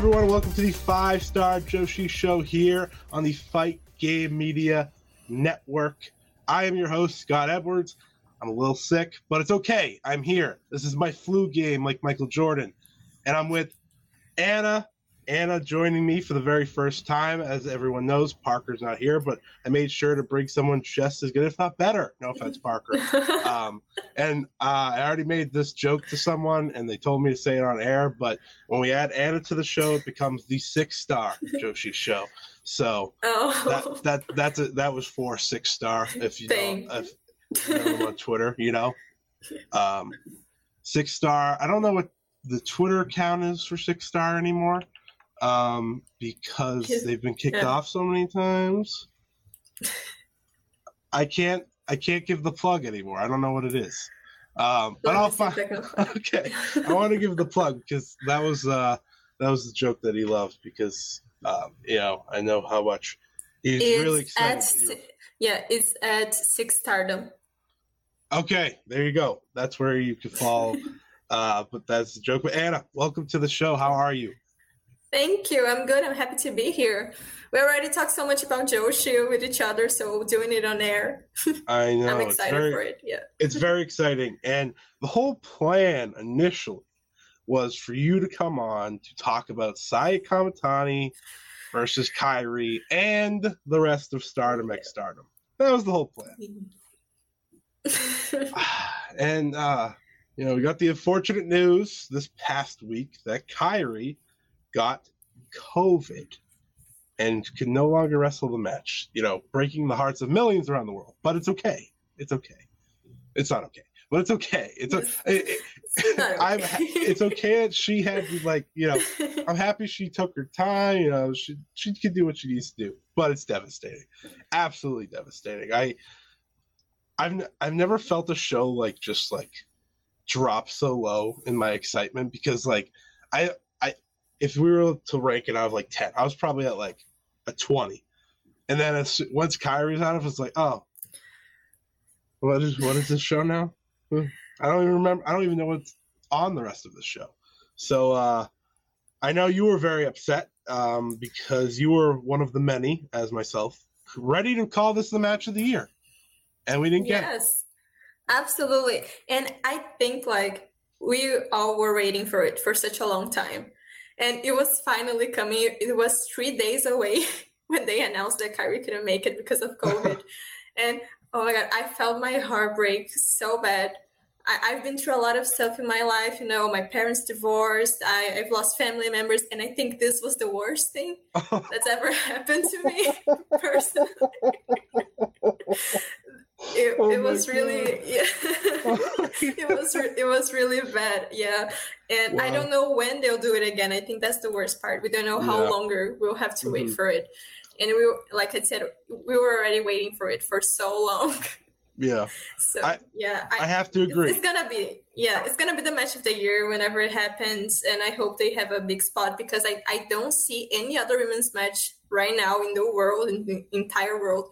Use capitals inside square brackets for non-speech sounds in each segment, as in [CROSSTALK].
Everyone. Welcome to the Five Star Joshi Show here on the Fight Game Media Network. I am your host, Scott Edwards. I'm a little sick, but it's okay. I'm here. This is my flu game, like Michael Jordan. And I'm with Anna. Anna joining me for the very first time. As everyone knows, Parker's not here, but I made sure to bring someone just as good, if not better. No offense, Parker. [LAUGHS] um, and uh, I already made this joke to someone, and they told me to say it on air. But when we add Anna to the show, it becomes the six star Joshi show. So Oh, that that that's a, that was for six star. If you know, Thank if [LAUGHS] you know on Twitter, you know, um, six star. I don't know what the Twitter account is for six star anymore, um, because they've been kicked yeah. off so many times. [LAUGHS] I can't I can't give the plug anymore. I don't know what it is. Um, but I'll find. [LAUGHS] Okay, I want to give the plug because that was uh that was the joke that he loved because um, you know I know how much he's it's really excited. at that you're- si- yeah, it's at six stardom. Okay, there you go. That's where you can follow. [LAUGHS] uh, but that's the joke. But Anna, welcome to the show. How are you? Thank you. I'm good. I'm happy to be here. We already talked so much about Joshi with each other, so doing it on air, [LAUGHS] I know I'm excited very, for it. Yeah. it's very exciting. And the whole plan initially was for you to come on to talk about Saya Kamitani versus Kairi and the rest of Stardom X Stardom. That was the whole plan. [LAUGHS] [SIGHS] and uh, you know, we got the unfortunate news this past week that Kairi got COVID and can no longer wrestle the match. You know, breaking the hearts of millions around the world. But it's okay. It's okay. It's not okay, but it's okay. It's o- it, [LAUGHS] it, It's I'm. okay. It's okay that she had like you know. [LAUGHS] I'm happy she took her time. You know, she she can do what she needs to do, but it's devastating, absolutely devastating. I, I've n- I've never felt a show like just like drop so low in my excitement because like I if we were to rank it out of like ten, I was probably at like a twenty, and then as once Kairi's out of, it's like oh, what is what is this show now? I don't even remember. I don't even know what's on the rest of the show. So uh, I know you were very upset um, because you were one of the many, as myself, ready to call this the match of the year, and we didn't get. Yes, absolutely. And I think like we all were waiting for it for such a long time. And it was finally coming. It was three days away [LAUGHS] when they announced that Kairi couldn't make it because of COVID. [LAUGHS] and oh my God, I felt my heart break so bad. I, I've been through a lot of stuff in my life. You know, my parents divorced, I, I've lost family members, and I think this was the worst thing [LAUGHS] that's ever happened to me personally. It, Oh it was really [LAUGHS] yeah. it was re- it was really bad yeah. And i don't know when they'll do it again. I think that's the worst part. We don't know how Yeah. longer we'll have to wait Mhm. for it. And we were- like i said we were already waiting for it for so long. [LAUGHS] Yeah, [LAUGHS] so I- yeah I have to agree. It's gonna be yeah, it's gonna be the match of the year whenever it happens, and I hope they have a big spot because I, I don't see any other women's match right now in the world, in the entire world,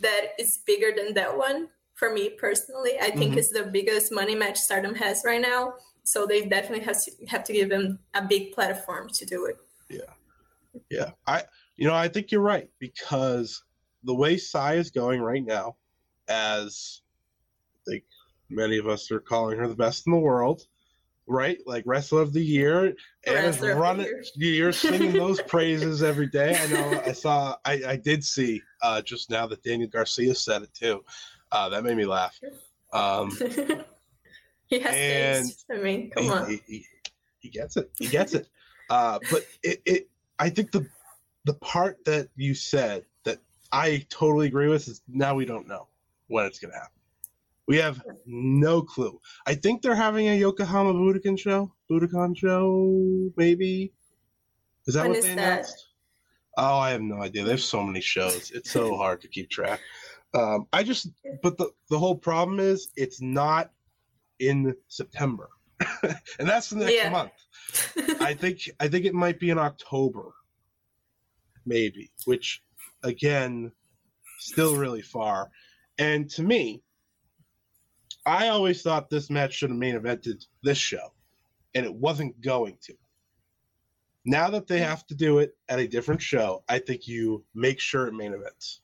that is bigger than that one. For me personally, I think Mhm. it's the biggest money match Stardom has right now. So they definitely have to have to give them a big platform to do it. Yeah, yeah. I you know I think you're right because the way Sai is going right now, as I think many of us are calling her the best in the world, right? Like wrestler of the year, and running. [LAUGHS] You're singing those [LAUGHS] praises every day. I know. I saw. I, I did see uh, just now that Daniel Garcia said it too. Uh, that made me laugh. Um, [LAUGHS] he has and taste. I mean, come he, on. He, he, he, gets it. He gets it. Uh, but it, it, I think the the part that you said that I totally agree with is now we don't know when it's going to happen. We have no clue. I think they're having a Yokohama Budokan show. Budokan show, maybe. Is that when what is they that? announced? Oh, I have no idea. There's so many shows. It's so [LAUGHS] hard to keep track. Um, I just, but the the whole problem is it's not in September, [LAUGHS] and that's the next Yeah. month. [LAUGHS] I think I think it might be in October, maybe. Which, again, still really far. And to me, I always thought this match should have main evented this show, and it wasn't going to. Now that they have to do it at a different show, I think you make sure it main events.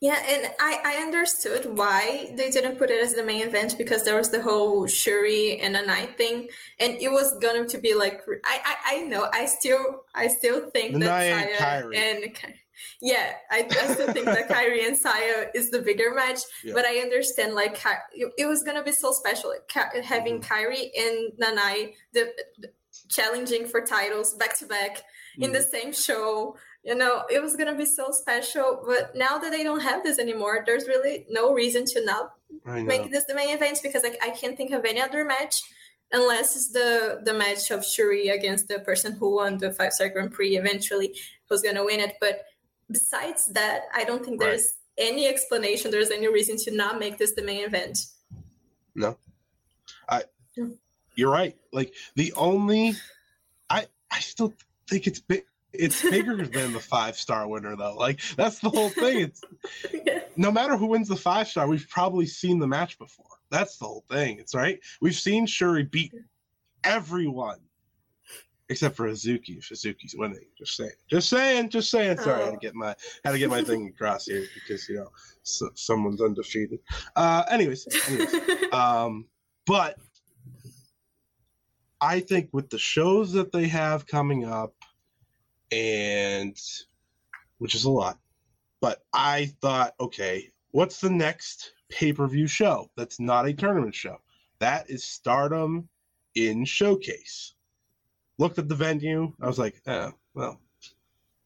Yeah, and I, I understood why they didn't put it as the main event because there was the whole Syuri and a night thing, and it was going to be like I, I, I know I still I still think The that and Saya Kairi. and Ky- yeah I, I still think that [LAUGHS] Kairi and Saya is the bigger match, Yeah. but I understand like it, was gonna be so special having Mm-hmm. Kairi and Nanai the, the challenging for titles back to back in Mm-hmm. the same show you know it was gonna be so special but now that they don't have this anymore there's really no reason to not make this the main event because like i can't think of any other match unless it's the the match of Syuri against the person who won the five star grand prix eventually who's gonna win it but besides that i don't think Right. there's any explanation there's any reason to not make this the main event No. I you're right. Like the only I I still think it's big it's bigger [LAUGHS] than the five star winner though. Like that's the whole thing. It's [LAUGHS] no matter who wins the five star, we've probably seen the match before. That's the whole thing. It's right. We've seen Syuri beat everyone except for Hazuki. If Hazuki's winning, just saying, just saying, just saying. Sorry, I had to get my had to get my thing across here because you know so, someone's undefeated. Uh, anyways, anyways, [LAUGHS] um, but I think with the shows that they have coming up, and which is a lot, but I thought, okay, what's the next pay per view show that's not a tournament show? That is Stardom in Showcase. Looked at the venue, I was like, oh, well,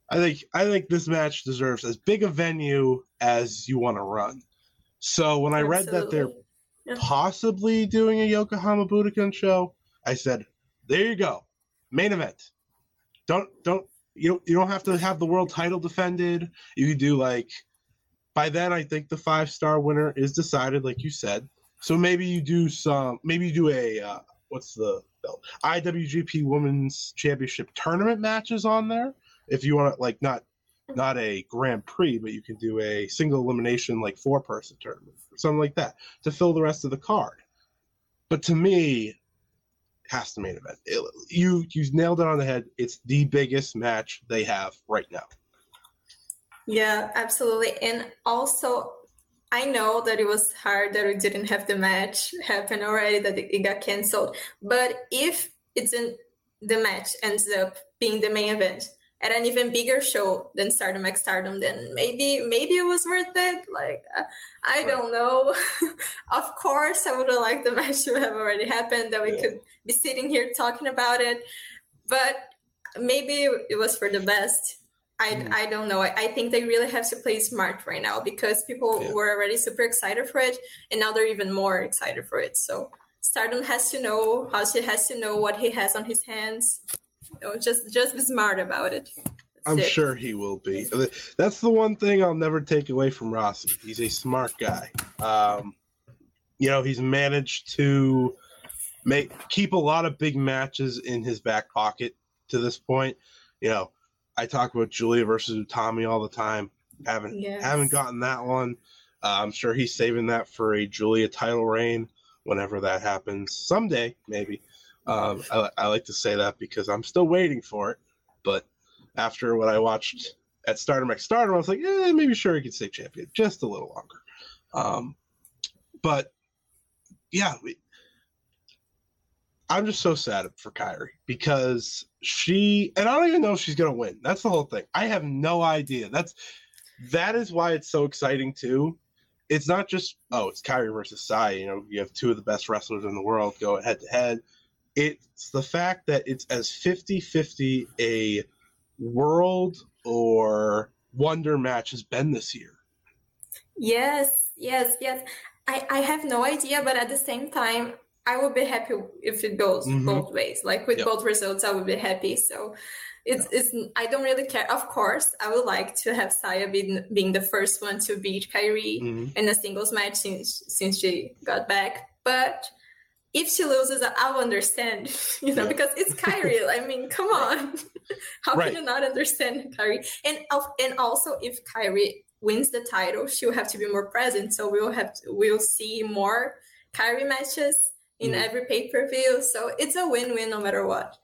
I think I think this match deserves as big a venue as you want to run. So when I read that they're Yeah. possibly doing a Yokohama Budokan show, I said, "There you go, main event. Don't don't you don't you don't have to have the world title defended. You can do like by then I think the five star winner is decided, like you said. So maybe you do some maybe you do a uh, what's the belt? IWGP Women's Championship tournament matches on there if you want like not not a Grand Prix, but you can do a single elimination like four person tournament or something like that to fill the rest of the card. But to me, has to main event. It- you you nailed it on the head. It's the biggest match they have right now. Yeah, absolutely. And also, I know that it was hard that we didn't have the match happen already, that it got canceled. But if it's in the match ends up being the main event at an even bigger show than Stardom X Stardom, then maybe maybe it was worth it. Like uh, I Right. don't know. [LAUGHS] of course, I would have liked the [LAUGHS] match to have already happened, that we Yeah. could be sitting here talking about it. But maybe it was for the best. I, Mhm. I don't know. I, I think they really have to play smart right now because people Yeah. were already super excited for it, and now they're even more excited for it. So Stardom has to know, how she has to know what he has on his hands. You know, just just be smart about it. That's I'm it. sure he will be. That's the one thing I'll never take away from Rossy. He's a smart guy. Um, you know, he's managed to make keep a lot of big matches in his back pocket to this point. You know, I talk about Julia versus Utami all the time. Haven't Yes. haven't gotten that one. Uh, I'm Syuri's saving that for a Julia title reign whenever that happens someday, maybe. Um, I, I like to say that because I'm still waiting for it. But after what I watched at Stardom X Stardom, I was like, eh, maybe sure he could stay champion just a little longer. Um, but yeah, we, I'm just so sad for Kairi because she and I don't even know if she's gonna win. That's the whole thing. I have no idea. That's that is why it's so exciting too. It's not just oh, it's Kairi versus Sai. You know, you have two of the best wrestlers in the world go head to head. It's the fact that it's as 50-50 a world or wonder match has been this year. Yes, yes, yes. I, I have no idea, but at the same time, I would be happy if it goes mm-hmm. both ways. Like with yep. both results, I would be happy. So it's yeah. it's I don't really care. Of course, I would like to have Saya being being the first one to beat Kairi mm-hmm. in a singles match since since she got back. But if she loses, I'll understand, [LAUGHS] you know, yeah. because it's Kairi. I mean, come [LAUGHS] on, [LAUGHS] how right. can you not understand Kairi? And and also, if Kairi wins the title, she'll have to be more present. So we'll have to, we'll see more Kairi matches in mm. every pay per view. So it's a win win no matter what.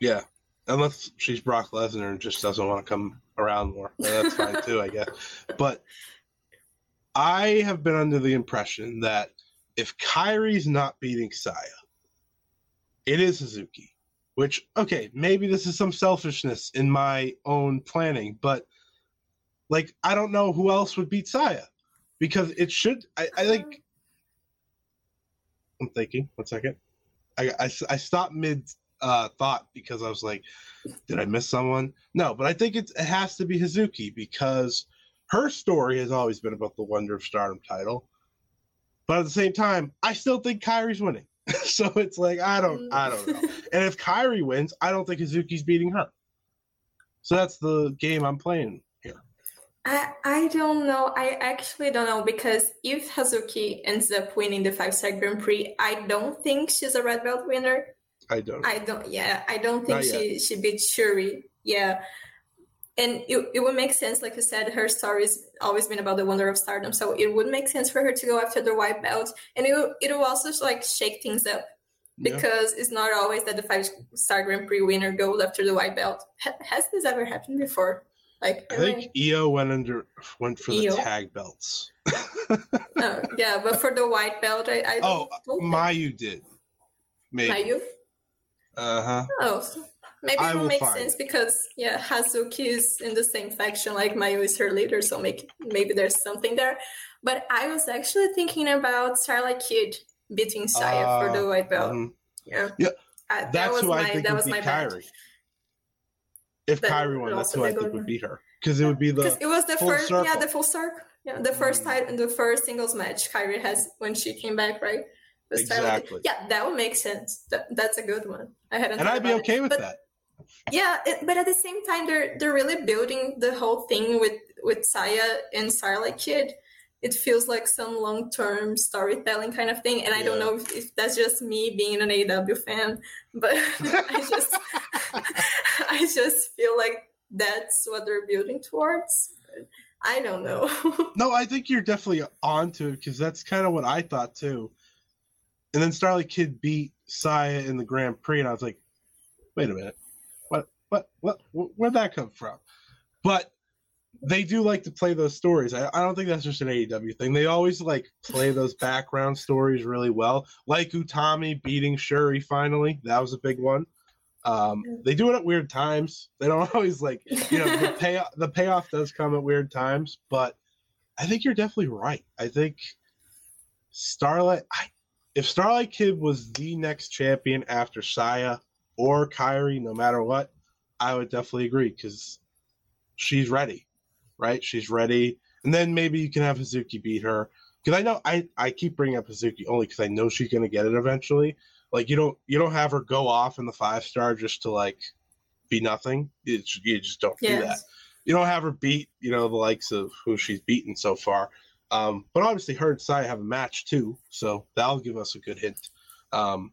Yeah, unless she's Brock Lesnar and just doesn't want to come around more. That's fine too, I guess. [LAUGHS] But I have been under the impression that if Kairi's not beating Saya, it is Suzuki. Which, okay, maybe this is some selfishness in my own planning, but like I don't know who else would beat Saya because it should. I, I think. I'm thinking. One second. I I, I stopped mid uh, thought because I was like, did I miss someone? No, but I think it has to be Hazuki because her story has always been about the Wonder of Stardom title. But at the same time, I still think Kairi's winning. [LAUGHS] so it's like I don't I don't know. [LAUGHS] and if Kairi wins, I don't think Hazuki's beating her. So that's the game I'm playing. I I don't know. I actually don't know because if Hazuki ends up winning the five star Grand Prix, I don't think she's a red belt winner. I don't. I don't. Yeah, I don't think she she beat Syuri. Yeah, and it, it would make sense, like you said, her story's always been about the wonder of stardom, so it would make sense for her to go after the white belt, and it it will also like shake things up because yeah. it's not always that the five star Grand Prix winner goes after the white belt. has this ever happened before? Like I think Io went under went for the tag belts. oh, yeah, but for the white belt, I, I oh Mayu did. Maybe. Mayu. Uh huh. Oh, so maybe it makes sense it. because yeah, Hazuki is in the same faction like Mayu is her leader, so make, maybe there's something there. But I was actually thinking about Starlight Kid beating Saya uh, for the white belt. Um, yeah, yeah, uh, that was my that was my Kairi. If that Kairi won, that's who I think would beat her because it would be the it was the first circle. yeah the full circle yeah the first time the first singles match Kairi has when she came back right exactly. Yeah, that would make sense. That, that's a good one. I hadn't. And I'd be okay it. with but, that. Yeah, it, but at the same time, they're they're really building the whole thing with with Saya and Starlight Kid. It feels like some long term storytelling kind of thing, and I yeah. don't know if, if, that's just me being an aw fan, but [LAUGHS] I just [LAUGHS] I just feel like that's what they're building towards. I don't know. [LAUGHS] no, I think you're definitely onto it because that's kind of what I thought too and then Starlight Kid beat Saya in the Grand Prix, and I was like, wait a minute, what, what, what, where'd that come from? But they do like to play those stories. I, I don't think that's just an AEW thing. They always like play those background stories really well. Like Utami beating Syuri finally, that was a big one. Um, they do it at weird times. They don't [LAUGHS] always like, you know, the pay the payoff does come at weird times, but I think you're definitely right. I think Starlight. I, if Starlight Kid was the next champion after Saya or Kairi, no matter what, I would definitely agree because she's ready, right? She's ready, and then maybe you can have Hazuki beat her because I know I I keep bringing up Hazuki only because I know she's gonna get it eventually. Like you don't you don't have her go off in the five star just to like be nothing. It, you just don't yes. do that. You don't have her beat you know the likes of who she's beaten so far. Um, but obviously, her and Sai have a match too, so that'll give us a good hint. Um,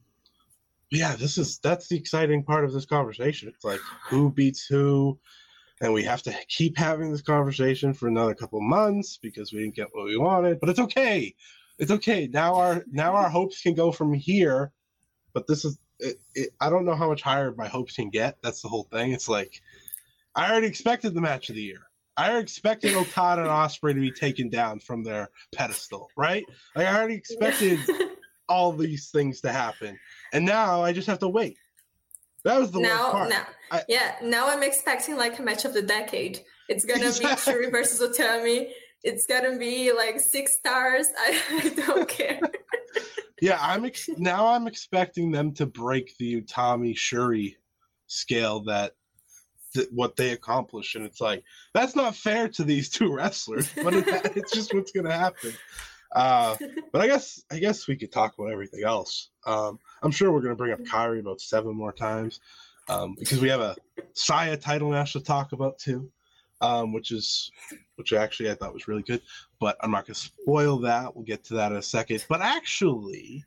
yeah, this is that's the exciting part of this conversation. It's like who beats who, and we have to keep having this conversation for another couple months because we didn't get what we wanted. But it's okay. It's okay. Now our now our hopes can go from here. But this is it, it, I don't know how much higher my hopes can get. That's the whole thing. It's like I already expected the match of the year. I already expected Okada and Ospreay to be taken down from their pedestal, right? Like I already expected [LAUGHS] all these things to happen, and now I just have to wait. That was the now, worst part. now, I- yeah. Now I'm expecting like a match of the decade. It's gonna be Syuri versus Utami. It's gonna be like six stars. [LAUGHS] I, I don't care. Yeah, I'm ex- now I'm expecting them to break the Utami Syuri scale that, that what they accomplish, and it's like that's not fair to these two wrestlers, but it, [LAUGHS] it's just what's gonna happen. Uh, but I guess I guess we could talk about everything else. Um, I'm sure we're gonna bring up Kairi about seven more times um, because we have a Saya title match to talk about too, um, which is which actually I thought was really good. But I'm not gonna spoil that. We'll get to that in a second. But actually,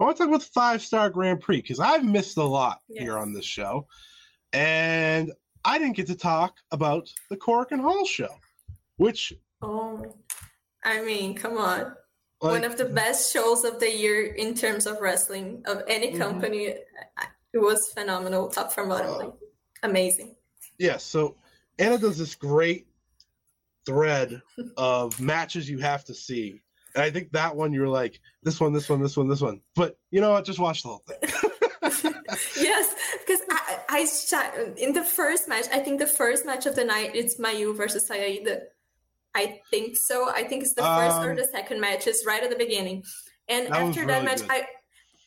I want to talk about the five star Grand Prix because I've missed a lot here on this show, and I didn't get to talk about the Korakuen Hall show, which Oh, I mean, come on. Like, One of the best shows of the year in terms of wrestling of any Mhm. company. I- It was phenomenal, top from bottom, like, amazing. yeah, so Anna does this great thread [LAUGHS] of matches you have to see. And I think that one you're like, this one, this one, this one, this one. But you know what? Just watch the whole thing. [LAUGHS] yes, because I, I sh- in the first match, I think the first match of the night it's Mayu versus Saya Iida. I think so. I think it's the first or Um, the second match. It's right at the beginning, and That after that really match, good. I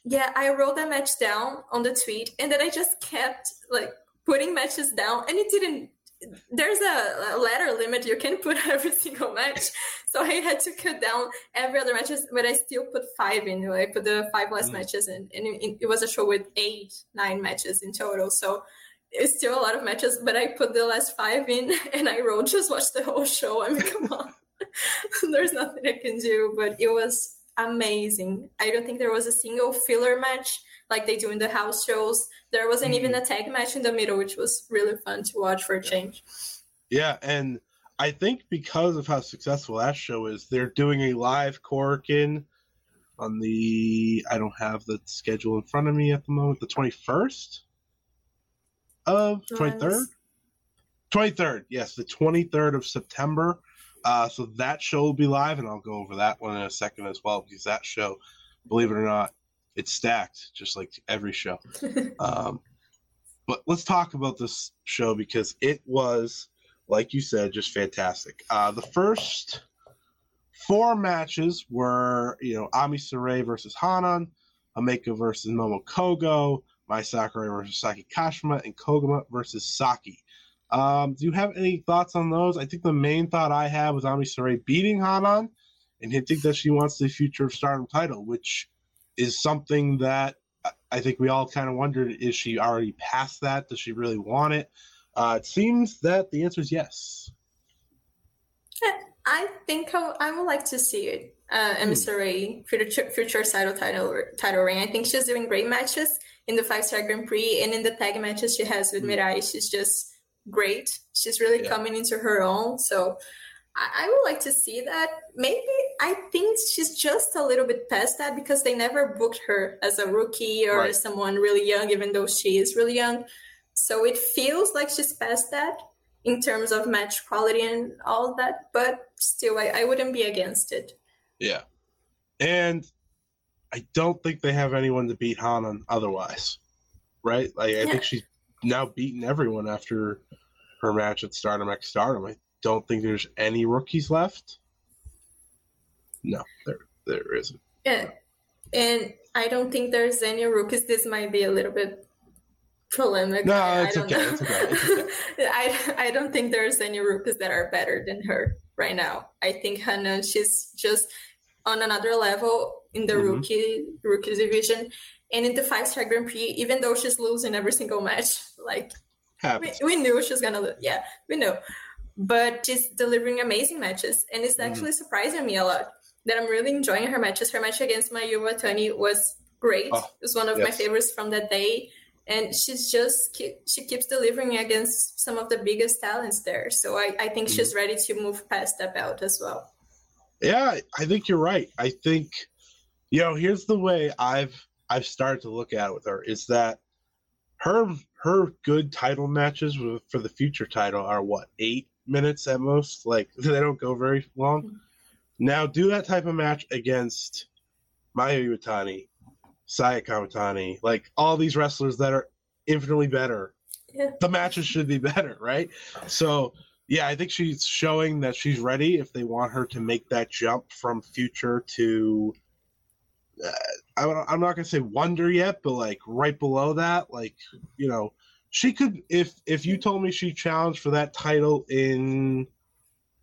yeah, I wrote that match down on the tweet, and then I just kept like putting matches down, and it didn't. There's a, a letter limit you can put [LAUGHS] every single match, so I had to cut down every other matches, but I still put five in. I put the five last Mm. matches in, and it, it was a show with eight, nine matches in total. So it's still a lot of matches, but I put the last five in, [LAUGHS] and I wrote just watch the whole show. I mean, [LAUGHS] come on, [LAUGHS] there's nothing I can do, but it was amazing. I don't think there was a single filler match like they do in the house shows. There wasn't even mm. a tag match in the middle, which was really fun to watch for a change. yeah, and I think because of how successful that show is, they're doing a live Korakuen on the I don't have the schedule in front of me at the moment, the 21st of twenty third. Twenty third, yes, the 23rd of September. Uh, so that show will be live, and I'll go over that one in a second as well, because that show, believe it or not, it's stacked, just like every show. [LAUGHS] um, but let's talk about this show because it was, like you said, just fantastic. Uh, the first four matches were, you know, Ami Sourei versus Hanan, Ameka versus Momo Mai Sakurai versus Saki Kashima, and Koguma versus Saki. Um, do you have any thoughts on those? I think the main thought I had was Ami Sourei beating Hanan and hinting that she wants the future of Stardom title, which is something that I- I think we all kind of wondered: is she already past that? Does she really want it? Uh, it seems that the answer is yes. I think I, I would like to see it. Uh, Hmm. Emissary future future title title title reign. I think she's doing great matches in the five star Grand Prix and in the tag matches she has with Hmm. Mirai. She's just great. She's really Yeah. coming into her own. So I, I would like to see that. Maybe I think she's just a little bit past that because they never booked her as a rookie or Right. someone really young, even though she is really young. So it feels like she's past that in terms of match quality and all that, but still, I, I wouldn't be against it. Yeah, and I don't think they have anyone to beat Hanan otherwise, right? Like I think she's now beaten everyone after her match at Stardom X Stardom. I don't think there's any rookies left. No, there there isn't. Yeah. And I don't think there's any rookies. This might be a little bit polemic. No, it's I don't okay, know. it's okay, it's [LAUGHS] I, I don't think there's any rookies that are better than her right now. I think Hanan, she's just on another level in the Mhm. rookie rookie division. And in the five star Grand Prix, even though she's losing every single match, [LAUGHS] like we, we knew she's gonna lose. Yeah, we knew. But she's delivering amazing matches, and it's Mhm. actually surprising me a lot that I'm really enjoying her matches. Her match against Mayu Iwatani was great. Oh, it was one of my favorites from that day, and she's just she keeps delivering against some of the biggest talents there. So I, I think Mm-hmm. she's ready to move past that belt as well. Yeah, I think you're right. I think you know, here's the way I've I've started to look at it with her is that her her good title matches for the future title are what eight minutes at most. Like [LAUGHS] they don't go very long. Now do that type of match against Mayu Iwatani, Saya Kamitani, like all these wrestlers that are infinitely better. Yeah. The matches should be better, right? So yeah, I think she's showing that she's ready if they want her to make that jump from future to. Uh, I, I'm not gonna say wonder yet, but like right below that, like you know, she could if if you told me she challenged for that title in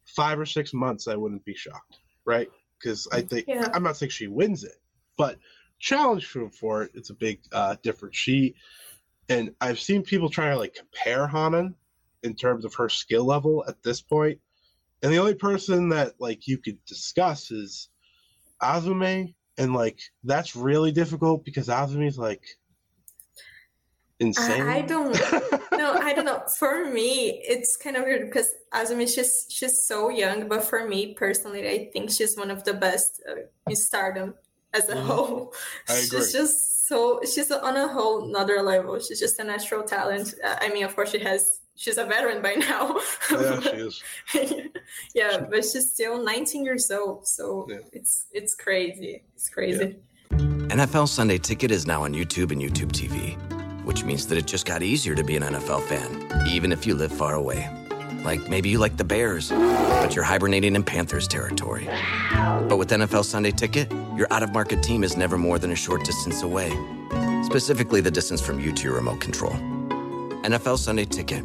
five or six months, I wouldn't be shocked, right? Because I think Yeah. I'm not saying she wins it, but challenge for for it, it's a big uh difference. She and I've seen people trying to like compare Hanan in terms of her skill level at this point, and the only person that like you could discuss is Azumi, and like that's really difficult because Azumi's like insane. I, I don't [LAUGHS] no, I don't know. For me, it's kind of weird because Azumi, she's she's so young, but for me personally, I think she's one of the best uh, in stardom as a Mhm. whole. I agree. She's just so she's on a whole another level. She's just a natural talent. Uh, I mean, of course, she has. She's a veteran by now. yeah, she [LAUGHS] is. [LAUGHS] yeah, but she's still 19 years old, so Yeah. it's it's crazy. It's crazy. NFL Sunday Ticket is now on YouTube and YouTube TV, which means that it just got easier to be an NFL fan, even if you live far away. Like maybe you like the Bears, but you're hibernating in Panthers territory. But with NFL Sunday Ticket, your out of market team is never more than a short distance away, specifically the distance from you to your remote control. NFL Sunday Ticket,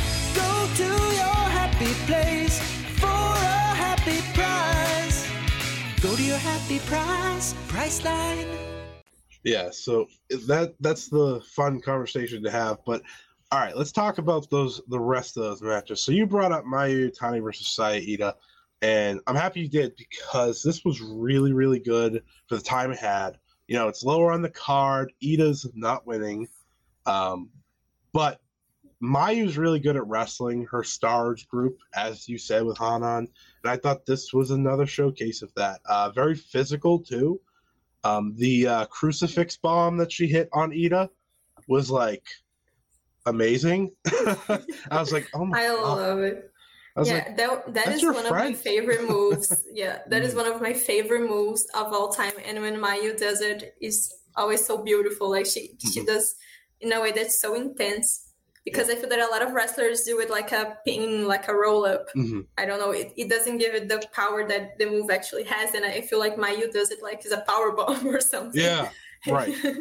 Go to your happy place for a happy price. Go to your happy price, Priceline. Yeah, so that that's the fun conversation to have. But all right, let's talk about those the rest of those matches. So you brought up Mayu Iwatani versus Saya Iida, and I'm happy you did because this was really really good for the time it had. You know, it's lower on the card. Iida's not winning, um, but Mayu's really good at wrestling. Her stars group, as you said with Hanan, and I thought this was another showcase of that. Uh, very physical too. Um, the uh, crucifix bomb that she hit on Iida was like amazing. [LAUGHS] I was like, oh my I god! love it. I was yeah, like, that that "That's is one of my favorite moves. [LAUGHS] yeah, that is one of my favorite moves of all time. And when Mayu does it, it's always so beautiful. Like she she Mhm. does in a way that's so intense. Because I feel that a lot of wrestlers do it like a pin, like a roll up. Mhm. I don't know. It, it doesn't give it the power that the move actually has, and I feel like Mayu does it like it's a power bomb [LAUGHS] or something. yeah, right. [LAUGHS]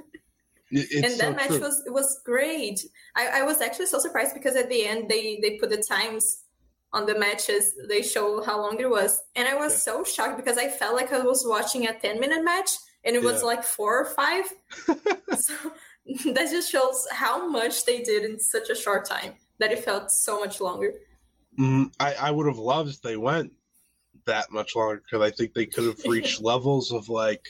It's and that so match true. was was great. I, I was actually so surprised because at the end they they put the times on the matches. They show how long it was, and I was Yeah. so shocked because I felt like I was watching a ten minute match, and it was like four or five. [LAUGHS] so [LAUGHS] that just shows how much they did in such a short time that it felt so much longer. Mm, I, I would have loved if they went that much longer because I think they could have reached [LAUGHS] levels of like,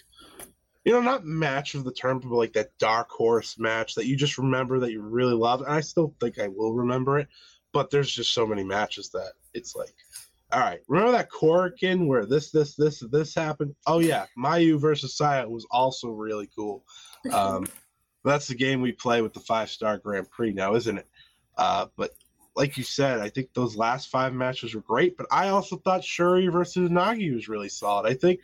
you know, not match of the term, but like that dark horse match that you just remember that you really loved. And I still think I will remember it, but there's just so many matches that it's like, all right, remember that Korakuen where this, this, this, this happened? Oh yeah, Mayu versus Saya was also really cool. [LAUGHS] Um, that's the game we play with the five star Grand Prix now, isn't it? Uh, but like you said, I think those last five matches were great. But I also thought Syuri versus Nagi was really solid. I think,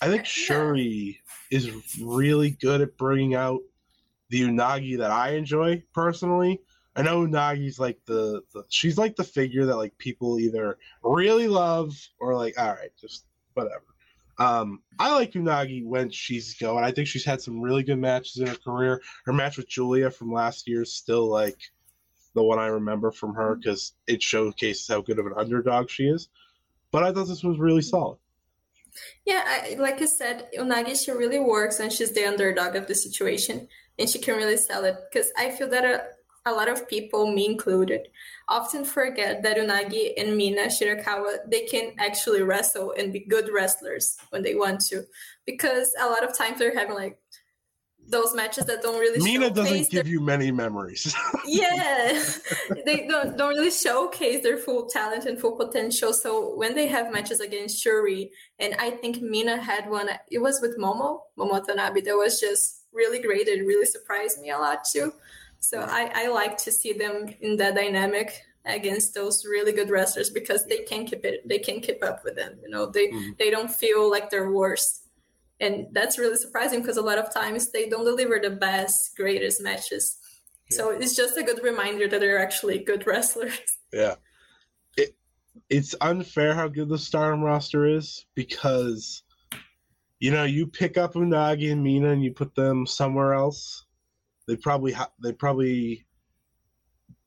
I think Syuri is really good at bringing out the Unagi that I enjoy personally. I know Unagi's like the, the she's like the figure that like people either really love or like all right, just whatever. Um, I like Unagi when she's going. I think she's had some really good matches in her career. Her match with Julia from last year is still like the one I remember from her because it showcases how good of an underdog she is. But I thought this was really solid. Yeah, I, like I said, Unagi she really works and she's the underdog of the situation, and she can really sell it. Because I feel that uh, a lot of people, me included, often forget that Unagi and Mina Shirakawa they can actually wrestle and be good wrestlers when they want to, because a lot of times they're having like those matches that don't really Mina doesn't their- give you many memories. [LAUGHS] yeah. [LAUGHS] They don't, don't really showcase their full talent and full potential. So when they have matches against Syuri and i think mina had one it was with momo momo Watanabe that was just really great it really surprised me a lot too so I, I like to see them in that dynamic against those really good wrestlers because they can keep it they can keep up with them you know they Mhm. they don't feel like they're worse and that's really surprising because a lot of times they don't deliver the best greatest matches so it's just a good reminder that they're actually good [LAUGHS] wrestlers. Yeah. It it's unfair how good the Stardom roster is because you know, you pick up Unagi and Mina and you put them somewhere else, they probably ha- they probably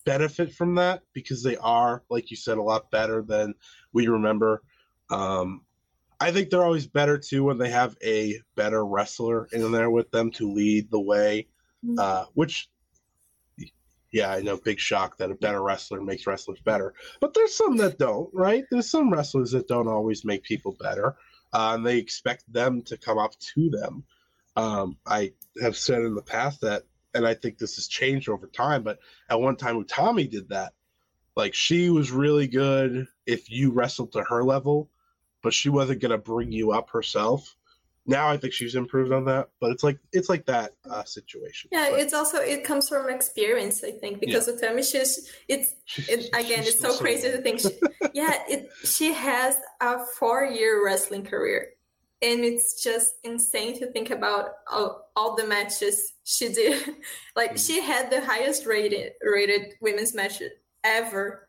benefit from that because they are like you said a lot better than we remember. Um I think they're always better too when they have a better wrestler in there with them to lead the way. Uh, which yeah, I know, big shock that a better wrestler makes wrestlers better. But there's some that don't, right? There's some wrestlers that don't always make people better, uh, and they expect them to come up to them. Um, I have said in the past that, and I think this has changed over time, but at one time Utami did that. Like she was really good if you wrestled to her level, but she wasn't gonna bring you up herself. Now I think she's improved on that, but it's like it's like that uh, situation. Yeah, But it's also it comes from experience, I think, because Utami she's it's it, again she's it's so so crazy to think. She, yeah, it she has a four year wrestling career, and it's just insane to think about all, all the matches she did. [LAUGHS] like Mm-hmm. she had the highest rated rated women's match ever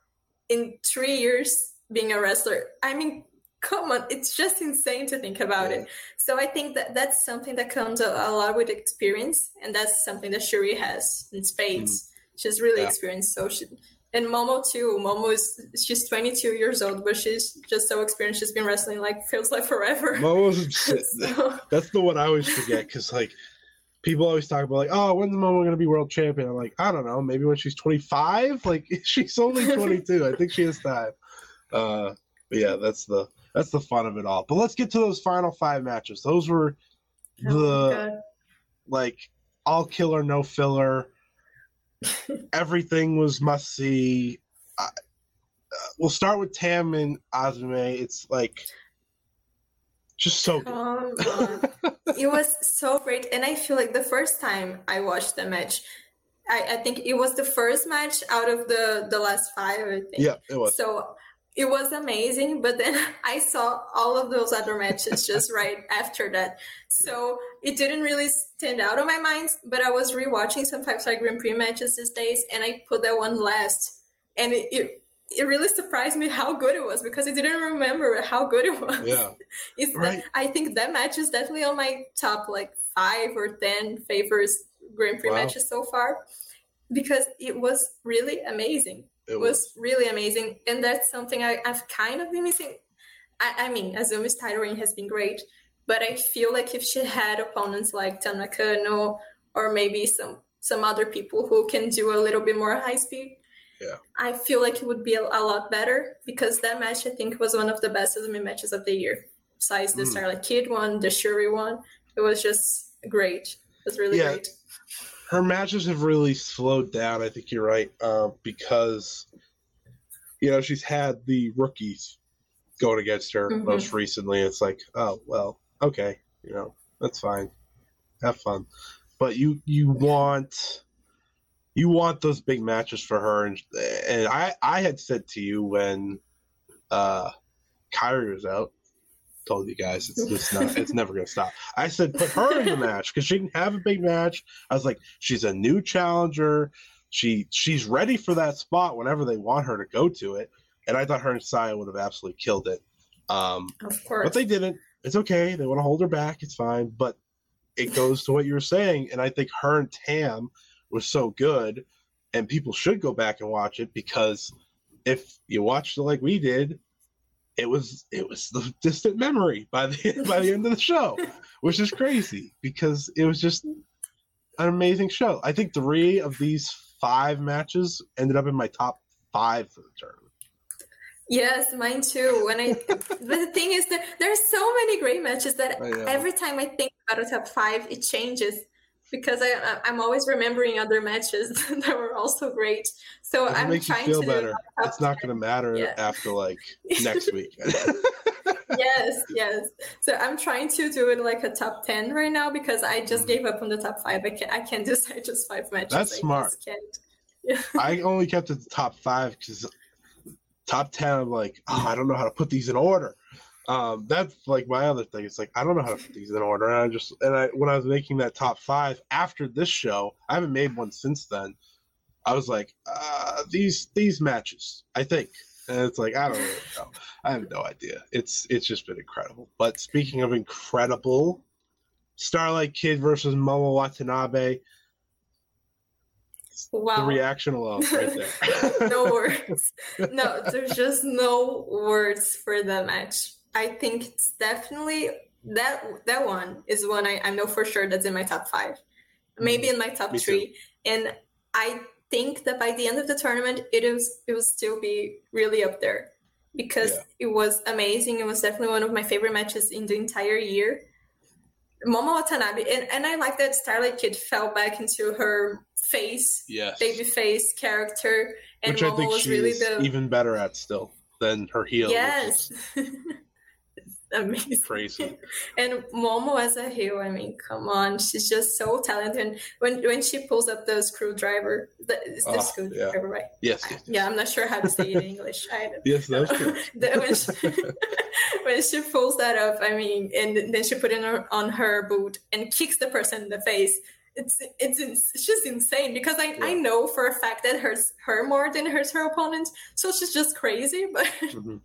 in three years being a wrestler. I mean, come on, it's just insane to think about it. So I think that that's something that comes a, a lot with experience, and that's something that Syuri has in spades. She's really Yeah. experienced, so she and Momo too. Momo is she's 22 years old, but she's just so experienced. She's been wrestling like feels like forever. Momo's [LAUGHS] So- that's the one I always forget because like people always talk about like oh when's Momo gonna be world champion? I'm like I don't know maybe when she's 25. [LAUGHS] Like she's only [LAUGHS] 22. I think she has time. Uh, but yeah, that's the that's the fun of it all. But let's get to those final five matches. Those were Oh the God. like all killer no filler. Everything was must see. I, uh, we'll start with Tam and Azumi. It's like just so good. [LAUGHS] Come it was so great. And I feel like the first time I watched the match, I, I think it was the first match out of the, the last five, I think. Yeah, it was. So it was amazing. But then [LAUGHS] I saw all of those other matches just right after that. So it didn't really stand out on my mind. But I was rewatching some Five Star Grand Prix matches these days and I put that one last. And it, it it really surprised me how good it was because I didn't remember how good it was. Yeah. [LAUGHS] It's Right. I think that match is definitely on my top like five or ten favorites Grand Prix Wow. matches so far because it was really amazing. It It was really amazing, and that's something I, I've kind of been missing. I, I mean, Azumi's title reign has been great, but I feel like if she had opponents like Tam Nakano or maybe some some other people who can do a little bit more high speed, Yeah. I feel like it would be a, a lot better because that match I think was one of the best Azumi matches of the year. Besides the Mm. Starlight Kid one, the Syuri one, it was just great. It was really Yeah. great. Her matches have really slowed down. I think you're right uh, because you know she's had the rookies going against her Mhm. most recently. It's like, oh well, okay, you know that's fine, have fun, but you you want you want those big matches for her, and and I I had said to you when uh Kairi was out. Told you guys it's just not [LAUGHS] it's never gonna stop. I said put her in the match because she can have a big match. I was like, she's a new challenger. She she's ready for that spot whenever they want her to go to it. And I thought her and Saya would have absolutely killed it. Um, Of course. but they didn't. It's okay. They want to hold her back. It's fine. But it goes to what you were saying, and I think her and Tam was so good, and people should go back and watch it because if you watched it like we did, it was it was the distant memory by the [LAUGHS] by the end of the show, which is crazy because it was just an amazing show. I think three of these five matches ended up in my top five for the tournament. Yes, mine too. When I the thing is that there are so many great matches that oh, every time I think about a top five, it changes because I I'm always remembering other matches [LAUGHS] that were also great. So it I'm makes you feel to better, it's not going to matter Yeah. after like [LAUGHS] next week. [LAUGHS] yes, yes. So I'm trying to do it like a top ten right now because I just mm-hmm. gave up on the top five. I can I can't decide just five matches. That's I smart. I only kept it to top five because top ten, I'm like, oh, I don't know how to put these in order. Um, that's like my other thing. It's like I don't know how to put these in order, and I just and I when I was making that top five after this show, I haven't made one since then. I was like, uh, these these matches, I think, and it's like I don't really know. I have no idea. It's it's just been incredible. But speaking of incredible, Starlight Kid versus Momo Watanabe. Wow. The reaction alone, right there. [LAUGHS] no words. No, there's just no words for the match. I think it's definitely that that one is one I, I know for sure that's in my top five. Maybe in my top Mm-hmm. Me too. three. And I think that by the end of the tournament it was it will still be really up there because Yeah. it was amazing. It was definitely one of my favorite matches in the entire year. Momo Watanabe and, and I like that Starlight Kid fell back into her face Yes. baby face character and Which I think was she's really the even better at still than her heel. yes is [LAUGHS] [LAUGHS] amazing Crazy. and Momo as a heel I mean come on she's just so talented and when when she pulls up the screwdriver the, it's the Oh, screwdriver right Yes. yes. yeah I'm not sure how to say it in [LAUGHS] English I don't Yes, that's true. [LAUGHS] When, she, when she pulls that up, I mean, and then she put it on her boot and kicks the person in the face. It's it's it's just insane because I, I know for a fact that hurts her more than hurts her opponent. So she's just crazy, [LAUGHS] but Mhm.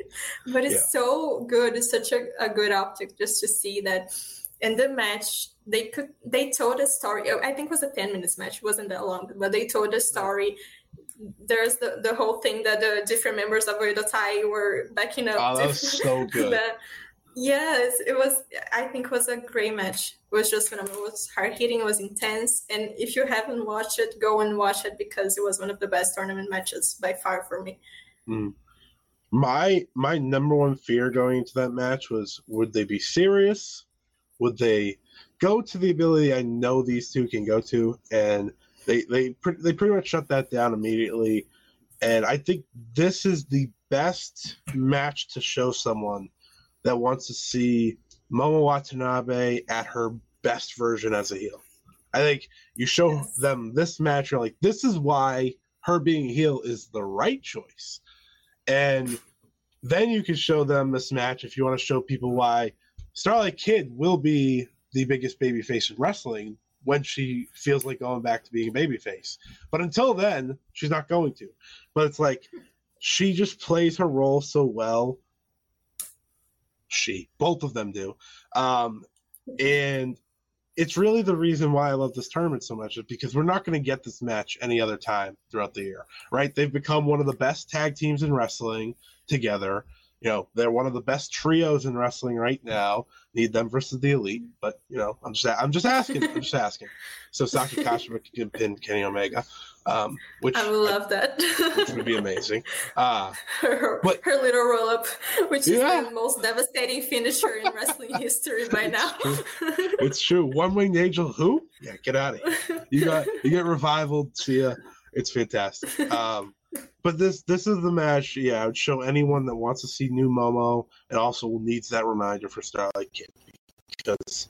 but it's Yeah. so good. It's such a, a good optic just to see that. In the match, they could they told a story. oh, I think it was a ten minutes match. It wasn't that long, but they told a story. There's the, the whole thing that the different members of Oedo Tai were backing up. Oh, that was so [LAUGHS] good. that- yes, it was. I think it was a great match. It was just phenomenal. It was hard hitting. It was intense. And if you haven't watched it, go and watch it because it was one of the best tournament matches by far for me. Hmm. My my number one fear going into that match was would they be serious? Would they go to the ability I know these two can go to? And they they they pretty much shut that down immediately. And I think this is the best match to show someone that wants to see Momo Watanabe at her best version as a heel. I think you show Yes. them this match, you're like, this is why her being a heel is the right choice. And then you can show them this match if you want to show people why Starlight Kid will be the biggest babyface in wrestling when she feels like going back to being a babyface. But until then, she's not going to. But it's like she just plays her role so well. She, both of them do. Um, and it's really the reason why I love this tournament so much is because we're not going to get this match any other time throughout the year, right? They've become one of the best tag teams in wrestling together. You know, they're one of the best trios in wrestling right now. Need them versus the elite, but you know, I'm just I'm just asking. I'm just asking. So Saki [LAUGHS] Kashima can pin Kenny Omega, um, which I would love that. which would be amazing. [LAUGHS] Uh, her, But- her little roll up, which Yeah. is the most devastating finisher in wrestling history by now. [LAUGHS] it's true. One winged angel. Who? Yeah, get out of here. You got you get revival. See ya. It's fantastic. Um, but this this is the match. Yeah, I would show anyone that wants to see new Momo and also needs that reminder for Starlight Kid because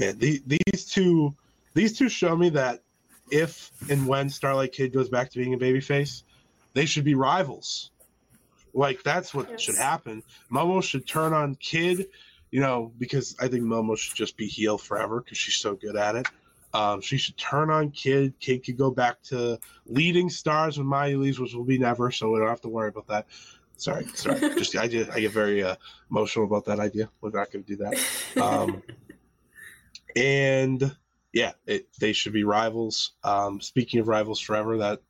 man, the, these two these two show me that if and when Starlight Kid goes back to being a babyface, they should be rivals. Like that's what Yes. should happen. Momo should turn on Kid, you know, because I think Momo should just be heel forever because she's so good at it. Um, she should turn on Kid. Kid could go back to leading stars when Mayu leaves, which will be never, so we don't have to worry about that. Sorry, sorry. [LAUGHS] Just I just I get very uh, emotional about that idea. We're not going to do that. Um, [LAUGHS] and yeah, it, they should be rivals. Um, speaking of rivals forever, that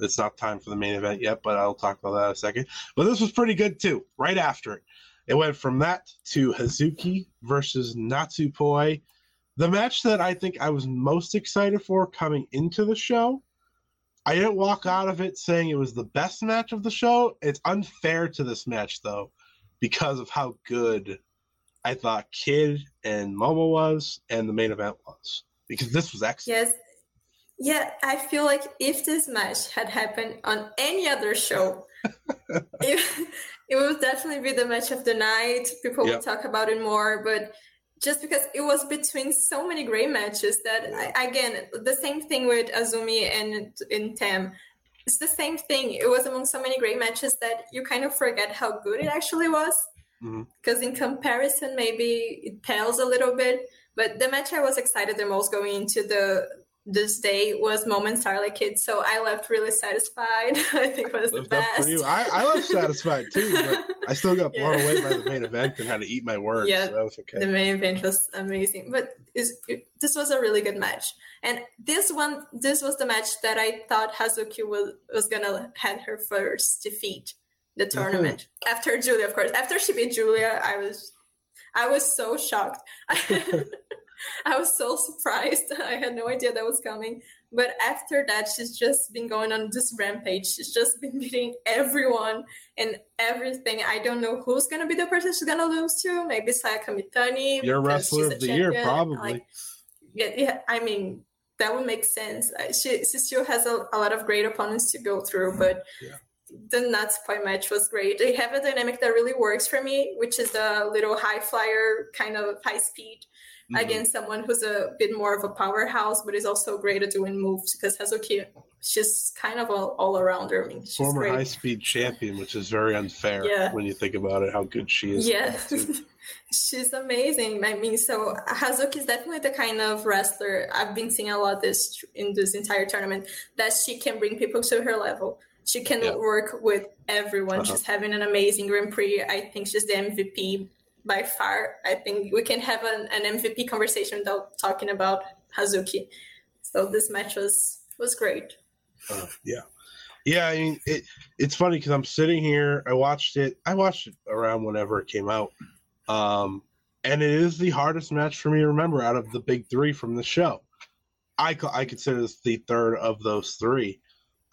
it's not time for the main event yet, but I'll talk about that in a second. But this was pretty good too. Right after it, it went from that to Hazuki versus Natsupoi, the match that I think I was most excited for coming into the show. I didn't walk out of it saying it was the best match of the show. It's unfair to this match though, because of how good I thought Kid and Momo was and the main event was. Because this was excellent. Yes. Yeah, I feel like if this match had happened on any other show, [LAUGHS] it, it would definitely be the match of the night. People Yep. would talk about it more, but just because it was between so many great matches that I, again, the same thing with Azumi and in Tam. It's the same thing. It was among so many great matches that you kind of forget how good it actually was. Mm-hmm. Because in comparison, maybe it pales a little bit. But the match I was excited the most going into the this day was Moment Starlight Kid, so I left really satisfied. [LAUGHS] I think it was the best. for you. I, I left satisfied too, but [LAUGHS] I still got blown Yeah. away by the main event and had to eat my words. Yeah, so that was okay. The main event was amazing, but is this was a really good match. And this one, this was the match that I thought Hazuki was was gonna had her first defeat the Mm-hmm. tournament after Julia, of course. After she beat Julia, I was I was so shocked. [LAUGHS] [LAUGHS] I was so surprised. [LAUGHS] I had no idea that was coming. But after that, she's just been going on this rampage. She's just been [LAUGHS] beating everyone and everything. I don't know who's gonna be the person she's gonna lose to. Maybe Saya Kamitani. Your wrestler of the year, probably. Like, yeah, yeah. I mean, that would make sense. She, she still has a, a lot of great opponents to go through, but Yeah. the Natsupoi match was great. They have a dynamic that really works for me, which is the little high flyer kind of high speed Mhm. against someone who's a bit more of a powerhouse, but is also great at doing moves because Hazuki, she's kind of all, all arounder. I mean, she's Former high speed champion, which is very unfair Yeah. when you think about it, how good she is. Yeah, [LAUGHS] she's amazing. I mean, so Hazuki is definitely the kind of wrestler I've been seeing a lot this in this entire tournament that she can bring people to her level. She can Yeah. work with everyone. Uh-huh. She's having an amazing Grand Prix. I think she's the MVP by far. I think we can have an, an MVP conversation without talking about Hazuki. So this match was was great. Uh, yeah, yeah. I mean, it, it's funny because I'm sitting here. I watched it. I watched it around whenever it came out, um, and it is the hardest match for me to remember out of the big three from the show. I I consider this the third of those three,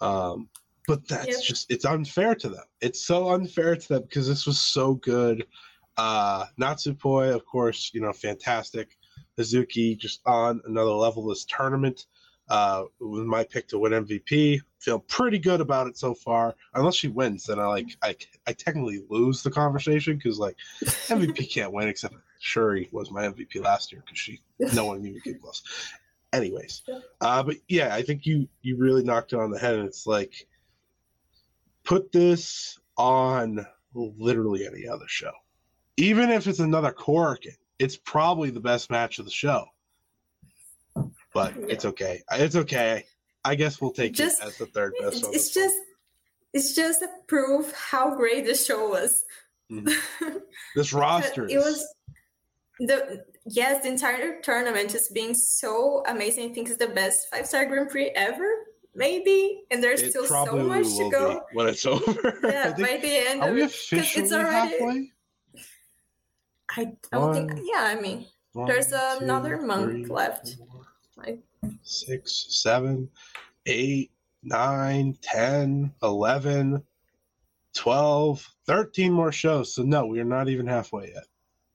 um, but that's Yep. just it's unfair to them. It's so unfair to them because this was so good. Uh, Natsupoi, of course, you know, fantastic. Hazuki just on another level this tournament. Uh, was my pick to win MVP. Feel pretty good about it so far. Unless she wins, then I like I, I technically lose the conversation because like [LAUGHS] MVP can't win except Syuri was my MVP last year because she no one even came close. Anyways, uh, but yeah, I think you you really knocked it on the head. And it's like put this on literally any other show, even if it's another Korakuen. It's probably the best match of the show but it's okay. It's okay. I guess we'll take Just- it as the third best. It's, it's just it's just a proof how great the show was. Mm-hmm. [LAUGHS] this roster. it was the yes the entire tournament just being so amazing i think it's the best five star grand prix ever maybe and there's it still so much to go when it's [LAUGHS] over. Yeah by the end are of we officially it's already halfway? I don't think yeah i mean One, there's two, another month three, left four, like six, seven, eight, nine, 10, 11, 12, 13 more shows. So, no, we are not even halfway yet.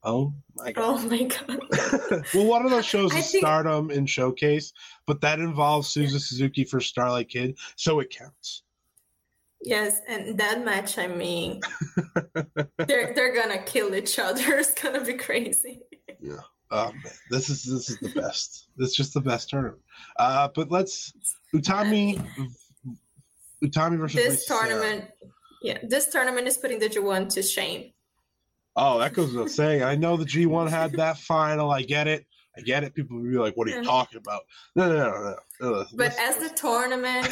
Oh my God. oh my god [LAUGHS] well, one of those shows I is think- Stardom in Showcase, but that involves Suzu Suzuki for Starlight Kid, so it counts. Yes and that match i mean [LAUGHS] they're they're gonna kill each other [LAUGHS] it's gonna be crazy Oh man, this is this is the best. This is just the best tournament. Uh, but let's Utami Utami versus this Lisa tournament yeah this tournament is putting the G1 to shame Oh, that goes without saying. I know the G one had that final. I get it. I get it. People will be like, "What are you talking about?" No, no, no, no. no. But as [LAUGHS] the tournament,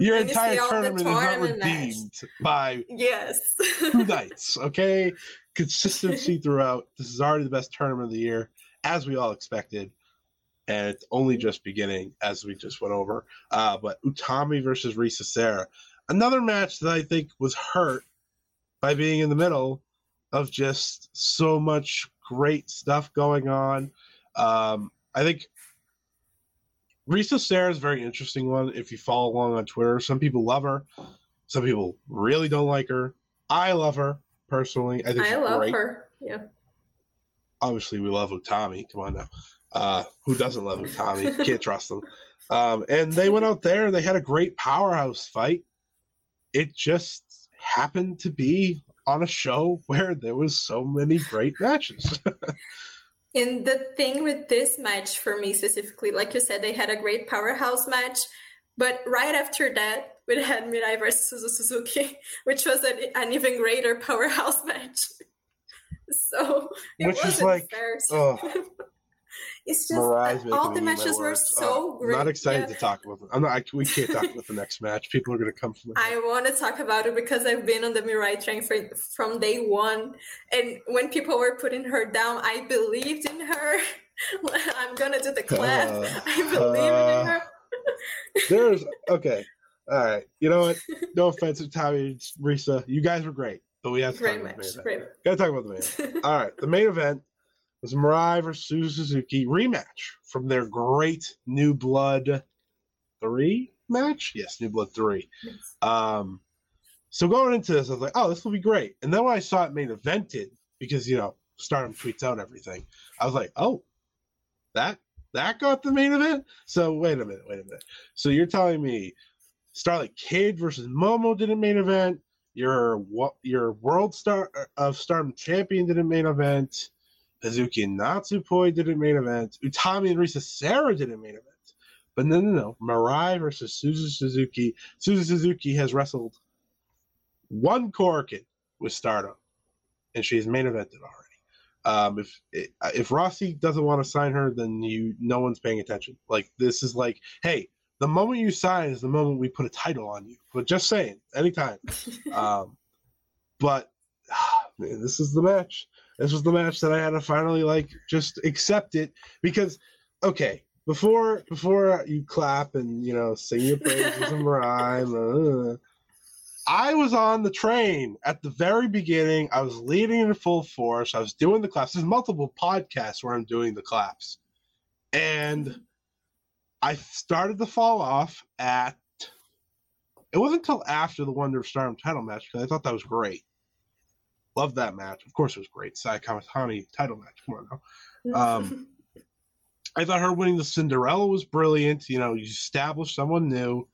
your entire tournament is not redeemed by Yes. two [LAUGHS] nights. Okay, consistency throughout. This is already the best tournament of the year, as we all expected, and it's only just beginning, as we just went over. Uh, but Utami versus Risa Sera, another match that I think was hurt by being in the middle of just so much great stuff going on. Um, I think Risa Sera is a very interesting one. If you follow along on Twitter, some people love her, some people really don't like her. I love her personally. I think I love great. her. Yeah. Obviously, we love Utami. Come on now, uh, who doesn't love Utami? [LAUGHS] Can't trust them. Um, and they went out there. And they had a great powerhouse fight. It just happened to be on a show [LAUGHS] where there was so many great matches. [LAUGHS] And the thing with this match for me specifically, like you said, they had a great powerhouse match, but right after that, we had Mirai versus Suzuki, [LAUGHS] which was an, an even greater [LAUGHS] powerhouse match. [LAUGHS] So it Which is wasn't like, fair. ugh. It's just Mariah's all the matches were so Uh, great. I'm not excited Yeah. to talk about them. I'm not. I, we can't talk about the next match. People are going to come from. I want to talk about it because I've been on the Mirai train for, from day one. And when people were putting her down, I believed in her. [LAUGHS] I'm going to do the clap. Uh, [LAUGHS] I believe uh, in her. [LAUGHS] There's okay. All right. You know what? No offense to Tommy, Risa. You guys were great, but we have to Great talk about the match. main event. Great. Gotta talk about the main event. All right. The main event was Mirai versus Suzuki rematch from their great New Blood three match. Yes, New Blood three. Um, so going into this, I was like, oh, this will be great. And then when I saw it main evented, because you know, Stardom tweets out everything, I was like, oh, that that got the main event. So wait a minute, wait a minute. So you're telling me Starlight Kid versus Momo did a main event. Your what your World Star uh, of Stardom champion did a main event. Hazuki and Natsupoi did a main event. Utami and Risa Sera did a main event. But no, no, no. Mirai versus Suzu Suzuki. Suzu Suzuki has wrestled one Korakuen with Stardom, and she's main evented already. Um, if if Rossy doesn't want to sign her, then you no one's paying attention. Like this is like, hey, the moment you sign is the moment we put a title on you. But just saying, anytime. [LAUGHS] um, but [SIGHS] man, this is the match. This was the match that I had to finally like just accept it because okay, before before you clap and you know sing your praises and [LAUGHS] rhyme, uh, I was on the train at the very beginning. I was leading in full force. I was doing the claps. There's multiple podcasts where I'm doing the claps, and I started to fall off at. It wasn't until after the Wonder of Stardom title match because I thought that was great. Loved that match. Of course, it was great. Sai Kamitani title match. Come on now. [LAUGHS] Um, I thought her winning the Cinderella was brilliant. You know, you established someone new.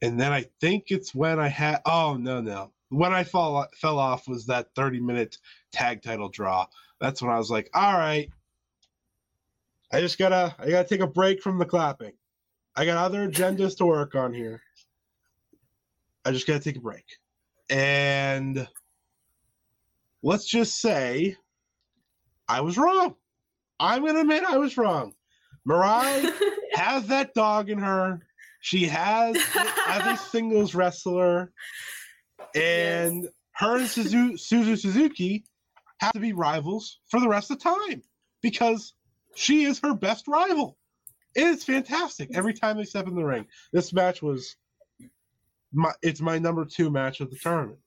And then I think it's when I had oh no no when I fall fell off was that 30 minute tag title draw. That's when I was like, all right, I just gotta I gotta take a break from the clapping. I got other agendas to work on here. I just gotta take a break. And let's just say I was wrong. I'm gonna admit I was wrong. Mirai [LAUGHS] has that dog in her. She has as [LAUGHS] a singles wrestler, and her and Suzu, Suzu Suzuki have to be rivals for the rest of the time because she is her best rival. It is fantastic every time they step in the ring. This match was my it's my number two match of the tournament.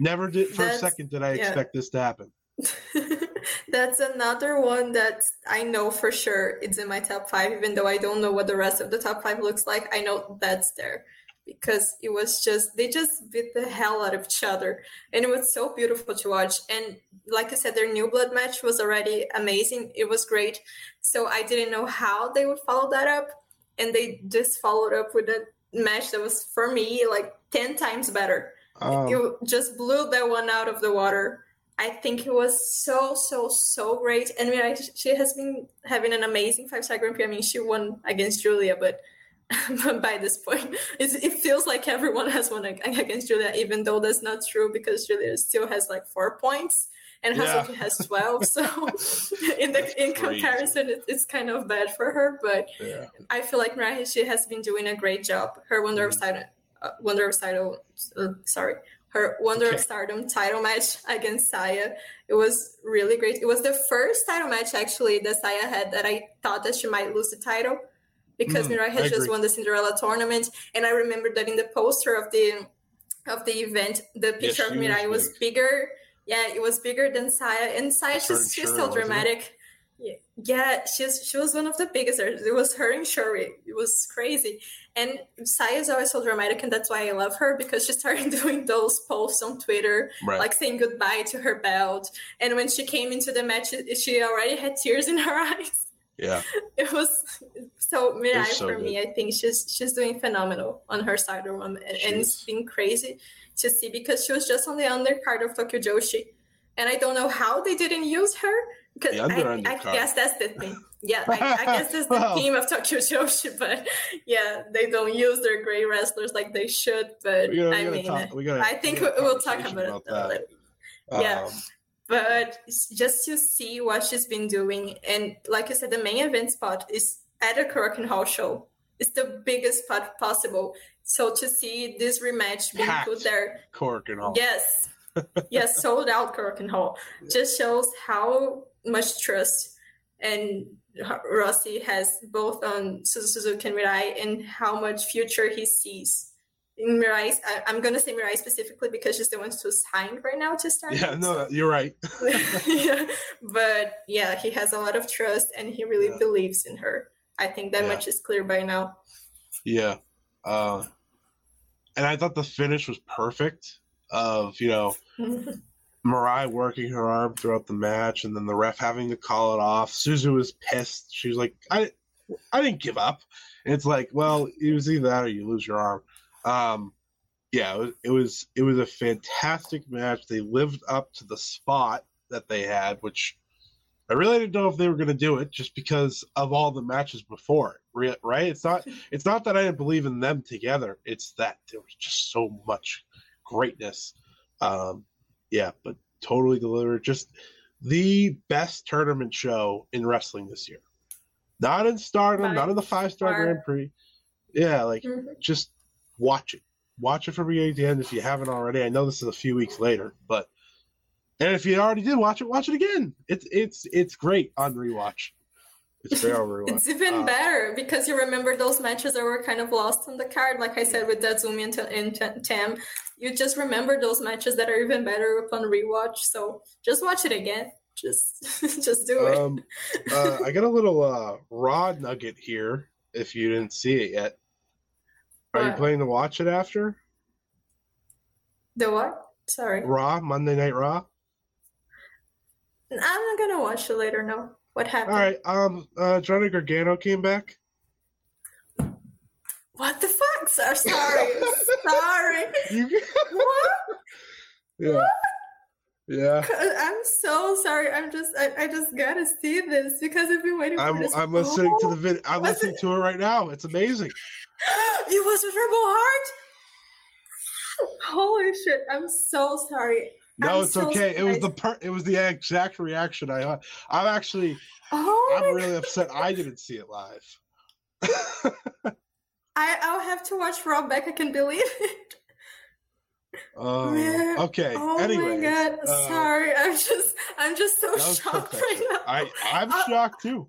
Never did for That's- a second did I yeah. expect this to happen. [LAUGHS] That's another one that I know for sure it's in my top five, even though I don't know what the rest of the top five looks like. I know that's there because it was just, they just beat the hell out of each other. And it was so beautiful to watch. And like I said, their new blood match was already amazing. It was great. So I didn't know how they would follow that up. And they just followed up with a match that was, for me, like 10 times better. Um, you just blew that one out of the water. I think it was so, so, so great. And Mirai, she has been having an amazing five star Grand Prix. I mean, she won against Julia, but [LAUGHS] by this point, it's, it feels like everyone has won against Julia, even though that's not true because Julia still has like four points and Yeah. Has 12. So [LAUGHS] in the in crazy. comparison, it, it's kind of bad for her. But yeah. I feel like Mirai, she has been doing a great job. Her Wonder of Stardom, uh, Wonder of Stardom, uh, sorry, her Wonder Okay. of Stardom title match against Saya. It was really great. It was the first title match actually that Saya had that I thought that she might lose the title because Mm, Mirai had I just agree. won the Cinderella tournament, and I remember that in the poster of the of the event, the picture of she was Mirai was bigger. Yeah, it was bigger than Saya, and Saya she's, she's so dramatic. Yeah, yeah, she's she was one of the biggest. It was her and Syuri. It was crazy. And Saya is always so dramatic, and that's why I love her because she started [LAUGHS] doing those posts on Twitter, Right. like saying goodbye to her belt. And when she came into the match, she already had tears in her [LAUGHS] eyes. Yeah. It was so Mirai so for me. I think she's she's doing phenomenal on her side of woman, and, and it's been crazy to see because she was just on the undercard of Tokyo Joshi, and I don't know how they didn't use her. Because I, I guess that's the thing. Yeah, I, I [LAUGHS] guess that's the Well. theme of Tokyo Joshi, but yeah, they don't use their great wrestlers like they should. But gotta- I mean, talk- gotta- I think we gotta we'll talk about, about it. that. Yeah. Um, But just to see what she's been doing, and like I said, the main event spot is at a Korakuen Hall show. It's the biggest spot possible. So to see this rematch being put there, Korakuen Hall. yes, [LAUGHS] yes, sold out Korakuen Hall, just shows how much trust and Rossy has both on Suzuki and Mirai, and how much future he sees. In Mirai, I, I'm gonna say Mirai specifically because she's the one who's signed right now to start. Yeah, no, you're right. yeah, [LAUGHS] [LAUGHS] but yeah, he has a lot of trust and he really Yeah. believes in her. I think that Yeah. much is clear by now. Yeah. Uh, and I thought the finish was perfect of, you know, [LAUGHS] Mariah working her arm throughout the match and then the ref having to call it off. Suzu was pissed. She was like, I I didn't give up. And it's like, well, it was either that or you lose your arm. Um yeah, it was, it was it was a fantastic match. They lived up to the spot that they had, which I really didn't know if they were going to do it just because of all the matches before Right? It's not [LAUGHS] it's not that I didn't believe in them together. It's that there was just so much greatness. Um, yeah, but totally delivered. Just the best tournament show in wrestling this year. Not in Stardom, not in the five star. Grand Prix. Yeah, like Mhm. just watch it. Watch it from beginning to end if you haven't already. I know this is a few weeks later, but and if you already did watch it, watch it again. It's it's it's great on rewatch. It's great on [LAUGHS] rewatch. It's even Uh, better because you remember those matches that were kind of lost on the card, like I said with Datsumi and, T- and Tam. You just remember those matches that are even better upon rewatch. So just watch it again. Just [LAUGHS] just do it. Um, uh, I got a little uh, raw nugget here. If you didn't see it yet, are you planning to watch it after the what? Sorry. Raw Monday Night Raw? I'm not gonna watch it later. No. What happened? All right. Um, uh, Johnny Gargano came back. What the So- Sorry. Sorry. [LAUGHS] [LAUGHS] What? yeah, yeah. I'm so sorry. I'm just I, I just gotta see this because I've been waiting for I'm this. I'm listening to the video. I'm Was listening it- to it right now. It's amazing. [GASPS] it was with Rebel Heart. Holy shit! I'm so sorry. No, I'm it's so okay. It was the surprised. per- it was the exact reaction I had. I'm actually Oh I'm really upset I didn't see it live. [LAUGHS] I I'll have to watch Rob back. I can believe it. Um, Man, okay. Oh Anyways, my god! uh, sorry. I'm just I'm just so shocked perfect. right now. I I'm Uh, shocked too.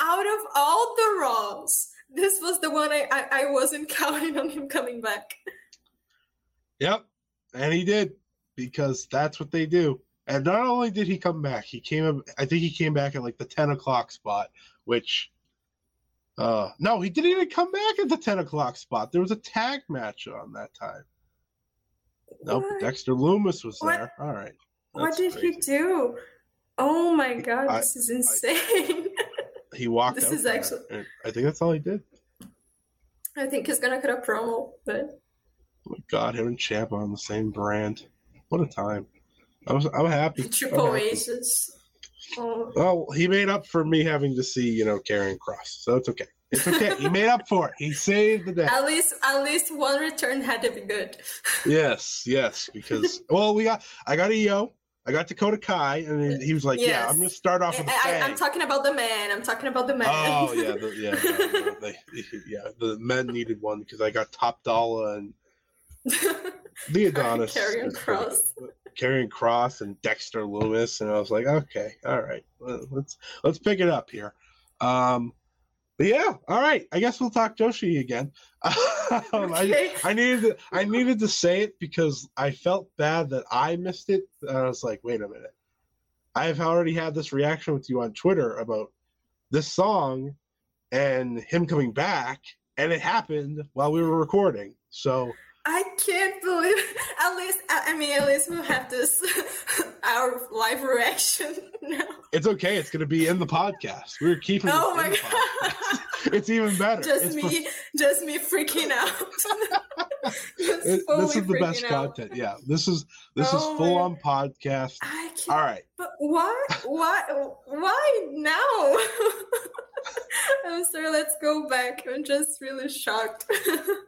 Out of all the Raws, this was the one I, I I wasn't [LAUGHS] counting on him coming back. Yep, and he did because that's what they do. And not only did he come back, he came. I think he came back at like the ten o'clock spot, which. Uh no, he didn't even come back at the ten o'clock spot. There was a tag match on that time. Nope, What? Dexter Lumis was What? there. All right. What That's did he do? Oh my god, I- this is insane. [LAUGHS] He walked This is actually- I think that's all he did. I think he's gonna cut a promo, but Oh my God, him and Ciampa on the same brand. What a time! I was, I'm happy. Triple happy. Oh, Well, he made up for me having to see, you know, Karrion Kross, so it's okay. It's okay. he made up for it. He saved the day. at least at least one return had to be good. [LAUGHS] Yes, yes, because well, we got I got IYO, I got Dakota Kai, and he was like, "Yeah, I'm to start off with a I, I, bang." I'm talking about the man. I'm talking about the man. Oh [LAUGHS] yeah, the, yeah, no, no, they, [LAUGHS] yeah. The men needed one because I got Top Dolla and the Adonis, Karrion is pretty Kross. good. Karrion Kross and Dexter Lumis, and I was like, okay, all right, let's let's pick it up here. Um, but yeah, all right. I guess we'll talk Joshi again. [LAUGHS] Um, Okay. I, I needed to, I needed to say it because I felt bad that I missed it. And I was like, wait a minute. I've already had this reaction with you on Twitter about this song and him coming back, and it happened while we were recording. So I can't believe. [LAUGHS] At least, I mean, at least we'll have this [LAUGHS] our live reaction [LAUGHS] now. it's okay. It's going to be in the podcast. We're keeping. Oh my the it's even better. Just It's me, just me freaking out. It- this is the best out. content. Yeah, this is this Oh is full on podcast. I can't. All right, But why? Why? Why now? I'm sorry. Let's go back. I'm just really shocked.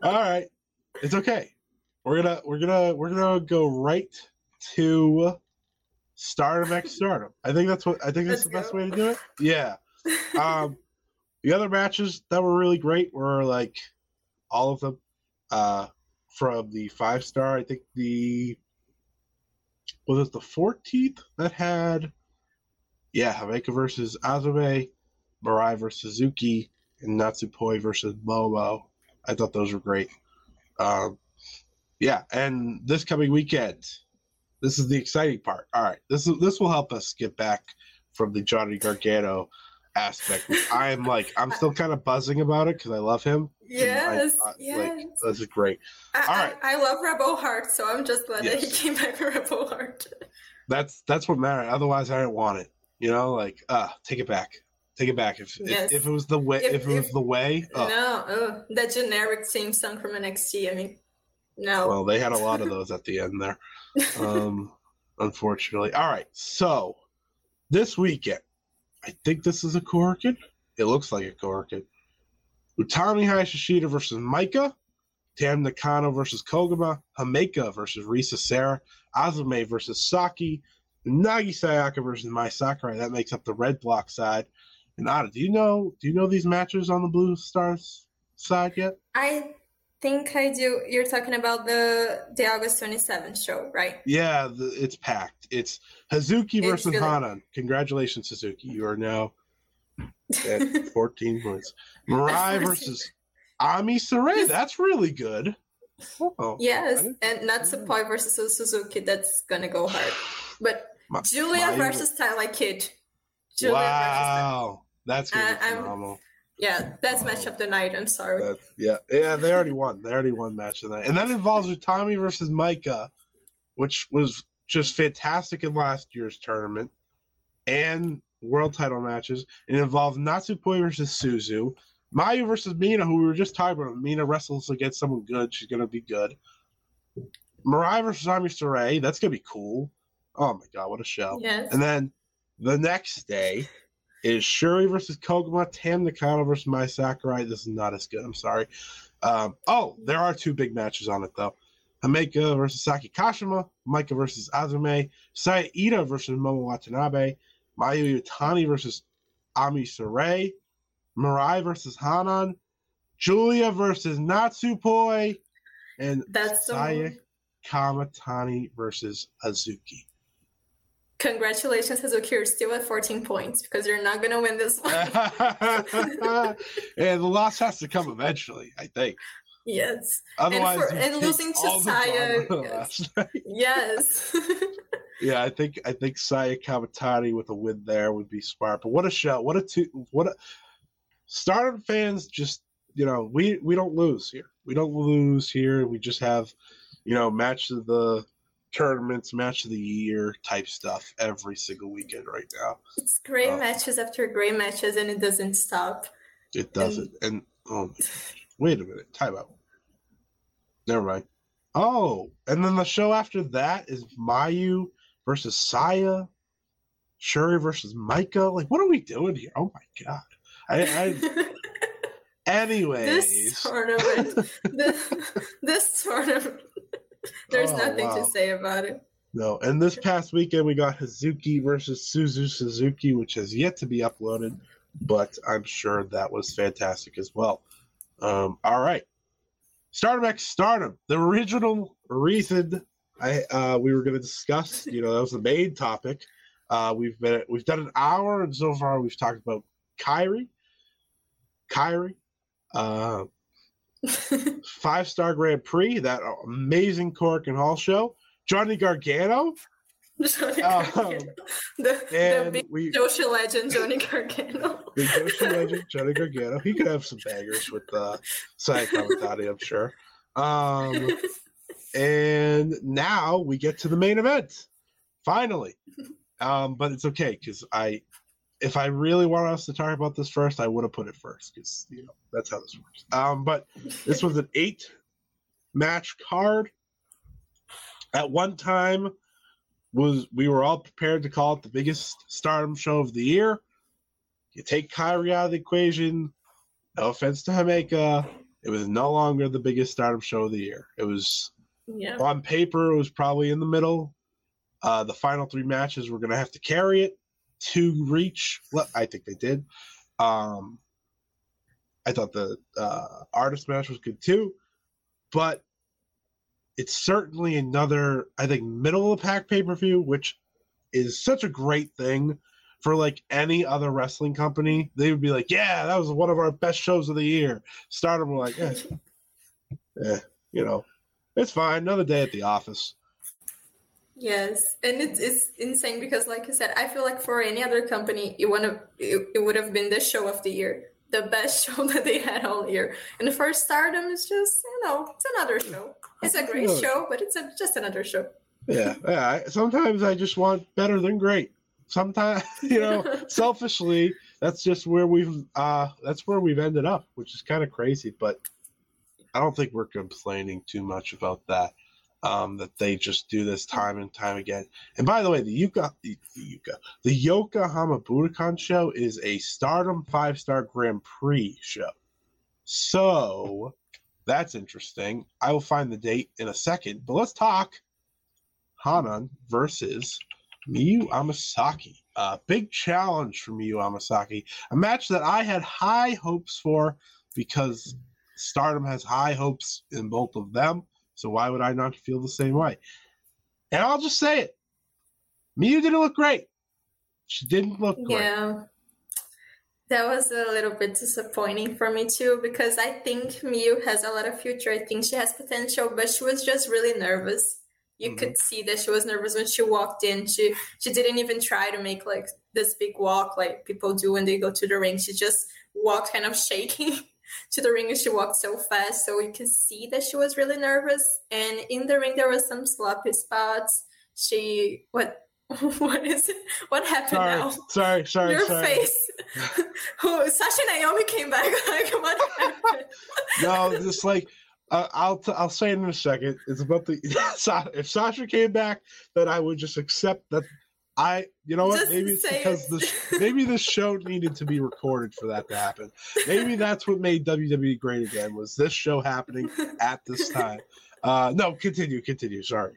all right, it's okay. We're gonna we're gonna we're gonna go right to Stardom X Stardom. I think that's what I think that's Let's the best go. way to do it. Yeah. [LAUGHS] Um, the other matches that were really great were like all of them. Uh, from the five star, I think the was it the fourteenth that had yeah, Himeka versus Azumi, Mirai versus Suzuki, and Natsupoi versus Momo. I thought those were great. Um, yeah, and this coming weekend, this is the exciting part. All right, this is this will help us get back from the Johnny Gargano aspect. I'm like, I'm [LAUGHS] still kind of buzzing about it because I love him. and I- yes, I- yes. Like, this is great. I, all right. I, I love Rebel Heart, so I'm just glad that he came back with Rebel Heart. That's that's what matters. Otherwise, I didn't want it. You know, like, uh, take it back. Take it back. If Yes. if, if it was the way, if, If- it was if- the way, uh, No, ugh, that generic theme song from NXT. I mean, no. Well, they had a lot of those at the end there. Um, unfortunately. All right. So this weekend, I think this is a Korakuen. It looks like a Korakuen. Utami Hayashishita versus Maika. Tam Nakano versus Koguma. Himeka versus Risa Sera. Azumi versus Saki. Nagi Sayaka versus Mai Sakurai. That makes up the red block side. And Ada, do you know do you know these matches on the Blue Stars side yet? I think I do. You're talking about the the August 27th show, right? Yeah, the, it's packed. It's Hazuki It's versus really- Hanan. Congratulations, Suzuki. You are now at [LAUGHS] 14 points. Mirai versus Ami Sourei. That's really good. Oh, Yes, and Natsupoi versus Suzuki. That's gonna go hard. But [SIGHS] My- Julia my- versus Tyler Kid. Julia Wow, that's gonna Uh, be I'm- phenomenal. yeah, that's match of the night. I'm sorry. That- yeah, yeah, they already won. They already won match of the night, and that involves Utami versus Maika, which was just fantastic in last year's tournament, and world title matches. It involved Natsupoi versus Suzu, Mayu versus Mina, who we were just talking about. Mina wrestles against someone good. She's gonna be good. Mirai versus Ami Sourei. That's gonna be cool. Oh my god, what a show! Yes. And then the next day is Syuri versus Koguma, Tam Nakano versus Mai Sakurai. This is not as good. I'm sorry. Um, oh, there are two big matches on it though. Himeka versus Saki Kashima, Maika versus Azumi, Saya Iida versus Momo Watanabe, Mayu Iwatani versus Ami Sourei, Mirai versus Hanan, Julia versus Natsupoi, and That's Saya. Kamitani versus Hazuki. Congratulations, Hazuki. You're still at 14 points because you're not gonna win this one. [LAUGHS] and the loss has to come eventually, I think. yes. Otherwise, for- and losing to Saya, [LAUGHS] yes. Yes. [LAUGHS] yeah, I think I think Saya Kamitani with a win there would be smart. But what a show! What a two! What a Stardom fans just you know we we don't lose here. We don't lose here. We just have you know match of the tournaments, match of the year type stuff every single weekend right now. it's great Oh. Uh, matches after great matches, and it doesn't stop. It doesn't. And oh, [LAUGHS] wait a minute, time out. Never mind. Oh, and then the show after that is Mayu versus Saya, Syuri versus Maika. Like, what are we doing here? Oh my god. I, I [LAUGHS] anyways. this tournament, [LAUGHS] this, this tournament, [LAUGHS] there's Oh, nothing wow. to say about it. No, and this past weekend we got Hazuki versus Suzu Suzuki, which has yet to be uploaded, but I'm sure that was fantastic as well. Um, all right, Stardom X Stardom, the original reason I uh, we were going to discuss. You know, that was the main topic. Uh, we've been we've done an hour, and so far we've talked about Kairi, Kairi, uh, five star Grand Prix, that amazing Korakuen Hall show. Johnny Gargano, [LAUGHS] Johnny Um, Gargano. The, the and big we- Joshi legend, Johnny Gargano. [LAUGHS] the Joshi legend Johnny Gargano. He could have some bangers with uh, Sai Kamitani, I'm sure. Um, [LAUGHS] and now we get to the main event, finally. Um, but it's okay because I, if I really want us to talk about this first, I would have put it first because you know that's how this works. Um, but this was an eight match card. At one time, was we were all prepared to call it the biggest Stardom show of the year. You take Kairi out of the equation. No offense to Jamaica, it was no longer the biggest Stardom show of the year. It was Yeah. on paper, it was probably in the middle. Uh, the final three matches were going to have to carry it to reach. Well, I think they did. Um, I thought the uh, artist match was good too, but it's certainly another, I think, middle of the pack pay per view, which is such a great thing for like any other wrestling company. They would be like, "Yeah, that was one of our best shows of the year." Stardom were like, eh, eh, you know, it's fine. Another day at the office. Yes, and it's it's insane because, like you said, I feel like for any other company, it would have it, it would have been the show of the year, the best [LAUGHS] show that they had all year. And for Stardom, it's just you know, it's another show. It's a great show, but it's a, just another show. Yeah, yeah. I- Sometimes I just want better than great. Sometimes, [LAUGHS] you know, [LAUGHS] selfishly, that's just where we've uh that's where we've ended up, which is kind of crazy, but I don't think we're complaining too much about that. Um, that they just do this time and time again. And by the way, the Yuka, the Yuka, the Yokohama Budokan show is a Stardom five star Grand Prix show. So that's interesting. I will find the date in a second, but let's talk Hanan versus Miyu Amasaki. A big challenge for Miyu Amasaki. A match that I had high hopes for because Stardom has high hopes in both of them. So why would I not feel the same way? And I'll just say it. Miyu didn't look great. She didn't look great. Yeah. That was a little bit disappointing for me too because I think Miyu has a lot of future. I think she has potential, but she was just really nervous. You Mhm. could see that she was nervous when she walked in. She she didn't even try to make like this big walk like people do when they go to the ring. She just walked kind of shaking [LAUGHS] to the ring and she walked so fast. So you can see that she was really nervous. And in the ring there was some sloppy spots. She what [LAUGHS] what is it? What happened Sorry, now? sorry, sorry, Your sorry. face. [LAUGHS] oh, Sasha Naomi came back. [LAUGHS] Like, what happened? no, just like uh, I'll t- I'll say it in a second. It's about the if Sasha came back, then I would just accept that. I you know what? Maybe it's because it. this maybe this show needed to be recorded for that to happen. Maybe that's what made WWE great again was this show happening at this time. Uh, no, continue, continue. Sorry.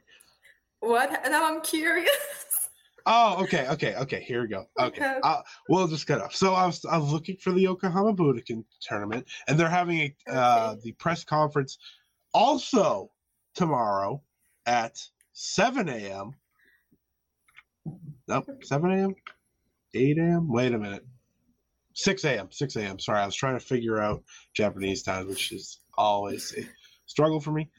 What? Now I'm curious. Oh, okay, okay, okay. Here we go. Okay, Okay. uh, we'll just get off. So I was, I was looking for the Yokohama Budokan tournament, and they're having a uh, Okay. the press conference also tomorrow at 7 a.m. Nope, 7 a.m. 8 a.m. Wait a minute. 6 a.m. 6 a.m. Sorry, I was trying to figure out Japanese time, which is always a struggle for me.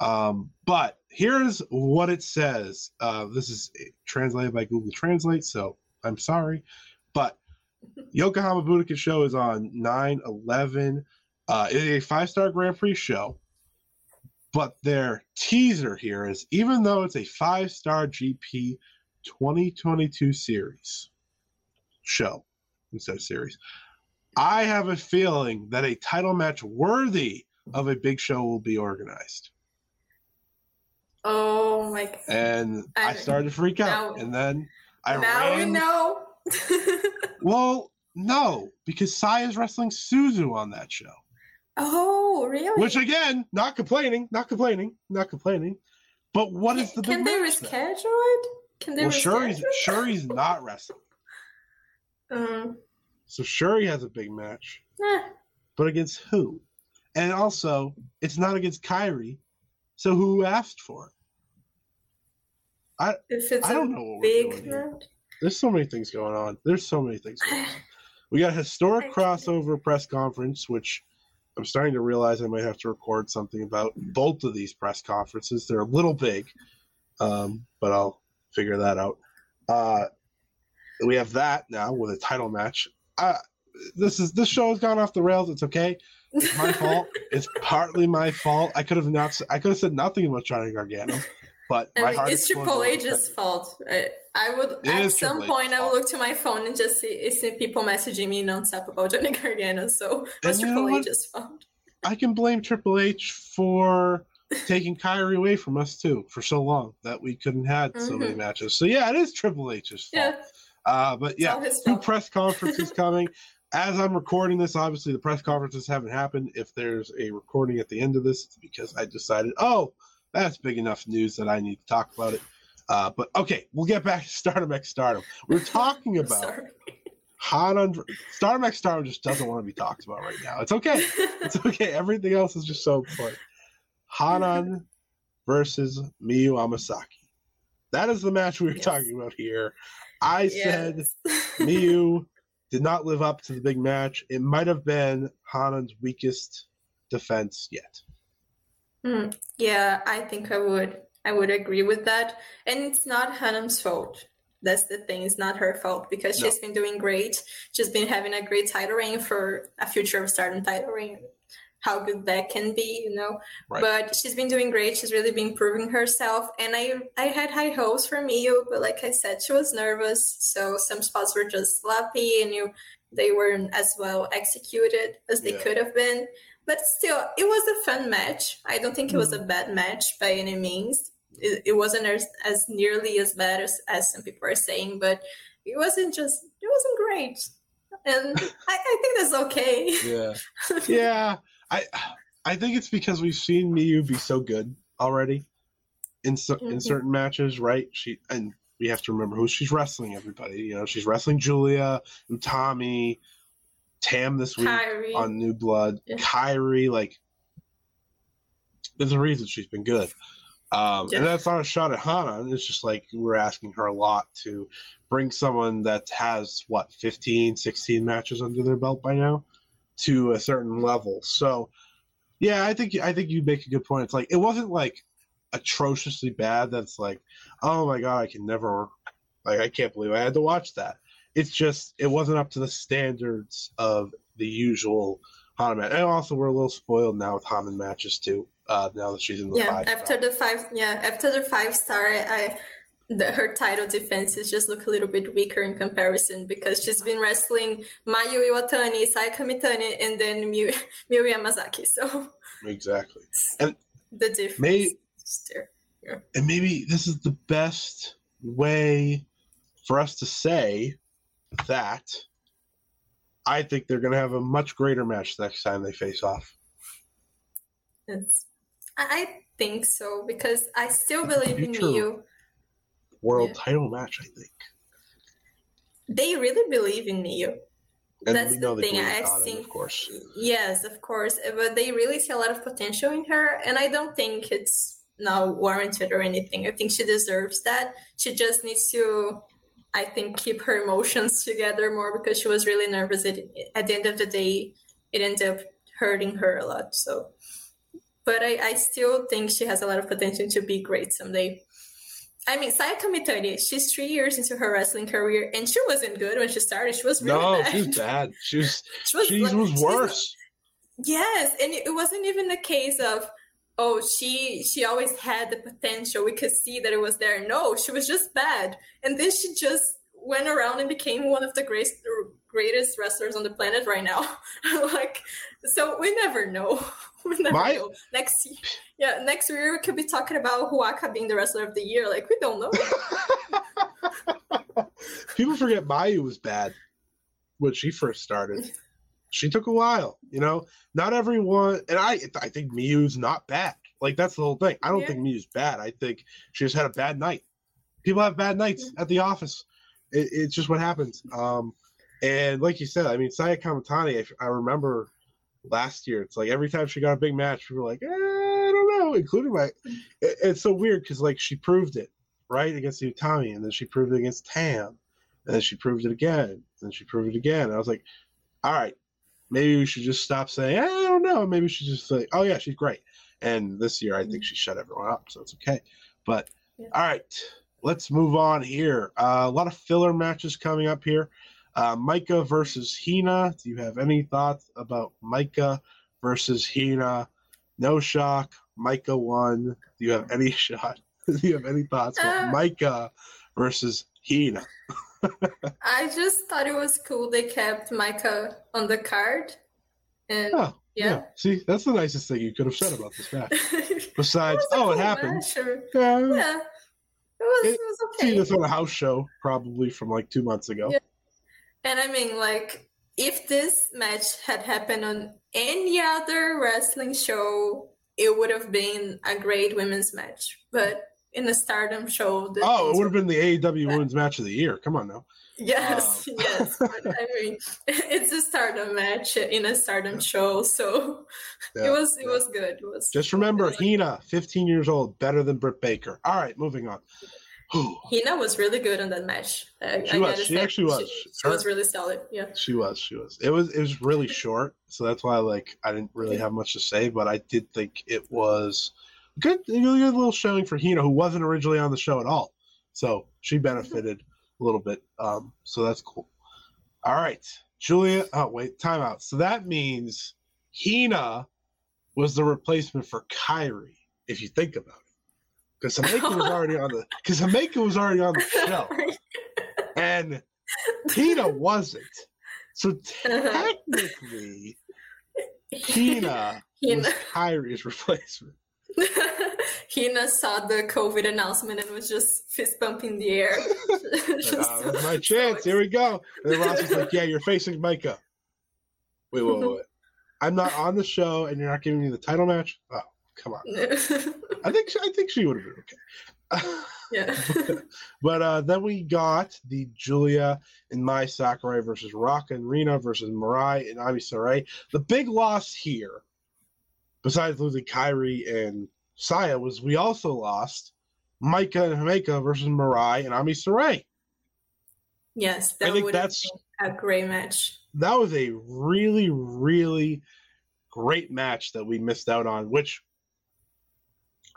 Um, but here's what it says. Uh, this is translated by Google Translate, so I'm sorry. But Yokohama Budokan show is on 9 11. Uh, it is a five star Grand Prix show. But their teaser here is even though it's a five star GP 2022 series show instead of series, I have a feeling that a title match worthy of a big show will be organized. Oh my god. And I, I- started to freak out. now- and then I now we ran. know. [LAUGHS] Well, no, because Sai is wrestling Suzu on that show. oh, really? Which again, not complaining, not complaining, not complaining. But what is the big Can they reschedule it? Can they Well, Syuri's? Syuri's not wrestling, Mm, so Syuri has a big match, eh, but against who? And also, it's not against Kairi, so who asked for it? I if it's I don't a know what we're big doing here. There's so many things going on. There's so many things going on. [LAUGHS] We got a historic crossover press conference, which I'm starting to realize I might have to record something about both of these press conferences. They're a little big, um, but I'll figure that out. Uh, we have that now with a title match. Uh, this is this show has gone off the rails. It's okay. It's my [LAUGHS] fault. It's partly my fault. I could have not. I could have said nothing about Johnny Gargano, but I my mean, heart it's Triple H's fault. I, I would It at some Triple point H's I would look to my phone and just see, see people messaging me nonstop about Johnny Gargano. So it's Triple? H's fault. I can blame Triple H for taking Kairi away from us too for so long that we couldn't had so many Mhm. matches. So yeah, it is Triple H's fault. Yeah, Uh, but yeah, two press [LAUGHS] conferences coming. As I'm recording this, obviously the press conferences haven't happened. If there's a recording at the end of this, it's because I decided, oh, that's big enough news that I need to talk about it. Uh, but okay, we'll get back to Stardom X Stardom. We're [LAUGHS] talking about Sorry. Hanan. Stardom X Stardom just doesn't want to be talked about right now. It's okay. It's okay. Everything else is just so important. Hanan versus Miyu Amasaki. That is the match we were Yes. talking about here. I said [LAUGHS] Miyu did not live up to the big match. It might have been Hanan's weakest defense yet. Hmm. Yeah, I think I would. I would agree with that. And it's not Hanan's fault. That's the thing. It's not her fault because No. she's been doing great. She's been having a great title reign for a future of Stardom title reign. How good that can be, you know. Right. But she's been doing great. She's really been proving herself. And I, I had high hopes for Miyu, but like I said, she was nervous. So some spots were just sloppy, and you, they weren't as well executed as they Yeah. could have been. But still, it was a fun match. I don't think it was a Mm-hmm. bad match by any means. It, it wasn't as, as nearly as bad as, as some people are saying, but it wasn't just, it wasn't great. And I, I think that's okay. Yeah. [LAUGHS] yeah. I I think it's because we've seen Miyu be so good already in cer- in Mhm. certain matches, right? She and we have to remember who she's wrestling. Everybody, you know, she's wrestling Julia, Utami, Tam this week Kairi. on New Blood, Yeah. Kairi. Like, there's a reason she's been good. Um, Yeah. And that's not a shot at Hanan. It's just like we're asking her a lot to bring someone that has what 15, 16 matches under their belt by now to a certain level. So, yeah, I think I think you make a good point. It's like it wasn't like atrociously bad. That's like, oh my god, I can never, like, I can't believe I had to watch that. It's just it wasn't up to the standards of the usual Hanan match. And also, we're a little spoiled now with Hanan matches too. Uh, now that she's in the yeah, five. after the five, yeah, after the five star, I, the, her title defenses just look a little bit weaker in comparison because she's been wrestling Mayu Iwatani, Saya Kamitani, and then Miyu, [LAUGHS] Miyu Yamazaki. So exactly. And the difference May- there. and maybe this is the best way for us to say that I think they're going to have a much greater match next time they face off. It's, I think so because I still believe in Miyu. World Yeah. title match, I think. They really believe in Miyu. And That's the thing. I think, of course. yes, of course, but they really see a lot of potential in her, and I don't think it's now warranted or anything. I think she deserves that. She just needs to, I think, keep her emotions together more because she was really nervous. At, at the end of the day, it ended up hurting her a lot. So, but I, I still think she has a lot of potential to be great someday. I mean, Saya Kamitani, she's three years into her wrestling career, and she wasn't good when she started. She was really No, bad. she was bad. She was, [LAUGHS] She was, she like- was worse. Yes, and it wasn't even a case of oh she she always had the potential. We could see that it was there. No, she was just bad, and then she just went around and became one of the greatest greatest wrestlers on the planet right now. [LAUGHS] like, so we never know. [LAUGHS] We never My- know. Next, year, yeah, next year we could be talking about Ruaka being the wrestler of the year. Like, we don't know. [LAUGHS] People forget Mayu was bad when she first started. She took a while, you know. Not everyone, and I, I think Miyu's not bad. Like that's the whole thing. I don't Yeah. think Miyu's bad. I think she just had a bad night. People have bad nights at the office. It, it's just what happens. Um, and like you said, I mean, Saya Kamitani, I, I remember last year. It's like every time she got a big match, we were like, eh, I don't know, including my. It, it's so weird because like she proved it right against Utami, and then she proved it against Tam, and then she proved it again, and then she proved it again. And I was like, all right, maybe we should just stop saying, I don't know. Maybe we should just say, oh yeah, she's great. And this year, I think she shut everyone up, so it's okay. But Yeah. all right, let's move on here. Uh, a lot of filler matches coming up here. Uh, Maika versus Hina. Do you have any thoughts about Maika versus Hina? No shock. Maika won. Do you have any [LAUGHS] shot? Do you have any thoughts about Uh, Maika versus Hina? [LAUGHS] I just thought it was cool they kept Maika on the card. And Oh, yeah. See, that's the nicest thing you could have said about this match. [LAUGHS] Besides, a oh, it happened. or- Yeah, Yeah. It was, It- it was okay. this on a house show probably from like two months ago. Yeah. And I mean, like, if this match had happened on any other wrestling show, it would have been a great women's match. But in a Stardom show, Oh, it would have been the AEW [LAUGHS] Women's Match of the Year. Come on now. Yes, Um, [LAUGHS] yes. [LAUGHS] But I mean, it's a Stardom match in a Stardom show, so Yeah, it was it yeah. was good. It was Just remember, Hina, 15 years old, better than Britt Baker. All right, moving on. Hina was really good on that match. I, She I was. She say, actually was. She, she was really solid. Yeah. She was. She was. It was. It was really short, so that's why like I didn't really have much to say, but I did think it was good. A good little showing for Hina, who wasn't originally on the show at all, so she benefited a little bit. Um, so that's cool. All right, Julia. Oh wait, timeout. So that means Hina was the replacement for Kairi, if you think about it. Because Himeka was already on the because Himeka was already on the [LAUGHS] show and Hina wasn't. So technically, [LAUGHS] Hina was Hina. Kairi's replacement. [LAUGHS] Hina saw the COVID announcement and was just fist bumping the air. Just Uh, my so chance. Here we go. And then Ross was like, "Yeah, you're facing Maika." Wait, wait, wait, wait. I'm not on the show, and you're not giving me the title match. Oh, come on. [LAUGHS] I think I think she would have been okay. yeah. [LAUGHS] But uh, then we got the Julia and Mai Sakurai versus Rock and Rena versus Mirai and Ami Sourei. The big loss here, besides losing Kairi and Saya, was we also lost Maika and Himeka versus Mirai and Ami Sourei. Yes, I that think would have that's- been a great match. That was a really, really great match that we missed out on, which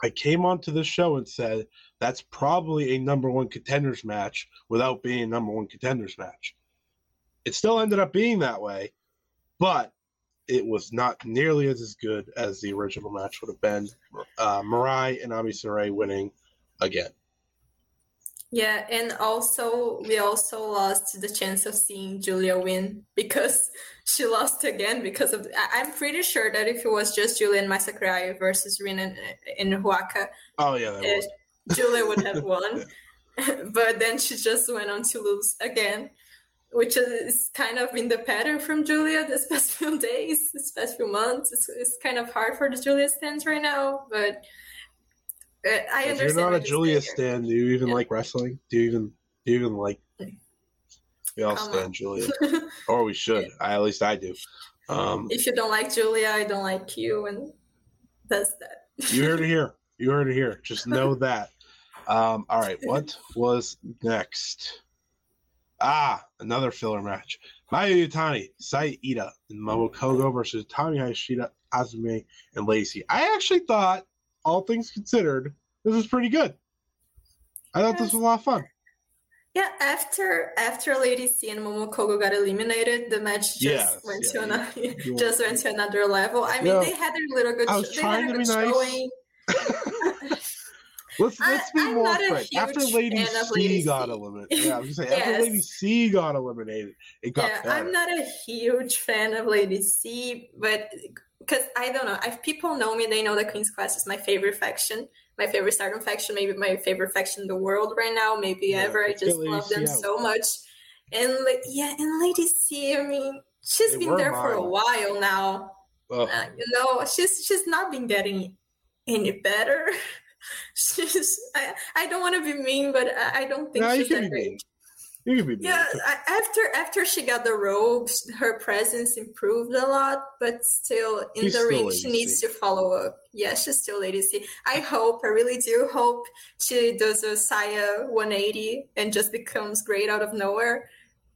I came onto the show and said that's probably a number one contenders match without being a number one contenders match. It still ended up being that way, but it was not nearly as, good as the original match would have been. Uh, Mirai and Ami Sourei winning again. Yeah, and also we also lost the chance of seeing Julia win because [LAUGHS] she lost again because of. I'm pretty sure that if it was just Julia and Mai Sakurai versus Rina and, Ruaka, Oh yeah, that uh. Julia would have [LAUGHS] won. [LAUGHS] but then she just went on to lose again, which is kind of been the pattern from Julia this past few days, this past few months. It's, it's kind of hard for the Julia stands right now, but I If understand. you're not a Julia stan, do you even Yeah. like wrestling? Do you even do you even like? We all Come stand. Julia, [LAUGHS] or we should. I, at least I do. Um, if you don't like Julia, I don't like you, and that's that. you heard it here. You heard it here. Just know [LAUGHS] that. Um, all right, what was next? Ah, another filler match. Mayu Iwatani, Saya Iida, and Momo Kohgo versus Utami Hayashida, Azumi, and Lady C. I actually thought, all things considered, this was pretty good. I thought this was a lot of fun. Yeah, after after Lady C and Momo Kohgo got eliminated, the match just Yes, went yeah, to another [LAUGHS] just went to another level. I mean, Yeah. they had their little good. I was they trying had to be nice. showing. [LAUGHS] Let's let's be I'm more frank. After Lady C Lady got C. eliminated, yeah, I was say [LAUGHS] after Lady C got eliminated, it got yeah, better. I'm not a huge fan of Lady C, but because I don't know, if people know me, they know that Queen's Quest is my favorite faction, my favorite Stardom faction, maybe my favorite faction in the world right now, maybe Yeah, ever. I just love them out. so much. And like, yeah, and Lady C, I mean, she's They been there for a while now. Uh, you know, she's she's not been getting any better. [LAUGHS] she's I, I don't want to be mean, but I, I don't think No, she's can that be great. Mean. You can be. Yeah, after after she got the robes, her presence improved a lot, but still in She's the ring, she needs to follow up. Yeah, she's still Lady C. I hope, I really do hope she does a Saya 180 and just becomes great out of nowhere.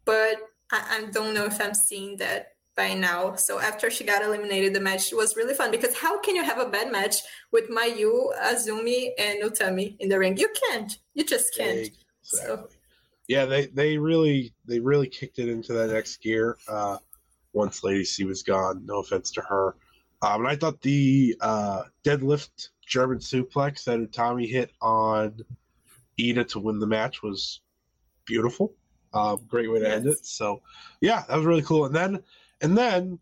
But I, I don't know if I'm seeing that by now. So after she got eliminated, the match was really fun because how can you have a bad match with Mayu, Azumi, and Utami in the ring? You can't. You just can't. So Yeah, they they really they really kicked it into that next gear. Uh, once Lady C was gone. No offense to her. Um, and I thought the uh, deadlift German suplex that Utami hit on Iida to win the match was beautiful. Um, great way to end it. So, yeah, that was really cool. And then, and then,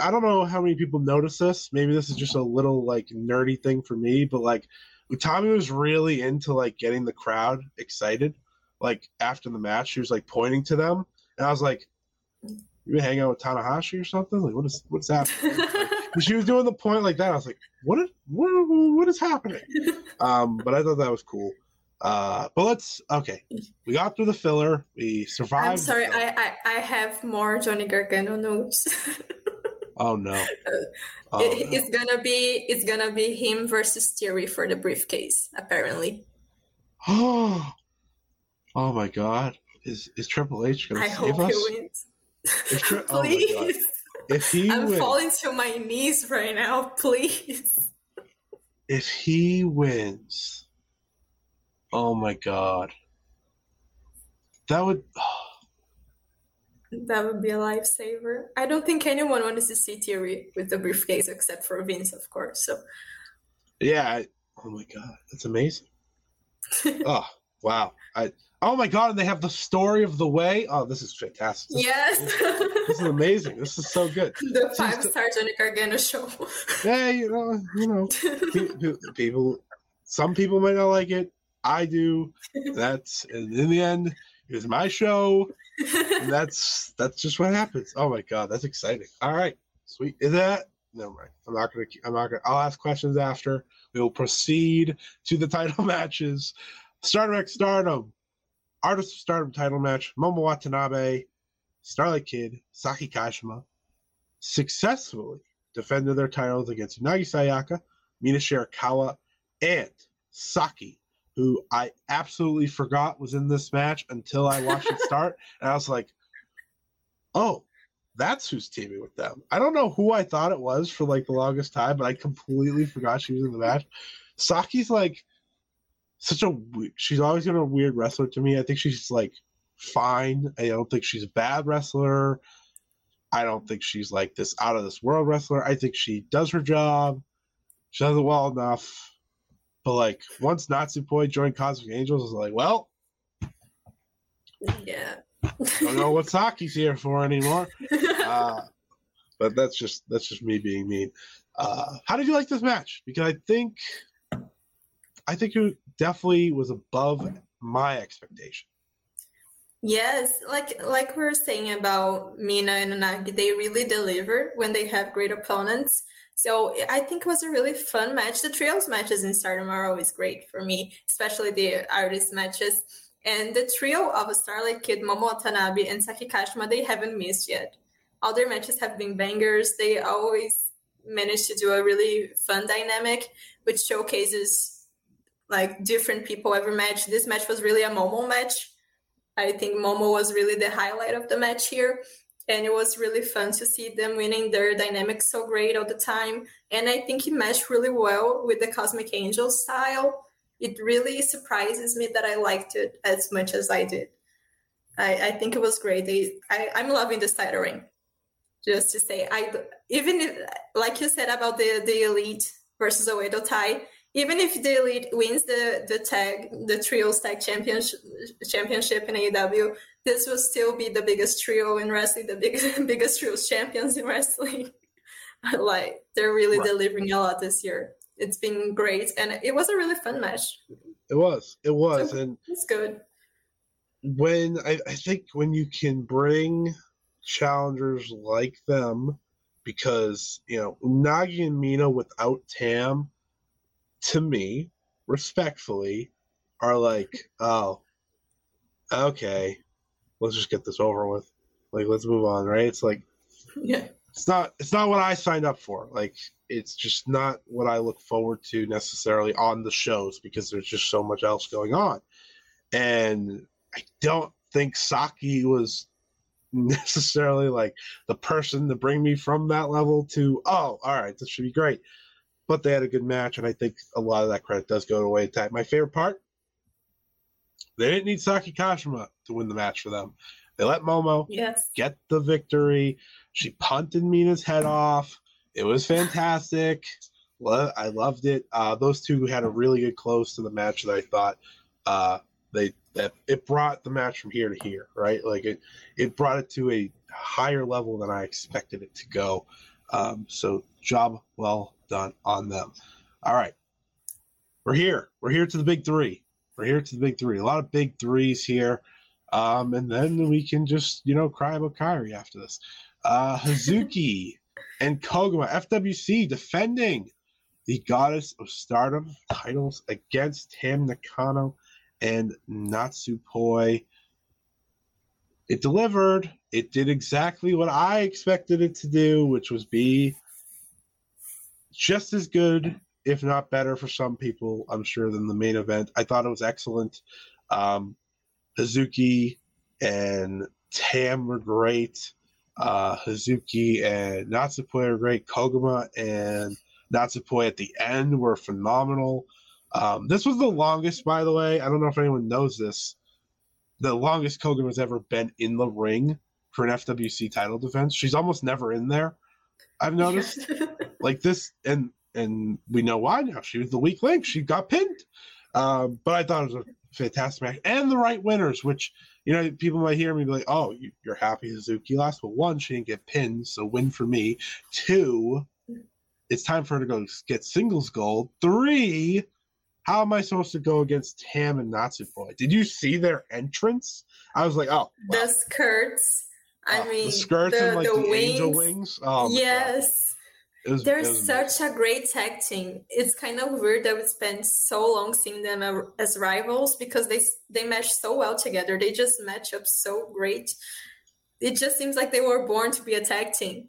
I don't know how many people notice this. Maybe this is just a little like nerdy thing for me, but like Utami was really into like getting the crowd excited. Like after the match, she was like pointing to them, and I was like, "You been hanging out with Tanahashi or something? Like, what is what's happening?" [LAUGHS] Like, she was doing the point like that. I was like, "What? Is, what? What is happening?" [LAUGHS] Um, but I thought that was cool. Uh, but let's okay. We got through the filler. We survived. I'm sorry, I, I I have more Johnny Gargano notes. [LAUGHS] Oh no! Oh, It- no. It's gonna be it's gonna be him versus Theory for the briefcase, apparently. [GASPS] [GASPS] [GASPS] Oh, oh my God! Is is Triple H gonna I save hope us? he wins. Is Tri- [LAUGHS] oh please. If he I'm wins, falling to my knees right now, please. if he wins, oh my God, that would. That would be a lifesaver. I don't think anyone wants to see Theory with the briefcase except for Vince, of course. So Yeah. I, oh my God, that's amazing. [LAUGHS] oh wow! I. Oh my God! And they have the story of the way. Oh, this is fantastic. This, yes, this is amazing. This is so good. [LAUGHS] the five star Johnny Gargano show. Yeah, you know, you know, [LAUGHS] pe- pe- people. Some people might not like it. I do. That's and in the end, it was my show. [LAUGHS] That's that's just what happens. Oh my god, that's exciting. All right, sweet. Is that? Never mind. I'm not gonna. I'm not gonna. I'll ask questions after. We will proceed to the title matches. Stardom X Stardom, Artist of Stardom title match. Momo Watanabe, Starlight Kid, Saki Kashima, successfully defended their titles against Unagi Sayaka, Mina Shirakawa, and Saki, who I absolutely forgot was in this match until I watched it [LAUGHS] start. And I was like, oh, that's who's teaming with them. I don't know who I thought it was for like the longest time, but I completely forgot she was in the match. Saki's like such a she's always been a weird wrestler to me. I think she's like fine. I don't think she's a bad wrestler. I don't think she's like this out of this world wrestler. I think she does her job. She does it well enough. But like once Natsupoi joined Cosmic Angels, I was like, well, yeah. I don't know what [LAUGHS] Saki's here for anymore. [LAUGHS] Uh, but that's just that's just me being mean. Uh, how did you like this match? Because I think I think it definitely was above my expectation. Yes, like like we were saying about Mina and Unagi, they really deliver when they have great opponents. So I think it was a really fun match. The trios matches in Stardom are always great for me, especially the artist matches. And the trio of Starlight Kid, Momo Watanabe, and Saki Kashima, they haven't missed yet. All their matches have been bangers. They always manage to do a really fun dynamic, which showcases like different people every match. This match was really a Momo match. I think Momo was really the highlight of the match here. And it was really fun to see them winning their dynamics so great all the time. And I think it matched really well with the Cosmic Angel style. It really surprises me that I liked it as much as I did. I, I think it was great. They, I, I'm loving the title ring. Just to say, I even if, like you said about the the elite versus Oedo Tai, even if the elite wins the the tag the trios tag championship championship in AEW, this will still be the biggest trio in wrestling, the biggest [LAUGHS] biggest trios champions in wrestling. [LAUGHS] like they're really Right. delivering a lot this year. It's been great, and it was a really fun match. It was, it was, and It's good. when I, I think when you can bring challengers like them, because you know Unagi and Mina without Tam, to me, respectfully, are like, oh, okay, let's just get this over with. Like, let's move on, right? It's like Yeah. it's not it's not what I signed up for. Like it's just not what I look forward to necessarily on the shows because there's just so much else going on. And I don't think Saki was [LAUGHS] necessarily like the person to bring me from that level to oh, all right, this should be great. But they had a good match, and I think a lot of that credit does go to Way Time. My favorite part, they didn't need Saki Kashima to win the match for them. They let Momo Yes. get the victory. She punted Mina's head off. It was fantastic. Lo- I loved it. Uh, those two had a really good close to the match that I thought uh, they that it brought the match from here to here, right? Like it it brought it to a higher level than I expected it to go. Um, so job well done on them. All right, we're here. We're here to the big three. We're here to the big three. A lot of big threes here. Um, and then we can just, you know, cry about Kairi after this. Uh, Hazuki [LAUGHS] and Koguma, FWC, defending the Goddess of Stardom titles against Tam Nakano and Natsupoi. It delivered. It did exactly what I expected it to do, which was be just as good, if not better, for some people, I'm sure, than the main event. I thought it was excellent. Um, Hazuki and Tam were great. Uh, Hazuki and Natsupoi are great. Koguma and Natsupoi at the end were phenomenal. Um, this was the longest, by the way. I don't know if anyone knows this. The longest Koguma has ever been in the ring for an FWC title defense. She's almost never in there. I've noticed [LAUGHS] like this, and and we know why now. She was the weak link. She got pinned. Um, but I thought it was a fantastic match and the right winners, which you know people might hear me be like, "Oh, you, you're happy Hazuki lost." But one, she didn't get pinned, so win for me. Two, it's time for her to go get singles gold. Three, how am I supposed to go against Tam and Natsupoi? Did you see their entrance? I was like, "Oh, The skirts. I oh, mean, the skirts the, and like the the, wings. angel wings." Oh, yes. Was, They're such a great tag team. It's kind of weird that we spent so long seeing them as rivals because they they match so well together. They just match up so great. It just seems like they were born to be a tag team.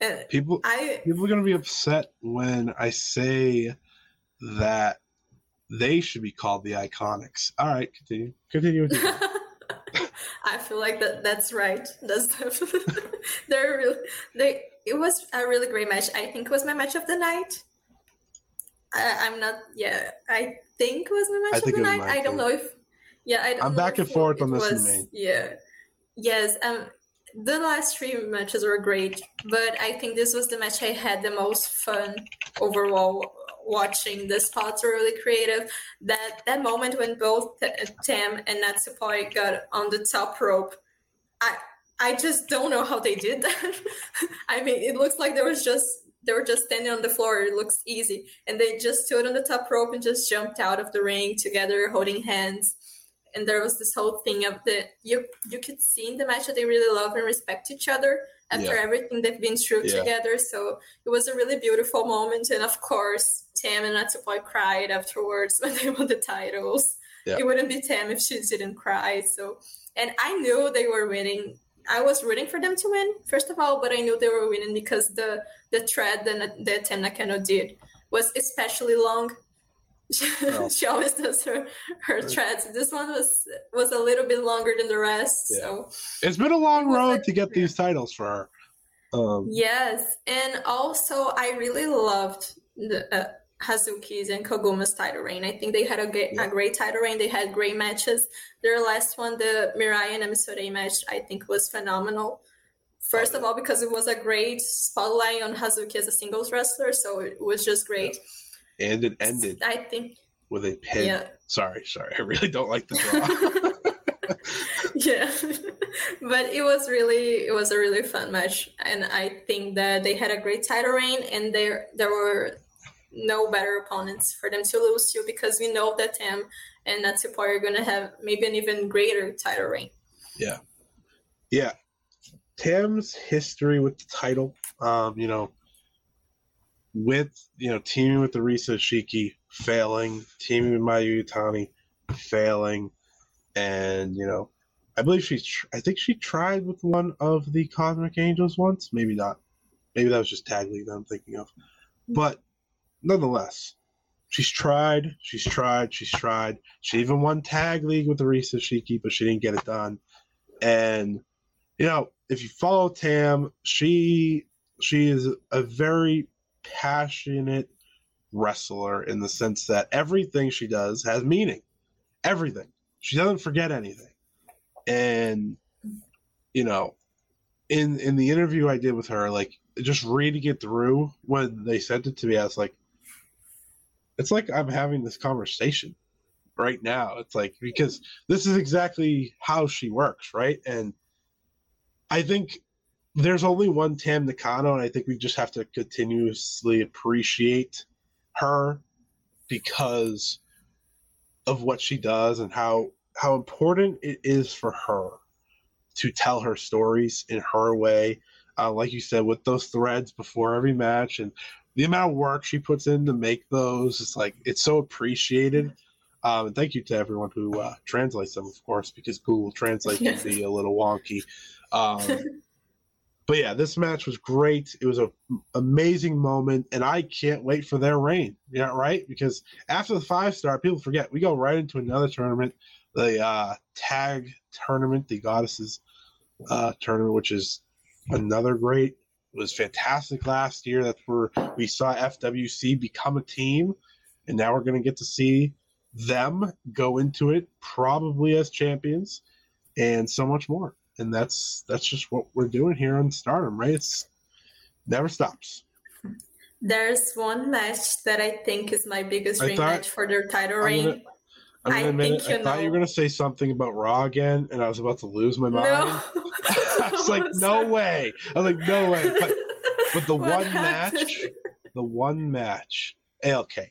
And people I people are gonna be upset when I say that they should be called the Iconics. All right, continue. Continue. with [LAUGHS] I feel like that that's right. That's [LAUGHS] they're really they. It was a really great match. I think it was my match of the night. I, I'm not. Yeah, I think it was my match of the night. I don't know if. Yeah, I don't. I'm know back and forth on this was-. Yeah. Yes. Um. The last three matches were great, but I think this was the match I had the most fun overall watching. The spots were really creative. That that moment when both Tam and Natsupoi got on the top rope, I I just don't know how they did that. [LAUGHS] I mean, it looks like there was just they were just standing on the floor. It looks easy, and they just stood on the top rope and just jumped out of the ring together, holding hands. And there was this whole thing of the you you could see in the match that they really love and respect each other after Yeah. everything they've been through Yeah. together. So it was a really beautiful moment. And of course, Tam and Natsupoi cried afterwards [LAUGHS] when they won the titles. Yeah. It wouldn't be Tam if she didn't cry. So and I knew they were winning. I was rooting for them to win, first of all, but I knew they were winning because the the thread that, that Tam Nakano did was especially long. Oh. [LAUGHS] she always does her her threads. This one was was a little bit longer than the rest. Yeah. So It's been a long road like- to get these titles for her. Um, yes, and also I really loved the uh, Hazuki's and Koguma's title reign. I think they had a, ge- Yeah. a great title reign. They had great matches. Their last one, the Mirai and Ami Sourei match, I think was phenomenal. First of all, because it was a great spotlight on Hazuki as a singles wrestler, so it was just great. And it ended I think, with a pin. yeah. Sorry, sorry. I really don't like the draw. [LAUGHS] yeah [LAUGHS] but it was really it was a really fun match and i think that they had a great title reign and there there were no better opponents for them to lose to because we know that Tam and Natsupoi are going to have maybe an even greater title reign yeah. Yeah. Tam's history with the title, um, you know, with you know teaming with Arisa Hoshiki failing, teaming with Mayu Utami failing, and you know, I believe she's. Tr- I think she tried with one of the Cosmic Angels once. Maybe not. Maybe that was just Tag League that I'm thinking of. But nonetheless, she's tried. She's tried. She's tried. She even won Tag League with Arisa Hoshiki, but she didn't get it done. And you know, if you follow Tam, she she is a very passionate wrestler in the sense that everything she does has meaning. Everything. She doesn't forget anything. And you know, in in the interview I did with her, like just reading it through when they sent it to me, I was like, it's like I'm having this conversation right now. It's like because this is exactly how she works, right? And I think there's only one Tam Nakano, and I think we just have to continuously appreciate her because of what she does and how how important it is for her to tell her stories in her way. Uh, like you said, with those threads before every match and the amount of work she puts in to make those, it's like it's so appreciated. Um, and thank you to everyone who uh, translates them, of course, because Google Translate can be [LAUGHS] a little wonky. Um, [LAUGHS] but yeah, this match was great. It was an amazing moment, and I can't wait for their reign. Yeah, right. Because after the five star, people forget we go right into another tournament, the uh, tag tournament, the goddesses uh, tournament, which is another great. It was fantastic last year. That's where we saw FWC become a team, and now we're going to get to see them go into it probably as champions, and so much more and that's that's just what we're doing here on Stardom, right? It's never stops. There's one match that I think is my biggest dream match for their title I'm reign. Gonna, I'm gonna I think it, you I thought you were gonna say something about Raw again, and I was about to lose my mind. No. [LAUGHS] [LAUGHS] I was like, no way. I was like, no way. But, [LAUGHS] but the one happened? match, the one match, ALK.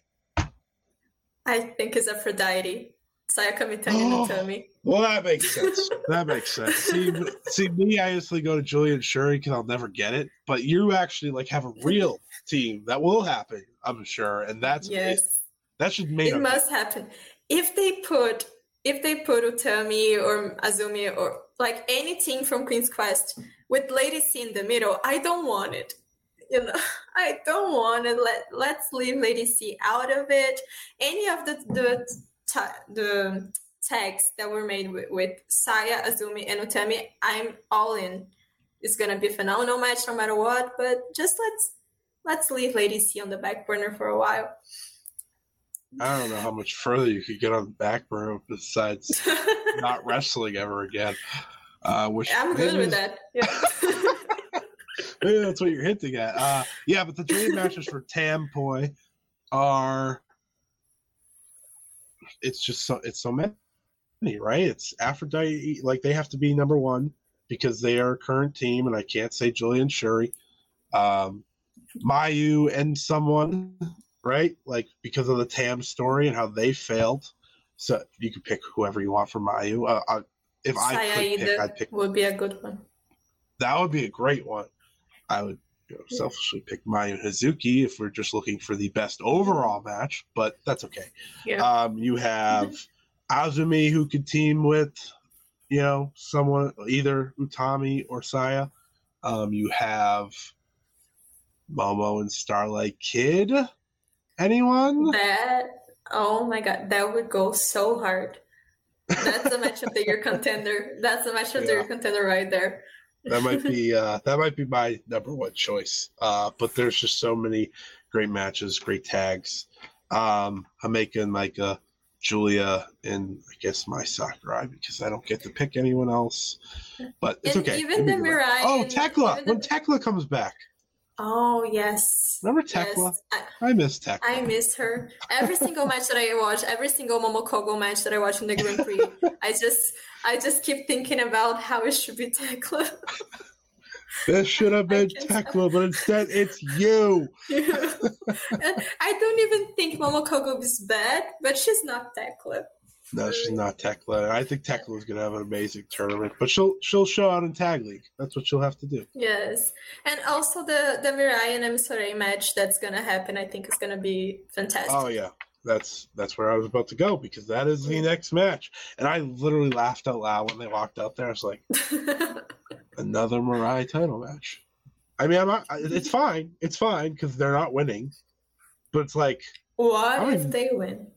I think is Aphrodite. Saya Kamitani Oh. Natami. Well, that makes sense. that makes sense. See, see, me, I usually go to Julian Syuri because I'll never get it. But you actually like have a real team that will happen, I'm sure, and that's Yes. that should make It must happen. If they put if they put Utami or Azumi or like anything from Queen's Quest with Lady C in the middle, I don't want it. You know, [LAUGHS] I don't want it. Let let's leave Lady C out of it. Any of the the ta- the tags that were made with, with Saya, Azumi, and Utami, I'm all in. It's gonna be a phenomenal match no matter what. But just let's let's leave Lady C on the back burner for a while. I don't know how much further you could get on the back burner besides [LAUGHS] not wrestling ever again. Uh, which I'm good with is- that. Yeah. [LAUGHS] Maybe that's what you're hinting at. Uh, yeah, but the dream [LAUGHS] matches for Tam Poi are it's just so it's so many, right? It's Aphrodite like they have to be number one because they are a current team, and I can't say Julian Syuri. Um Mayu and someone, right? Like because of the Tam story and how they failed. So you could pick whoever you want for Mayu. Uh, I, if I could pick, I'd pick would be a good one. that would be a great one. I would you know, selfishly pick Mayu Hazuki if we're just looking for the best overall match, but that's okay. Yeah. Um, you have Azumi who could team with, you know, someone either Utami or Saya. Um, you have Momo and Starlight Kid. Anyone? that oh my god, that would go so hard. That's a match of the year [LAUGHS] contender. That's a match of the year Yeah. contender right there. That might be uh, that might be my number one choice. Uh, but there's just so many great matches, great tags. Um, Himeka and Maika, Julia, and I guess Mai Sakurai because I don't get to pick anyone else. But it's And okay. even the. Mirai Oh, Tekla! the- When Tekla comes back, Oh yes. remember Tekla? Yes. I, I miss Tekla. I miss her. Every single match that I watch, every single Momo Kohgo match that I watch in the Grand Prix, [LAUGHS] I just I just keep thinking about how it should be Tekla. [LAUGHS] This should have been Tekla, but instead it's you. [LAUGHS] And I don't even think Momo Kohgo is bad, but she's not Tekla. No, she's not Tekla. I think Tekla is gonna have an amazing tournament, but she'll she'll show out in tag league. That's what she'll have to do. Yes, and also the the Mirai and Ami Sourei match that's gonna happen. I think is gonna be fantastic. Oh yeah, that's that's where I was about to go because that is the next match, and I literally laughed out loud when they walked out there. I was like, [LAUGHS] another Mariah title match. I mean, I'm not. It's fine. It's fine because they're not winning, but it's like what I if they win?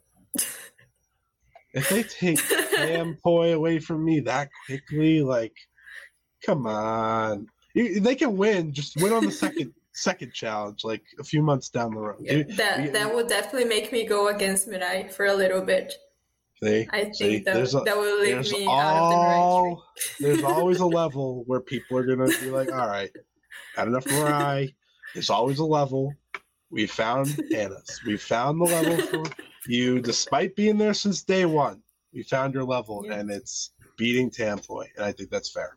if they take [LAUGHS] Sam Poi away from me that quickly, like Come on, You- they can win. Just win on the second second challenge, like a few months down the road. You- That you- that would definitely make me go against Mirai for a little bit. See, I think See, that, there's a- that will leave me out of the right all there's always a [LAUGHS] level where people are gonna be like, all right, had enough Mirai. There's always a level. We found Anna's. We found the level for you, despite being there since day one. We found your level, Yeah. and it's beating Tampoy, and I think that's fair.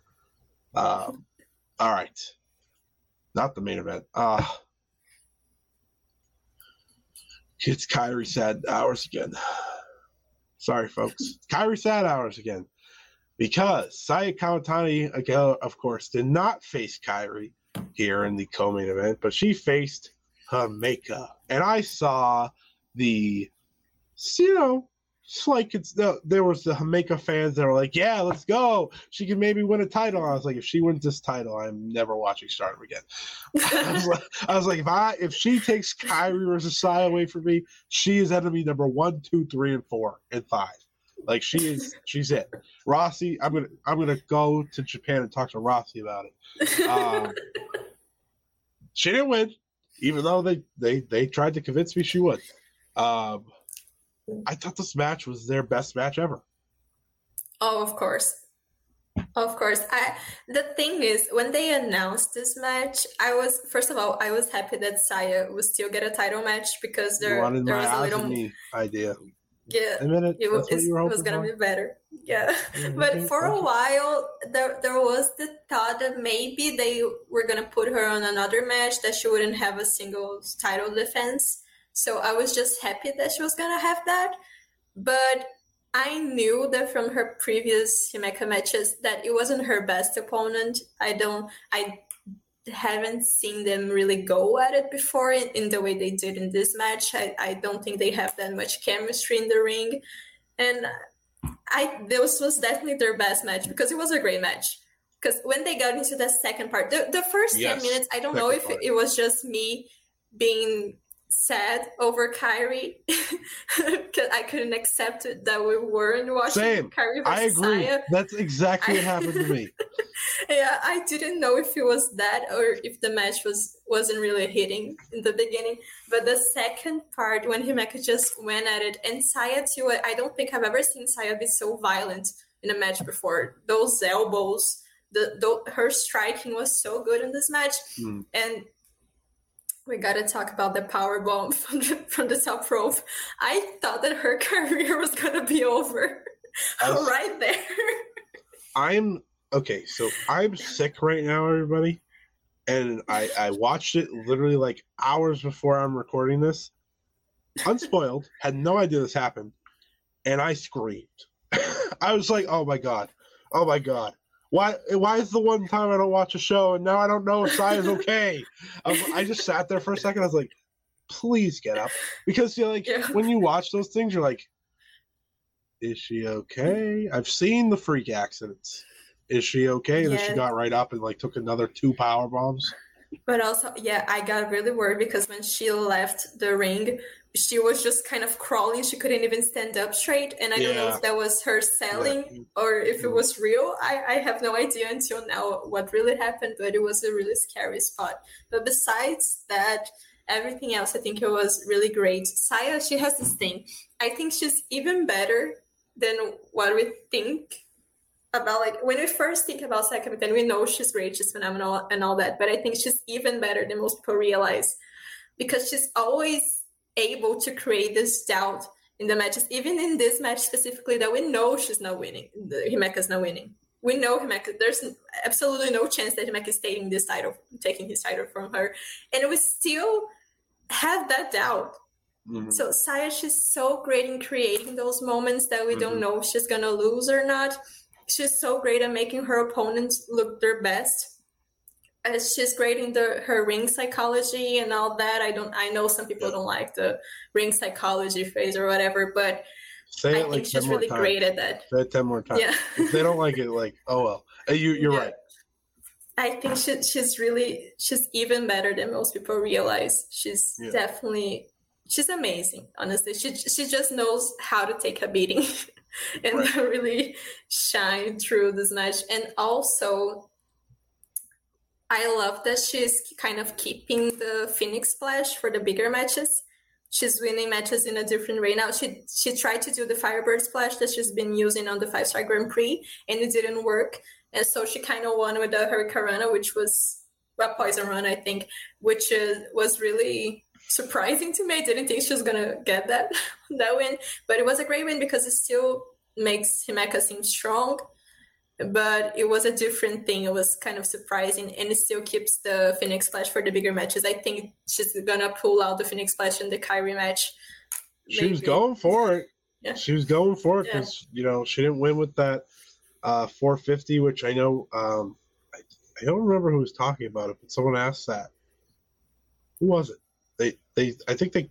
Um, all right, not the main event. Uh it's Kairi sad hours again. Sorry, folks. Kairi sad hours again. Because Saya Kamitani, again, of course, did not face Kairi here in the co-main event, but she faced Himeka. And I saw the, you know, it's like it's the, there was the Himeka fans that were like, yeah, let's go. She can maybe win a title. I was like, if she wins this title, I'm never watching Stardom again. I was like, [LAUGHS] I was like, if I if she takes Kairi versus Saya away from me, she is enemy number one, two, three, and four, and five. Like she is, she's it. Rossy, I'm gonna I'm gonna go to Japan and talk to Rossy about it. Um, she didn't win, even though they they they tried to convince me she would. Um, I thought this match was their best match ever. Oh, of course. Of course. I the thing is when they announced this match, I was first of all, I was happy that Saya would still get a title match because there there my was a little idea. yeah A minute. it, was, what you were it was gonna for? be better. Yeah. [LAUGHS] But for a while there there was the thought that maybe they were gonna put her on another match that she wouldn't have a single title defense. So I was just happy that she was gonna have that. But I knew that from her previous Himeka matches that it wasn't her best opponent. I don't I haven't seen them really go at it before in, in the way they did in this match. I, I don't think they have that much chemistry in the ring. And I this was definitely their best match because it was a great match. Because when they got into the second part, the, the first Yes, 10 minutes, I don't know if part. it was just me being sad over Kairi [LAUGHS] because I couldn't accept it that we weren't watching Same. Kairi I agree. Saya. That's exactly what I- [LAUGHS] happened to me. yeah, I didn't know if it was that or if the match was wasn't really hitting in the beginning. But the second part, when Himeka just went at it, and Saya too, I don't think I've ever seen Saya be so violent in a match before. Those elbows, the, the her striking was so good in this match, Hmm. and we gotta talk about the power bomb [LAUGHS] from the, from the top rope. I thought that her [LAUGHS] career was gonna be over [LAUGHS] was- right there. I'm okay. So I'm sick right now, everybody, and I I watched it literally like hours before I'm recording this, unspoiled. had no idea this happened, and I screamed. I was like, "Oh my god, oh my god." Why? Why is the one time I don't watch a show and now I don't know if Saya's [LAUGHS] okay? I, I just sat there for a second. I was like, "Please get up," because you're like, Yeah. when you watch those things, you're like, "Is she okay?" I've seen the freak accidents. Is she okay? And then she got right up and like took another two power bombs. But also, yeah, I got really worried because when she left the ring, she was just kind of crawling. She couldn't even stand up straight. And I don't know if that was her selling Yeah. or if it Mhm. was real. I, I have no idea until now what really happened, but it was a really scary spot. But besides that, everything else, I think it was really great. Saya, she has this thing. I think she's even better than what we think about like when we first think about Saya Kamitani, we know she's great, she's phenomenal and all that, but I think she's even better than most people realize because she's always able to create this doubt in the matches, even in this match specifically that we know she's not winning, Himeka's not winning. We know Himeka, there's absolutely no chance that Himeka is taking this title, taking his title from her. And we still have that doubt. Mhm. So Saya, she's so great in creating those moments that we don't Mhm. know if she's gonna lose or not. She's so great at making her opponents look their best. Uh, she's great in the her ring psychology and all that. I don't. I know some people don't like the ring psychology phase or whatever, but Say I think like she's really times. great at that. Say it ten more times. Yeah. if they don't like it, like oh well. Uh, You you're Yeah. right. I think she, she's really she's even better than most people realize. She's Yeah. definitely she's amazing. Honestly, she she just knows how to take a beating [LAUGHS] [LAUGHS] and Right. [LAUGHS] really shine through this match. And also, I love that she's kind of keeping the Phoenix Splash for the bigger matches. She's winning matches in a different way now. She she tried to do the Firebird Splash that she's been using on the Five Star Grand Prix, and it didn't work. And so she kind of won with the Hurricane Hurricanrana, which was a Poison Rana, I think, which is, was really surprising to me. I didn't think she was gonna get that [LAUGHS] that win, but it was a great win because it still makes Himeka seem strong but it was a different thing. It was kind of surprising, and it still keeps the Phoenix Splash for the bigger matches. I think she's gonna pull out the Phoenix Splash in the Kairi match. She was going for it. Yeah. She was going for it Yeah. because you know she didn't win with that uh, 450, which I know. Um, I, I don't remember who was talking about it, but someone asked that. Who was it? They I think they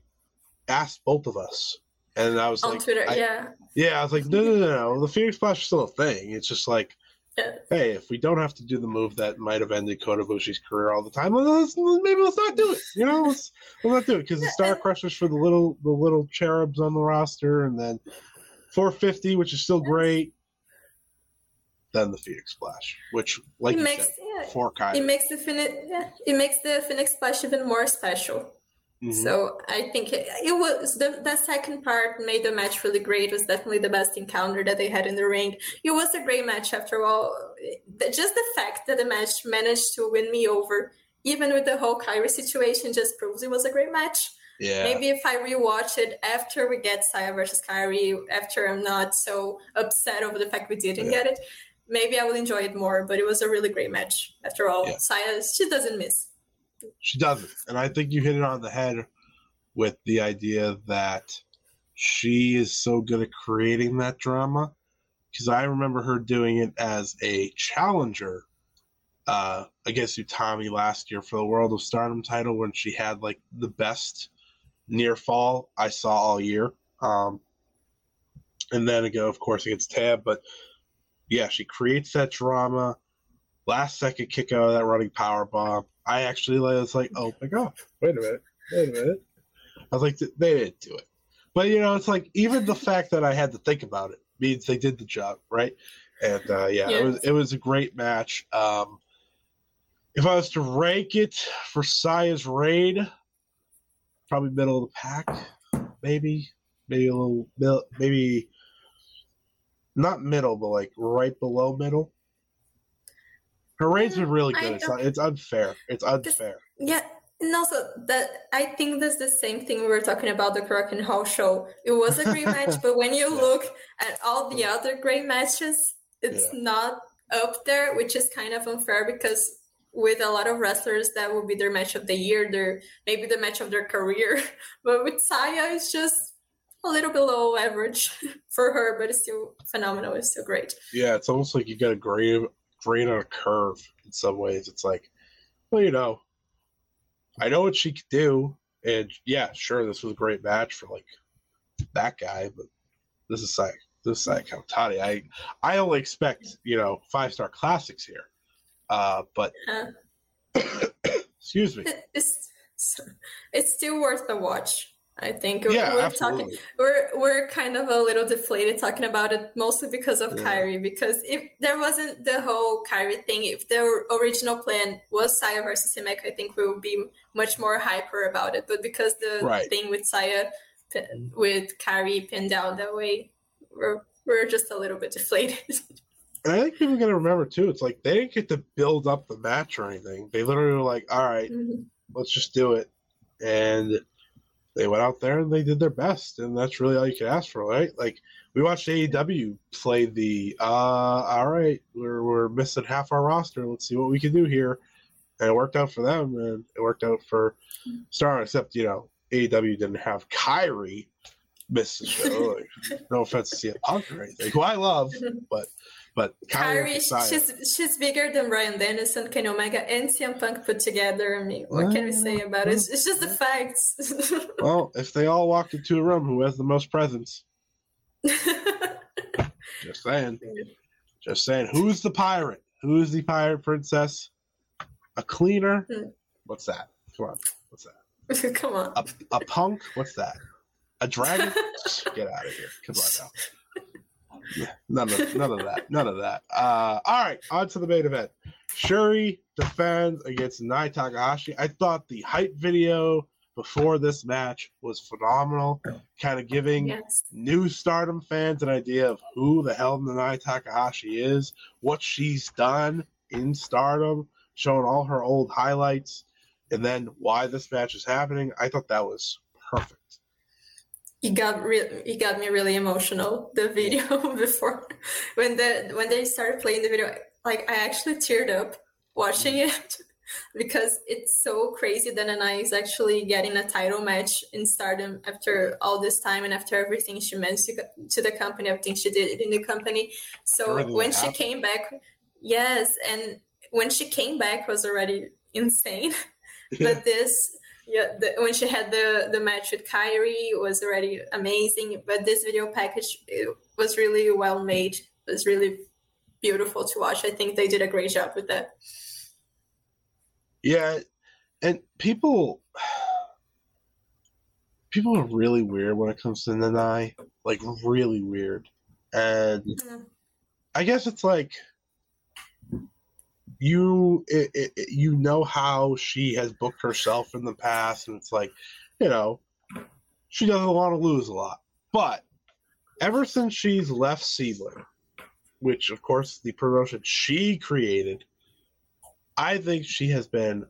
asked both of us, and I was on like, Twitter. I- yeah, yeah, I was like, no, no, no, no. The Phoenix Splash is still a thing. It's just like, Yeah. hey, if we don't have to do the move that might have ended Kota Ibushi's career all the time, let's, maybe let's not do it. You know, let's, let's not do it because the Star Crushers for the little the little cherubs on the roster, and then 450, which is still great. Then the Phoenix Splash, which, like it you makes said, yeah, it makes the Phoenix yeah, it makes the Phoenix Splash even more special. Mhm. So I think it, it was the that second part made the match really great. It was definitely the best encounter that they had in the ring. It was a great match after all. Just the fact that the match managed to win me over, even with the whole Kairi situation, just proves it was a great match. yeah, Maybe if I rewatch it after we get Saya versus Kairi, after I'm not so upset over the fact we didn't Yeah. get it, maybe I will enjoy it more. But it was a really great match. After all, Yeah. Saya she doesn't miss. She doesn't. And I think you hit it on the head with the idea that she is so good at creating that drama. Because I remember her doing it as a challenger uh, against Utami last year for the World of Stardom title when she had like the best near fall I saw all year. Um, and then ago, of course, against Tam. But yeah, she creates that drama. Last second kick out of that running power bomb. I actually like, was like, oh my god, wait a minute, wait a minute. I was like, they didn't do it. But you know, it's like even the fact that I had to think about it means they did the job, right? And uh, yeah, it was it was a great match. Um, if I was to rank it for Saya's raid, probably middle of the pack, maybe, maybe a little, mil- maybe not middle, but like right below middle. Her raid's been really good. It's, it's unfair. It's unfair. Yeah, and also that I think that's the same thing we were talking about the Korakuen Hall show. It was a great [LAUGHS] match, but when you Yeah. look at all the other great matches, it's Yeah. not up there, which is kind of unfair because with a lot of wrestlers that will be their match of the year, their maybe the match of their career. [LAUGHS] But with Saya, it's just a little below average [LAUGHS] for her, but it's still phenomenal. It's still great. Yeah, it's almost like you got a grade grade on a curve in some ways. It's like, well, you know, I know what she could do, and yeah, sure, this was a great match for like that guy, but this is like this is like Kamitani. I I only expect you know five star classics here, uh, but Uh, [COUGHS] excuse me. [LAUGHS] it's it's still worth the watch. I think Yeah, we're absolutely. talking we're we're kind of a little deflated talking about it mostly because of Yeah. Kairi because if there wasn't the whole Kairi thing if the original plan was Saya versus Himeka I think we would be much more hyper about it but because the Right. thing with Saya with Kairi pinned down that way we're we're just a little bit deflated [LAUGHS] And I think people got to remember too. It's like they didn't get to build up the match or anything. They literally were like, "All right, Mhm. let's just do it. And they went out there and they did their best. And that's really all you can ask for, right? Like we watched AEW play the uh all right, we're we're missing half our roster. Let's see what we can do here. And it worked out for them and it worked out for Star, except, you know, AEW didn't have Kairi miss the show. [LAUGHS] Like, no offense to CM Punk or anything, who I love, but but Kairi, Kairi, she's she's bigger than Bryan Danielson, Kenny Omega, and CM Punk put together. I mean, what can we say about it? It's, it's just the facts. [LAUGHS] well, if they all walked into a room, who has the most presence? [LAUGHS] Just saying. Just saying. Who's the pirate? Who's the pirate princess? A cleaner? Hmm. What's that? Come on. What's that? [LAUGHS] Come on. A, a punk? What's that? A dragon? Get out of here. Come on now. None of none of that. None of that. Uh, all right, on to the main event. Syuri defends against Nanae Takahashi. I thought the hype video before this match was phenomenal, kind of giving Yes. new Stardom fans an idea of who the hell Nanae Takahashi is, what she's done in Stardom, showing all her old highlights, and then why this match is happening. I thought that was perfect. It got real it got me really emotional the video [LAUGHS] before. When the when they started playing the video like i actually teared up watching mm. it [LAUGHS] because it's so crazy that Anaya is actually getting a title match in stardom after all this time and after everything she meant to, to the company everything she did in the company. So Everything when that she came back yes and when she came back was already insane. [LAUGHS] But this yeah the, when she had the the match with Kairi was already amazing but this video package it was really well made it was really beautiful to watch i think they did a great job with that Yeah, and people people are really weird when it comes to Nanae. Like really weird. And Mm. I guess it's like you it, it, you know how she has booked herself in the past and it's like, you know, she doesn't want to lose a lot. But ever since she's left SEAdLINNNG, which of course the promotion she created, I think she has been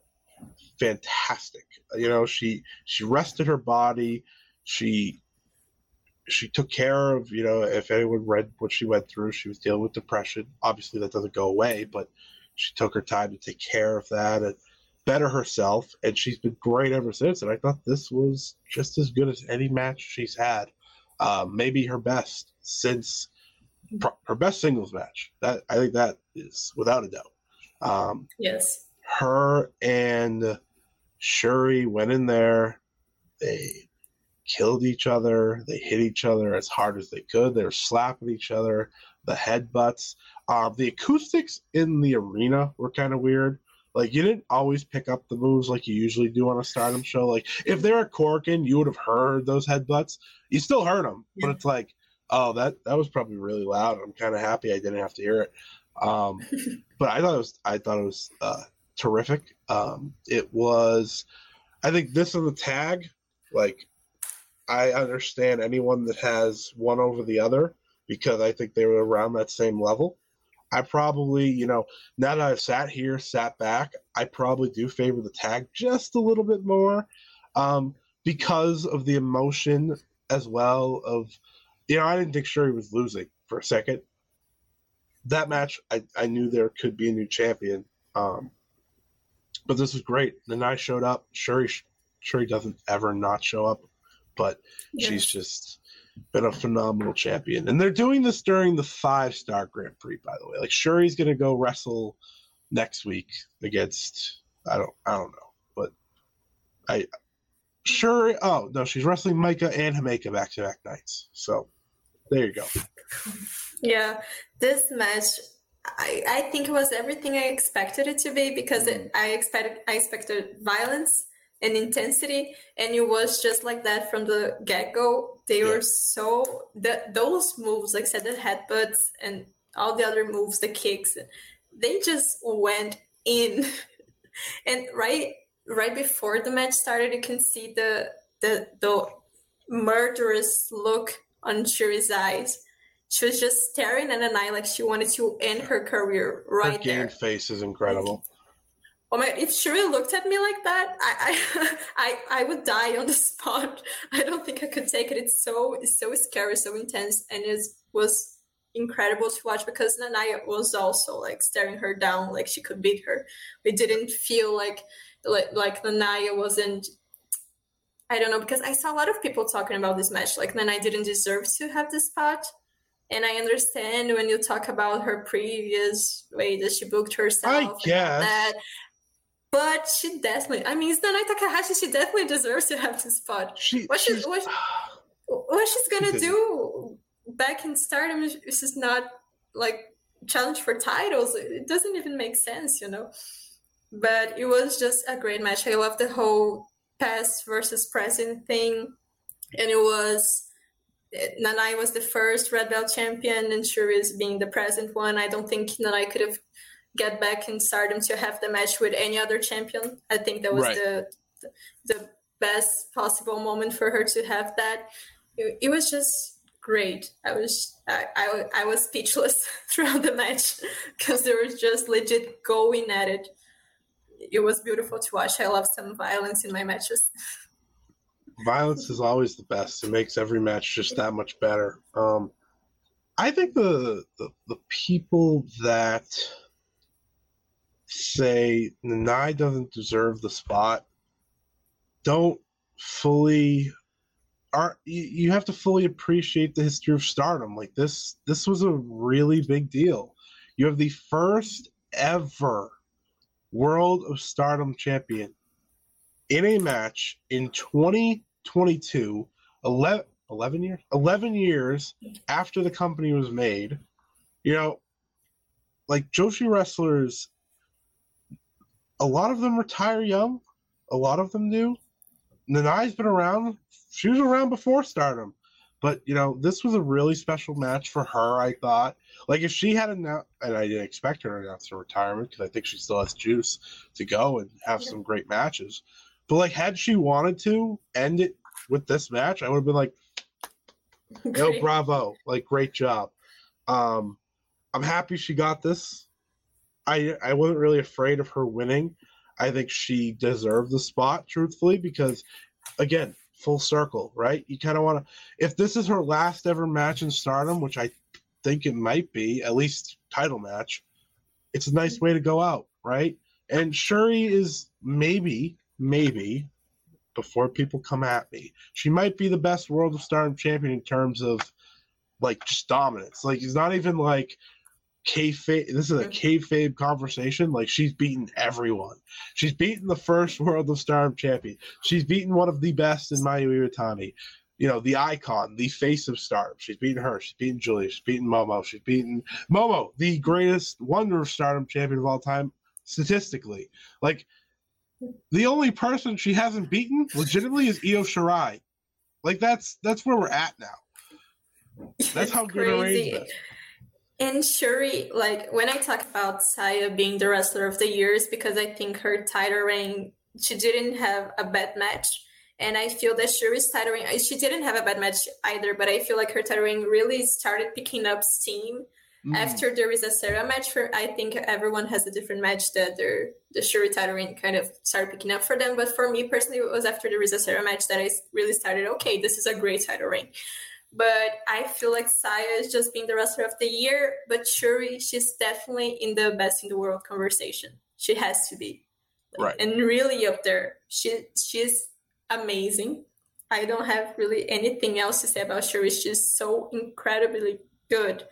fantastic. You know, she she rested her body. She she took care of, you know, if anyone read what she went through, she was dealing with depression. Obviously that doesn't go away, but she took her time to take care of that and better herself and she's been great ever since and I thought this was just as good as any match she's had. Um, maybe her best since pro- her best singles match. That I think that is without a doubt. Um, yes her and Syuri went in there. They killed each other. They hit each other as hard as they could. They were slapping each other. The headbutts. Um, the acoustics in the arena were kind of weird. Like you didn't always pick up the moves like you usually do on a Stardom show. Like if they're at Korakuen, you would have heard those headbutts. You still heard them, but it's like, oh, that that was probably really loud. I'm kind of happy I didn't have to hear it. Um, [LAUGHS] but I thought it was I thought it was uh, terrific. Um, it was, I think this and the tag, like, I understand anyone that has one over the other because I think they were around that same level. I probably, you know, now that I've sat here, sat back, I probably do favor the tag just a little bit more um, because of the emotion as well of, you know, I didn't think Syuri was losing for a second. That match, I, I knew there could be a new champion. Um, but this was great. The night showed up. Syuri, Syuri doesn't ever not show up, but she's just been a phenomenal champion. And they're doing this during the five star Grand Prix, by the way. Like Syuri's gonna go wrestle next week against I don't I don't know, but I Syuri. Oh no, she's wrestling Maika and Himeka back to back nights. So there you go. Yeah, this match, I, I think it was everything I expected it to be because it, mm-hmm. I expected I expected violence and intensity, and it was just like that from the get go. They Yeah. were so that those moves, like I said, the headbutts and all the other moves, the kicks, they just went in. [LAUGHS] and right right before the match started, you can see the the the murderous look on Syuri's eyes. She was just staring at an eye like she wanted to end her career Her right game there. face is incredible. Oh my! If Syuri looked at me like that, I, I, [LAUGHS] I, I would die on the spot. I don't think I could take it. It's so, it's so scary, so intense, and it was incredible to watch because Nanae was also like staring her down, like she could beat her. We didn't feel like, like, like Nanae wasn't. I don't know because I saw a lot of people talking about this match. Like Nanae didn't deserve to have this spot. And I understand when you talk about her previous way that she booked herself. all guess. that. But she definitely, I mean, it's Nanae Takahashi. She definitely deserves to have this spot. She, What she's, she's- what, what she's gonna do back in Stardom is is just not like challenge for titles. It doesn't even make sense, you know. But it was just a great match. I love the whole past versus present thing, and it was Nanae was the first red belt champion, and Syuri is being the present one. I don't think Nanae could have get back in Stardom to have the match with any other champion. I think that was Right. the the best possible moment for her to have that. It, it was just great. I was I, I, I was speechless [LAUGHS] throughout the match because they were just legit going at it. It was beautiful to watch. I love some violence in my matches. violence is always the best. It makes every match just that much better. Um, I think the, the the people that say Nanae doesn't deserve the spot. Don't fully are you, have to fully appreciate the history of stardom. Like this this was a really big deal. You have the first ever world of stardom champion in a match in 2022 11, 11 years 11 years after the company was made. You know like joshi wrestlers a lot of them retire young. A lot of them do. Nanae's been around. She was around before stardom. But you know this was a really special match for her i thought. Like if she had announced and i didn't expect her to announce her retirement because i think she still has juice to go and have some great matches. But like had she wanted to end it with this match i would have been like [LAUGHS] yo bravo. Like great job. Um i'm happy she got this i i wasn't really afraid of her winning. I think she deserved the spot truthfully because again full circle right? You kind of want to if this is her last ever match in stardom which i think it might be at least title match it's a nice way to go out right? And Syuri is maybe maybe before people come at me she might be the best world of stardom champion in terms of like just dominance. Like it's not even like kayfabe this is a mm-hmm. kayfabe conversation like she's beaten everyone. She's beaten the first world of stardom champion. She's beaten one of the best in Mayu Iwatani. You know the icon the face of stardom she's beaten her she's beaten Julia she's beaten Momo she's beaten Momo the greatest wonder of stardom champion of all time statistically. Like the only person she hasn't beaten legitimately is Io Shirai. Like that's that's where we're at now. That's how good her is. And Syuri, like when I talk about Saya being the wrestler of the years, because I think her title reign, she didn't have a bad match. And I feel that Syuri's title reign, she didn't have a bad match either, but I feel like her title reign really started picking up steam Mm. after there is a Sarah match. For I think everyone has a different match that their the Syuri title reign kind of started picking up for them. But for me personally, it was after the a Sarah match that I really started. Okay, this is a great title reign. But I feel like Saya is just being the wrestler of the year. But Syuri, she's definitely in the best in the world conversation. She has to be, right and really up there. She she's amazing. I don't have really anything else to say about Syuri. She's so incredibly good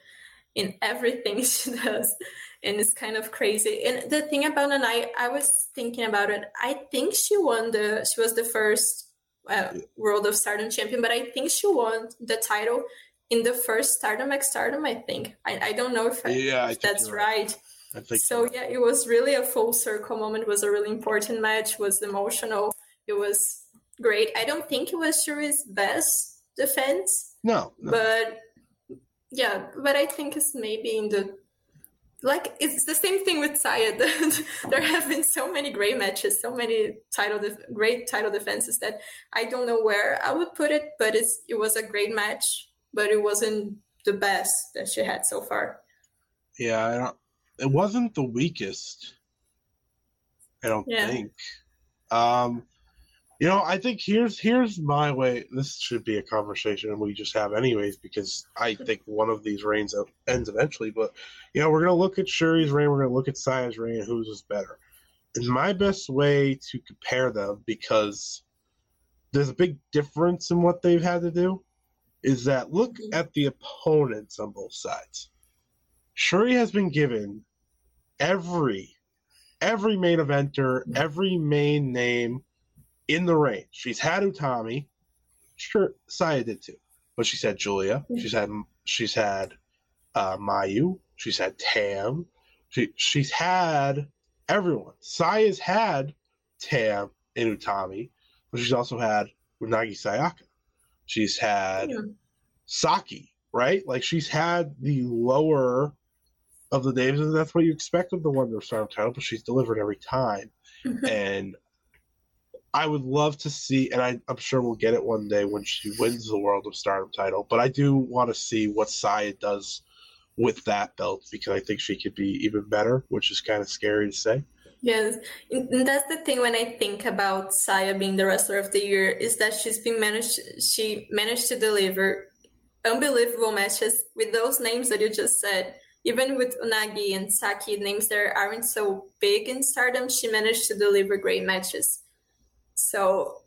in everything [LAUGHS] she does, and it's kind of crazy. And the thing about Nanae, I was thinking about it. I think she won the. She was the first uh, World of Stardom champion, but I think she won the title in the first Stardom X Stardom. I think. I, I don't know if, I, Yeah, if that's right. right. So yeah, it was really a full circle moment. It was a really important match. Was emotional. It was great. I don't think it was Syuri's best defense, no, no. but yeah, but I think it's maybe in the like it's the same thing with Saya. [LAUGHS] there have been so many great matches, so many title def- great title defenses that I don't know where I would put it, but it's it was a great match, but it wasn't the best that she had so far. Yeah, I don't, it wasn't the weakest. I don't Yeah. think. Um, you know, I think here's here's my way. This should be a conversation we just have anyways because I think one of these reigns ends eventually. But you know, we're gonna look at Syuri's reign. We're gonna look at Saya's reign. and Whose is better? And my best way to compare them because there's a big difference in what they've had to do is that look Mhm. at the opponents on both sides. Syuri has been given every every main eventer, every main name in the range. She's had Utami. Sure, Saya did too, but she's had Julia. She's had she's had uh, Mayu. She's had Tam. She she's had everyone. Saya's had Tam and Utami, but she's also had Unagi Sayaka. She's had Yeah. Saki, right? Like she's had the lower of the names, and that's what you expect of the Wonder Stardom title, but she's delivered every time. and I would love to see, and I, I'm sure we'll get it one day when she wins the World of Stardom title. But I do want to see what Saya does with that belt because I think she could be even better, which is kind of scary to say. Yes, and that's the thing when I think about Saya being the wrestler of the year is that she's been managed. She managed to deliver unbelievable matches with those names that you just said. Even with Unagi and Saki, names that aren't so big in Stardom, she managed to deliver great matches. So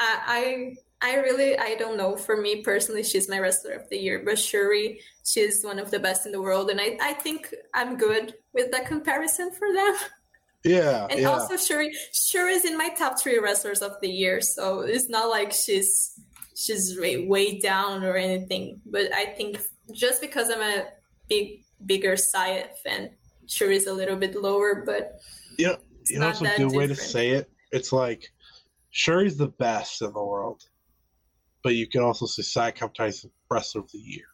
I, I, I really, I don't know. For me personally, she's my wrestler of the year. But Syuri, she's one of the best in the world, and I, I think I'm good with that comparison for them. Yeah, And yeah. also Syuri Syuri is in my top three wrestlers of the year, so it's not like she's she's way, way down or anything. But I think just because I'm a big bigger Saya fan, Syuri is a little bit lower, but you know, you know what's a good way to say it? It's like Syuri's the best in the world, but you can also say Sai Kamitani is the wrestler of the year.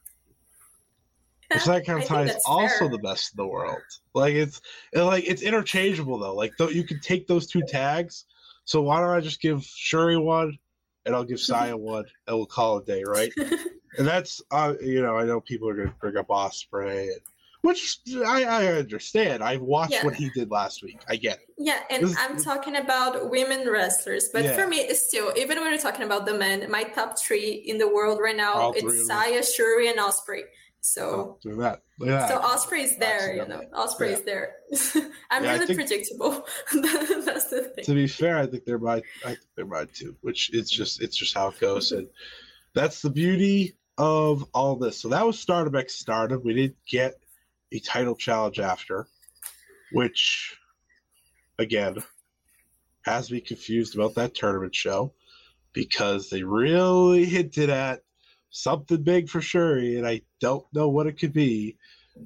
But [LAUGHS] Sai I think is also fair. the best in the world. Like it's it, like it's interchangeable though. Like though you can take those two tags. So why don't I just give Syuri one, and I'll give Saya [LAUGHS] one, and we'll call it a day, right? [LAUGHS] and that's uh, you know I know people are going to bring up Ospreay, and, which I, I understand. I watched Yeah. what he did last week. I get it. Yeah, and This- I'm talking about women wrestlers, but Yeah. for me, it's still even when we're talking about the men, my top three in the world right now All it's. Saya, Syuri, and Ospreay. So, Do that. At so that. Ospreay is there, you know. Accidentally. Ospreay Yeah. is there. [LAUGHS] I'm Yeah, really think- predictable. [LAUGHS] That's the thing. to be fair, I think they're my I think they're mine too. Which it's just it's just how it goes, and that's the beauty of all this. So that was Stardom X Stardom. We didn't get a title challenge after, which again has me confused about that tournament show because they really hinted at something big for Syuri, and I don't know what it could be.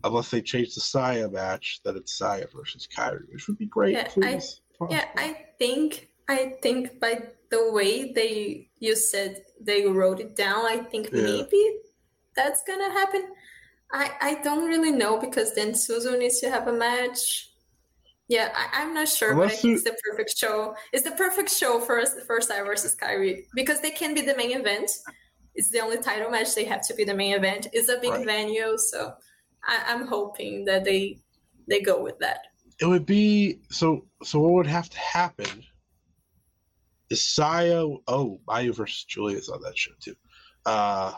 Unless they change the Saya match, that it's Saya versus Kairi, which would be great. Yeah, I- please. Yeah, I think I think by the way they you said they wrote it down, I think Yeah. maybe that's gonna happen. I I don't really know because then Suzu needs to have a match. Yeah, I, I'm not sure, but I think it's the perfect show. It's the perfect show for us for Sai versus Kairi because they can be the main event. It's the only title match they have to be the main event. It's a big Right. venue, so I, I'm hoping that they they go with that. it would be so so what would have to happen is Saya oh Mayu versus Julia's on that show too. Uh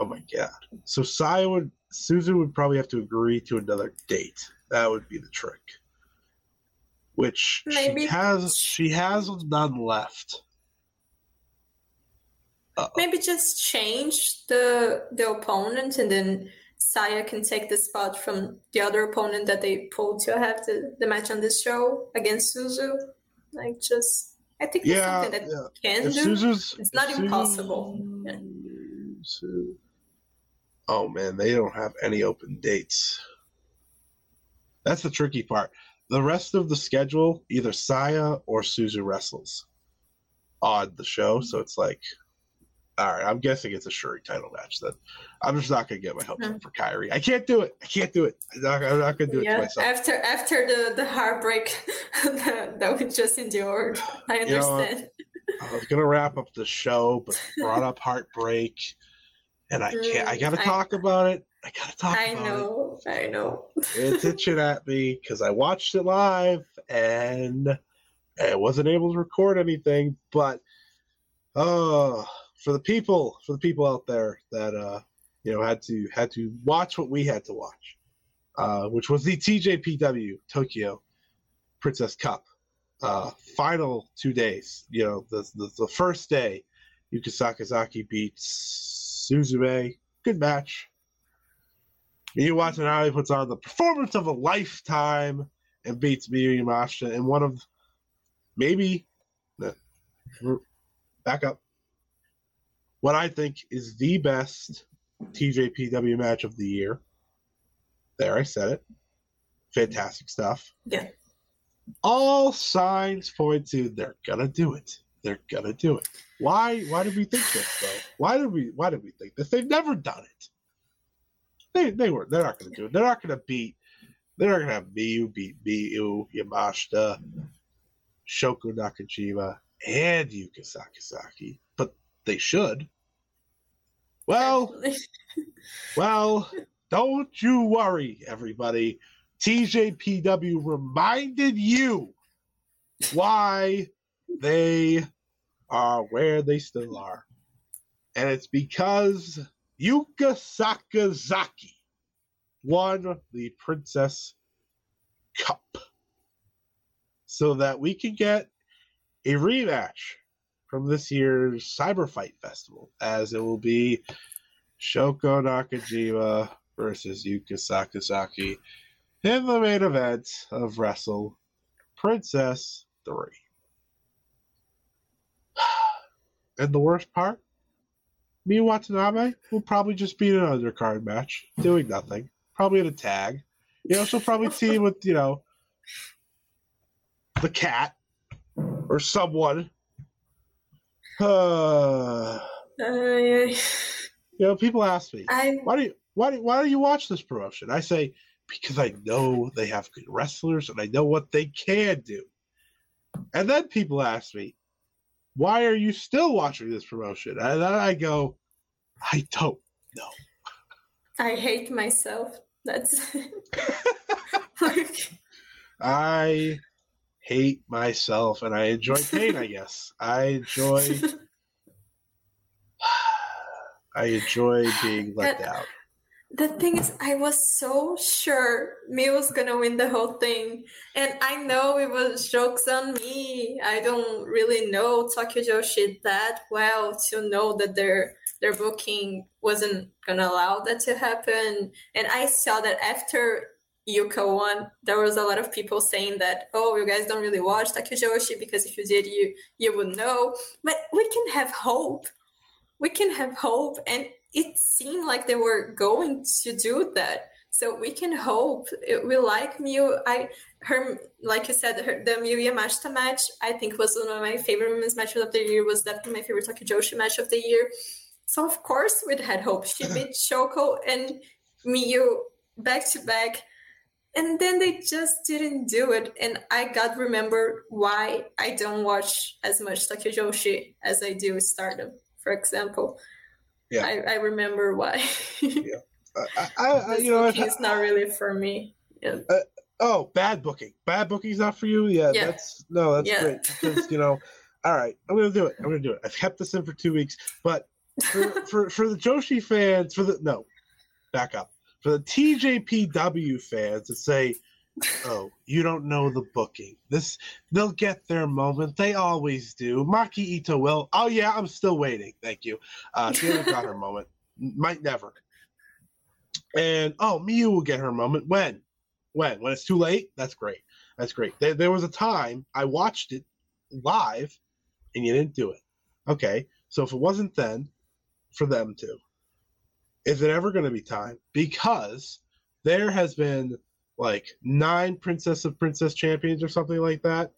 oh my god. So Saya would Susan would probably have to agree to another date. That would be the trick. Which Maybe- she has she has none left. Uh-oh. Maybe just change the the opponent and then Saya can take the spot from the other opponent that they pulled to have the, the match on this show against Suzu. Like just I think Yeah, something that yeah. can If do. Suzu's It's not if impossible. Yeah. Suzu- Oh man, they don't have any open dates. That's the tricky part. The rest of the schedule, either Saya or Suzu wrestles on the show, so it's like, all right, I'm guessing it's a Syuri title match. Then I'm just not gonna get my hopes up hmm. for Kairi. I can't do it. I can't do it. I'm not, I'm not gonna do it to Yeah, myself. after after the, the heartbreak [LAUGHS] that, that we just endured, I You know understand. I was gonna wrap up the show, but brought up [LAUGHS] heartbreak, and I can't. I Mm, gotta I- talk about it. I gotta talk I about it. I know, I know. it's [LAUGHS] itching at me because I watched it live and I wasn't able to record anything. But uh, for the people, for the people out there that uh, you know had to had to watch what we had to watch, uh, which was the TJPW Tokyo Princess Cup uh, final two days. You know, the the, the first day, Yuka Sakazaki beats Suzume. Good match. Watch it puts on the performance of a lifetime and beats Miyu Yamashita in one of maybe back up. What I think is the best TJPW match of the year. There, I said it. Fantastic stuff. Yeah. All signs point to they're gonna do it. They're gonna do it. Why? Why did we think this though? Why did we? Why did we think this? They've never done it. They they were. They're not gonna do it. They're not gonna beat. They're not gonna have Miyu beat Miyu, Yamashita, Shoko Nakajima, and Yuka Sakazaki. But they should. Well, well, don't you worry, everybody. TJPW reminded you why they are where they still are. And it's because Yuka Sakazaki won the Princess Cup so that we can get a rematch from this year's Cyber Fight Festival, as it will be Shoko Nakajima versus Yuka Sakazaki in the main event of Wrestle Princess 3. And the worst part, Miyu Watanabe will probably just be in an undercard match, doing nothing. Probably in a tag. You know, she'll probably team with, you know, the cat or someone. Uh, Uh, yeah. you know, people ask me, I why do you why do, why do you watch this promotion? I say because I know they have good wrestlers and I know what they can do. And then people ask me, why are you still watching this promotion? And then I go, I don't know. I hate myself. That's [LAUGHS] like I hate myself and I enjoy pain, I guess. I enjoy [LAUGHS] I enjoy being let down. The thing is, I was so sure me was gonna win the whole thing, and I know it was jokes on me. I don't really know Tokyo Joshi that well to know that their their booking wasn't gonna allow that to happen. And I saw that after Yuka won, there was a lot of people saying that, oh, you guys don't really watch Tokyo Joshi because if you did, you you would know. But we can have hope. We can have hope, and it seemed like they were going to do that. So we can hope. It- We like Miyu. I her like you said, her, the Miyu Yamashita match. I think was one of my favorite women's matches of the year. Was definitely my favorite Tokyo Joshi match of the year. So of course we'd had hope. She [LAUGHS] beat Shoko and Miyu back to back, and then they just didn't do it. And I got remember why I don't watch as much Tokyo Joshi as I do Stardom, for example. Yeah. I, I remember why. [LAUGHS] I, I, I you know, it's not really for me. Yeah. Uh, oh, bad booking. Bad booking's not for you. Yeah, Yeah. that's no, that's Yeah. great because you know. [LAUGHS] All right, I'm gonna do it. I'm gonna do it. I've kept this in for two weeks, but for for, for the Joshi fans, for the no, back up for the TJPW fans to say, "Oh, you don't know the booking. This they'll get their moment. They always do. Maki Ito will. Oh yeah, I'm still waiting. Thank you. Uh, she hasn't got her [LAUGHS] moment. Might never. And oh, Miyu will get her moment when when when it's too late that's great that's great there, there was a time i watched it live and you didn't do it okay so if it wasn't then for them to is it ever going to be time because there has been like nine princess of princess champions or something like that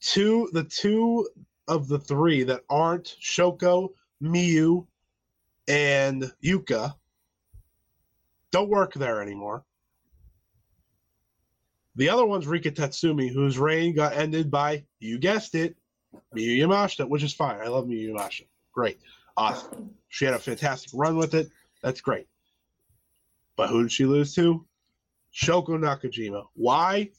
two the two of the three that aren't shoko miyu and yuka don't work there anymore the other one's Rika Tatsumi, whose reign got ended by, you guessed it, Miyu Yamashita, which is fine. I love Miyu Yamashita. Great. Awesome. She had a fantastic run with it. That's great. But who did she lose to? Shoko Nakajima. Why?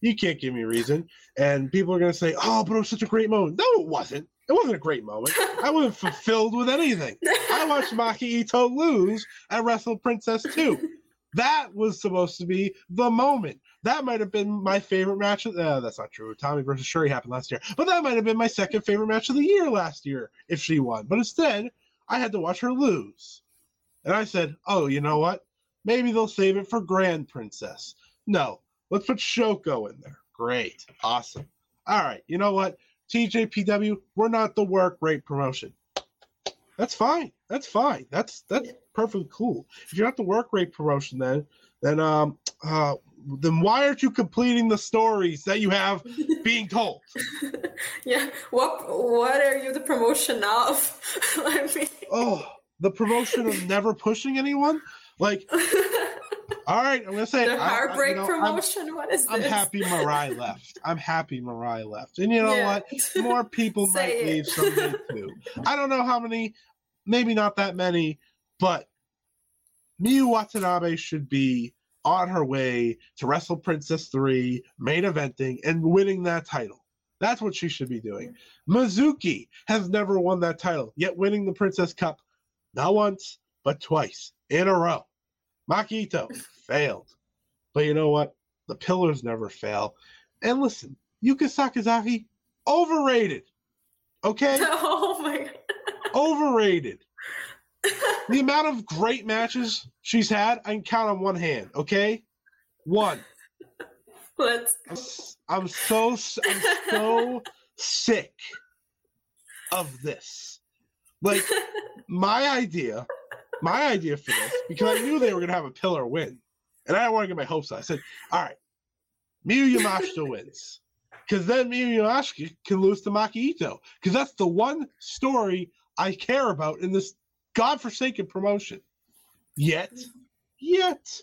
You can't give me a reason. And people are going to say, oh, but it was such a great moment. No, it wasn't. It wasn't a great moment. I wasn't fulfilled with anything. I watched Maki Ito lose at Wrestle Princess 2. That was supposed to be the moment. That might have been my favorite match. Of, uh, that's not true. Tommy versus Syuri happened last year, but that might have been my second favorite match of the year last year if she won. But instead, I had to watch her lose, and I said, "Oh, you know what? Maybe they'll save it for Grand Princess." No, let's put Shoko in there. Great, awesome. All right, you know what? TJPW, we're not the work rate promotion. That's fine. That's fine. That's that's perfectly cool. If you're not the work rate promotion, then then um uh then why aren't you completing the stories that you have being told? [LAUGHS] yeah. What what are you the promotion of? [LAUGHS] I mean, Oh, the promotion of never pushing anyone. Like, [LAUGHS] all right, I'm gonna say the I- I- you heartbreak know, I'm- promotion. what is this? I'm happy Mariah [LAUGHS] left. I'm happy Mariah left. And you know Yeah. what? More people might it. leave someday too. I don't know how many, maybe not that many, but Miyu Watanabe should be on her way to Wrestle Princess 3, main eventing, and winning that title. That's what she should be doing. Mizuki has never won that title, yet winning the Princess Cup not once, but twice in a row. Makito [LAUGHS] failed. But you know what? The pillars never fail. And listen, Yuka Sakazaki, overrated. Okay? [LAUGHS] oh my god. overrated. the amount of great matches she's had, I can count on one hand, okay? One. Let's I'm so I'm so [LAUGHS] sick of this. Like my idea, my idea for this, because I knew they were gonna have a pillar win, and I didn't want to get my hopes up. I said, "All right, Miyu Yamashita wins, because then Miyu Yamashita can lose to Maki Ito, because that's the one story I care about in this godforsaken promotion." Yet, yet,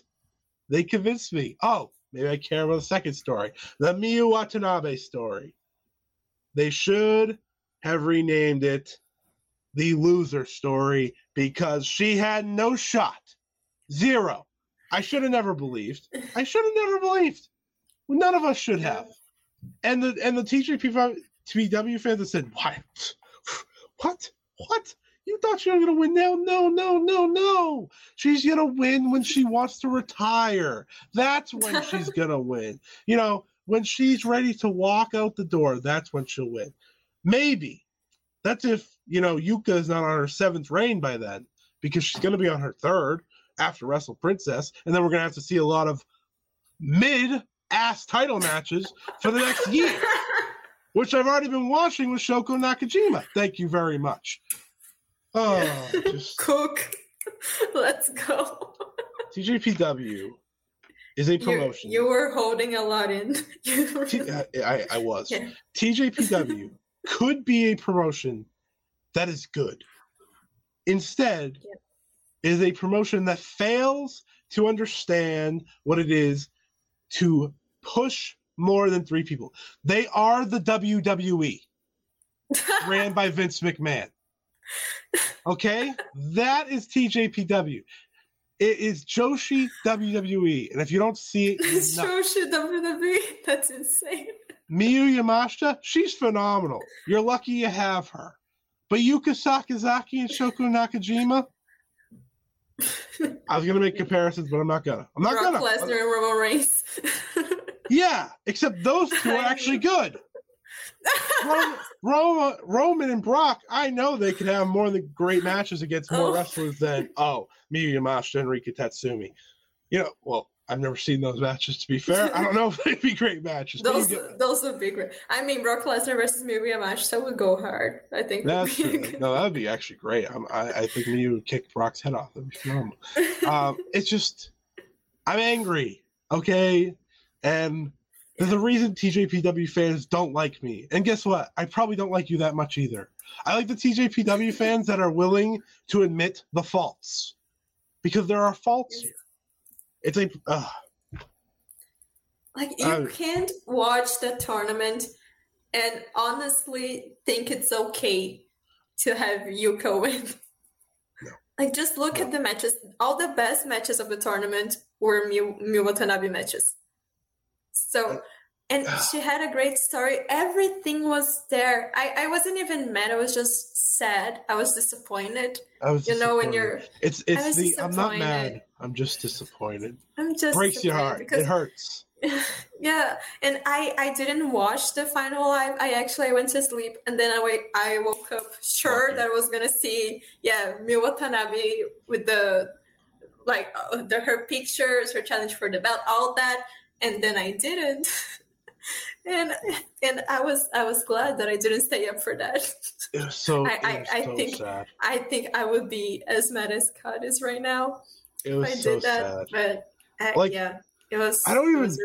they convinced me. Oh, maybe I care about the second story, the Miyu Watanabe story. They should have renamed it the loser story because she had no shot. Zero. I should have never believed. I should have never believed. None of us should have. And the and the TJP TBW fans that said, "Why? What? What? You thought you were gonna win now? No, no, no, no. She's gonna win when she wants to retire. That's when she's [LAUGHS] gonna win. You know, when she's ready to walk out the door, that's when she'll win. Maybe. That's if, you know, Yuka is not on her seventh reign by then, because she's gonna be on her third after Wrestle Princess, and then we're gonna have to see a lot of mid ass title matches for the next year. [LAUGHS] Which I've already been watching with Shoko Nakajima. Thank you very much. Oh, just [LAUGHS] cook. Let's go. TJPW is a promotion. you were holding a lot in. [LAUGHS] You T- I, I, I was. Yeah. TJPW could be a promotion that is good. Instead, is a promotion that fails to understand what it is to push more than three people. They are the WWE [LAUGHS] ran by Vince McMahon. Okay? That is TJPW. It is Joshi WWE. And if you don't see it, It's [LAUGHS] Joshi WWE. That's insane. Miyu Yamashita, she's phenomenal. You're lucky you have her. But Yuka Sakazaki and Shoko Nakajima, I was gonna make comparisons, but I'm not gonna. I'm not Brock gonna. Lesnar and Roman Reigns. [LAUGHS] Yeah, except those two are actually good. Roman, Roman, Roman and Brock, I know they could have more than great matches against more Oh. wrestlers than oh Miyu Yamashita and Rika Tatsumi. You know, well, I've never seen those matches. To be fair, I don't know if they'd be great matches. those get- those would be great. I mean, Brock Lesnar versus Miyu Yamashita would go hard. I think. That's [LAUGHS] be. No, that would be actually great. I'm, I, I think Miyu would kick Brock's head off. That'd be phenomenal. um, [LAUGHS] it's just, I'm angry, okay? And there's a reason TJPW fans don't like me. And guess what? I probably don't like you that much either. I like the TJPW fans that are willing to admit the faults because there are faults here. It's like, uh, Like you Uh, can't watch the tournament and honestly think it's okay to have Yuka win. [LAUGHS] Like just look at the matches. All the best matches of the tournament were Miyu Watanabe matches. So and she had a great story. Everything was there. I, I wasn't even mad. I was just sad. I was disappointed. I was you know when you're it's, it's the, I'm not mad. I'm just disappointed. I'm just Breaks your heart. because It hurts. [LAUGHS] yeah, and I I didn't watch the final live. I actually I went to sleep, and then I wake I woke up sure Okay. that I was gonna see yeah Miyu Watanabe with the like uh, the her pictures, her challenge for the belt, all that, and then I didn't. [LAUGHS] and and I was I was glad that I didn't stay up for that. So. [LAUGHS] I, I, I so think sad. I think I would be as mad as Scott is right now It was I so did that. sad. But I, Like, yeah, it was. I don't even- was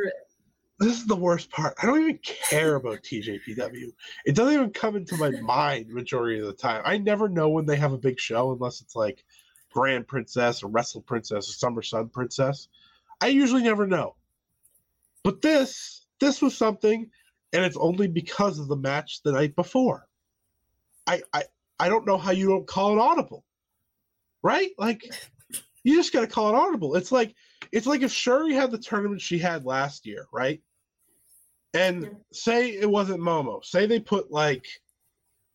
This is the worst part. I don't even care about TJPW. It doesn't even come into my mind majority of the time. I never know when they have a big show unless it's like Grand Princess or Wrestle Princess or Summer Sun Princess. I usually never know. But this, this was something, and it's only because of the match the night before. I, I, I don't know how you don't call it audible, right? Like, you just got to call it audible. It's like, it's like if Syuri had the tournament she had last year, right? And Yeah. say it wasn't Momo. Say they put like,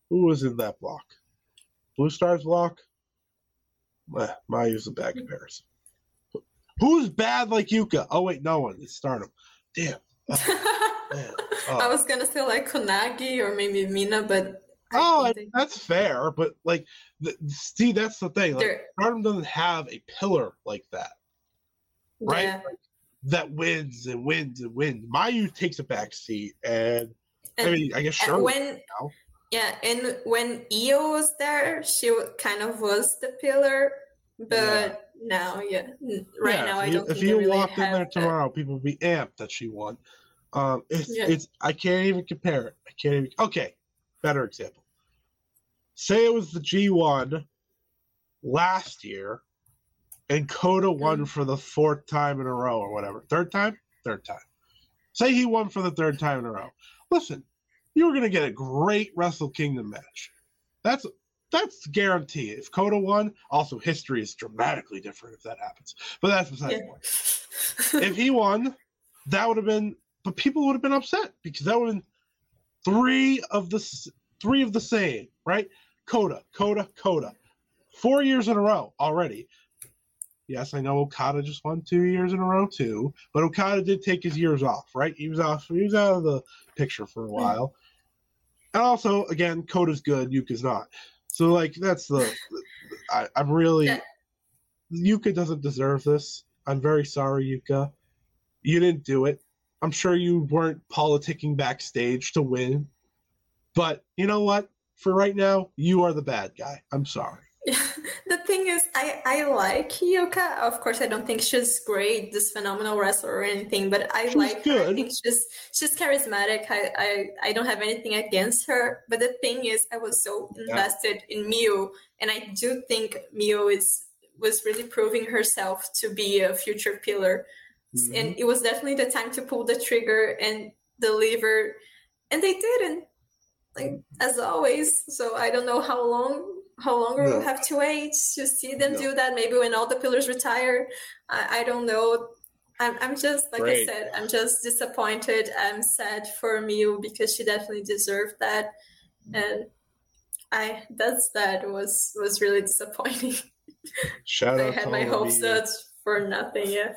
who was in that block? Blue Stars block. Eh, Mayu's a bad comparison. Who's bad like Yuka? Oh wait, no one. It's Stardom. Damn. [LAUGHS] I Oh. was gonna say like Konagi or maybe Mina, but I Oh, I think that's fair, but like, the, see, that's the thing. Like, They're- Stardom doesn't have a pillar like that. right? yeah. that wins and wins and wins. Mayu takes a back seat, and, I mean, I guess sure. when now. yeah, and when Io was there, she kind of was the pillar, but now, yeah, right Yeah, now if I you, don't if think you really walked in there that. tomorrow, people would be amped that she won. Um, it's Yeah. it's I can't even compare it. I can't even. Okay, better example. Say it was the G one last year, and Coda won Mm. for the fourth time in a row or whatever. Third time, third time. Say he won for the third time in a row. Listen, you were gonna get a great Wrestle Kingdom match. That's that's guaranteed. If Coda won, also history is dramatically different if that happens. But that's besides the point. If he won, that would have been. But people would have been upset because that would have been three of the three of the same, right? Coda, Coda, Coda, four years in a row already. Yes, I know Okada just won two years in a row too, but Okada did take his years off, right? He was off. He was out of the picture for a hmm. while. And also, again, Coda's good, Yuka's not. So, like, that's the. I, I'm really. Yuka doesn't deserve this. I'm very sorry, Yuka. You didn't do it. I'm sure you weren't politicking backstage to win. But you know what? For right now, you are the bad guy. I'm sorry. [LAUGHS] the thing is, I, I like Yuka. Of course, I don't think she's great, this phenomenal wrestler or anything, but I She's like her. I good. think she's she's charismatic. I, I I don't have anything against her. But the thing is, I was so invested in Miu, and I do think Miu is was really proving herself to be a future pillar. Mm-hmm. And it was definitely the time to pull the trigger and deliver, and they didn't. Like as always. So I don't know how long how longer No. we'll have to wait to see them No. do that. Maybe when all the pillars retire. I, I don't know. I'm, I'm just like Great. I said, I'm just disappointed. I'm sad for Miu because she definitely deserved that. And I that's that was was really disappointing. Shout [LAUGHS] I out had to my all hopes the Miyu, for nothing, yeah.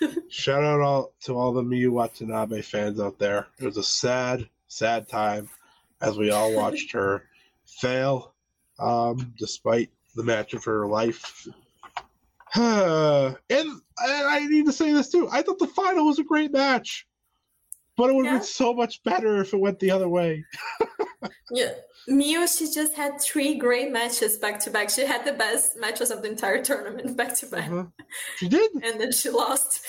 [LAUGHS] shout out all to all the Miu Watanabe fans out there. It was a sad, sad time as we all watched her fail, um, despite the match of her life. [SIGHS] and, and I need to say this too. I thought the final was a great match, but it would have Yeah. been so much better if it went the other way. [LAUGHS] Yeah. Miu, she just had three great matches back to back. She had the best matches of the entire tournament back to back. Uh-huh. She did. [LAUGHS] And then she lost.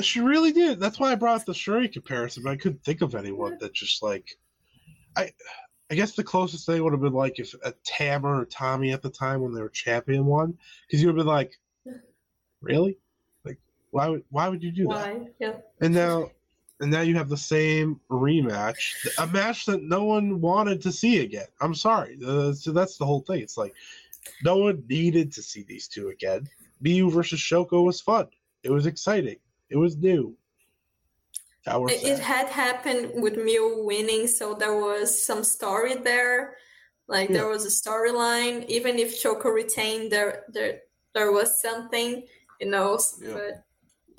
She really did. That's why I brought the Syuri comparison. But I couldn't think of anyone that just like, I, I guess the closest thing would have been like if a Tammer or Tommy at the time when they were champion won, because you would have been like, really, like why would why would you do that? Yeah. And now, and now you have the same rematch, a match that no one wanted to see again. I'm sorry. Uh, so that's the whole thing. It's like no one needed to see these two again. Miu versus Shoko was fun. It was exciting. It was new. It, it had happened with Miu winning, so there was some story there. Like there was a storyline. Even if Shoko retained, there there there was something, you know. Yeah. But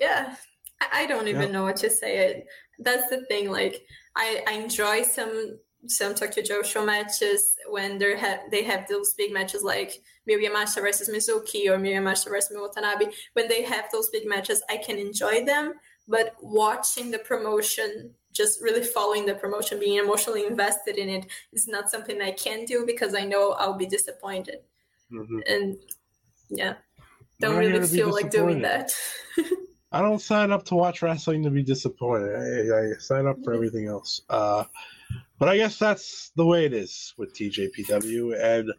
yeah, I, I don't even Yeah. know what to say. It that's the thing. Like I, I enjoy some some Tokyo Joshi matches when they have they have those big matches like Miyu Yamashita versus Mizuki or Miyu Yamashita versus Watanabe. When they have those big matches, I can enjoy them but watching the promotion just really following the promotion, being emotionally invested in it is not something I can do because I know I'll be disappointed. Mhm. And yeah, don't really feel like doing that. [LAUGHS] I don't sign up to watch wrestling to be disappointed. I, I sign up for everything else. Uh, but I guess that's the way it is with TJPW. And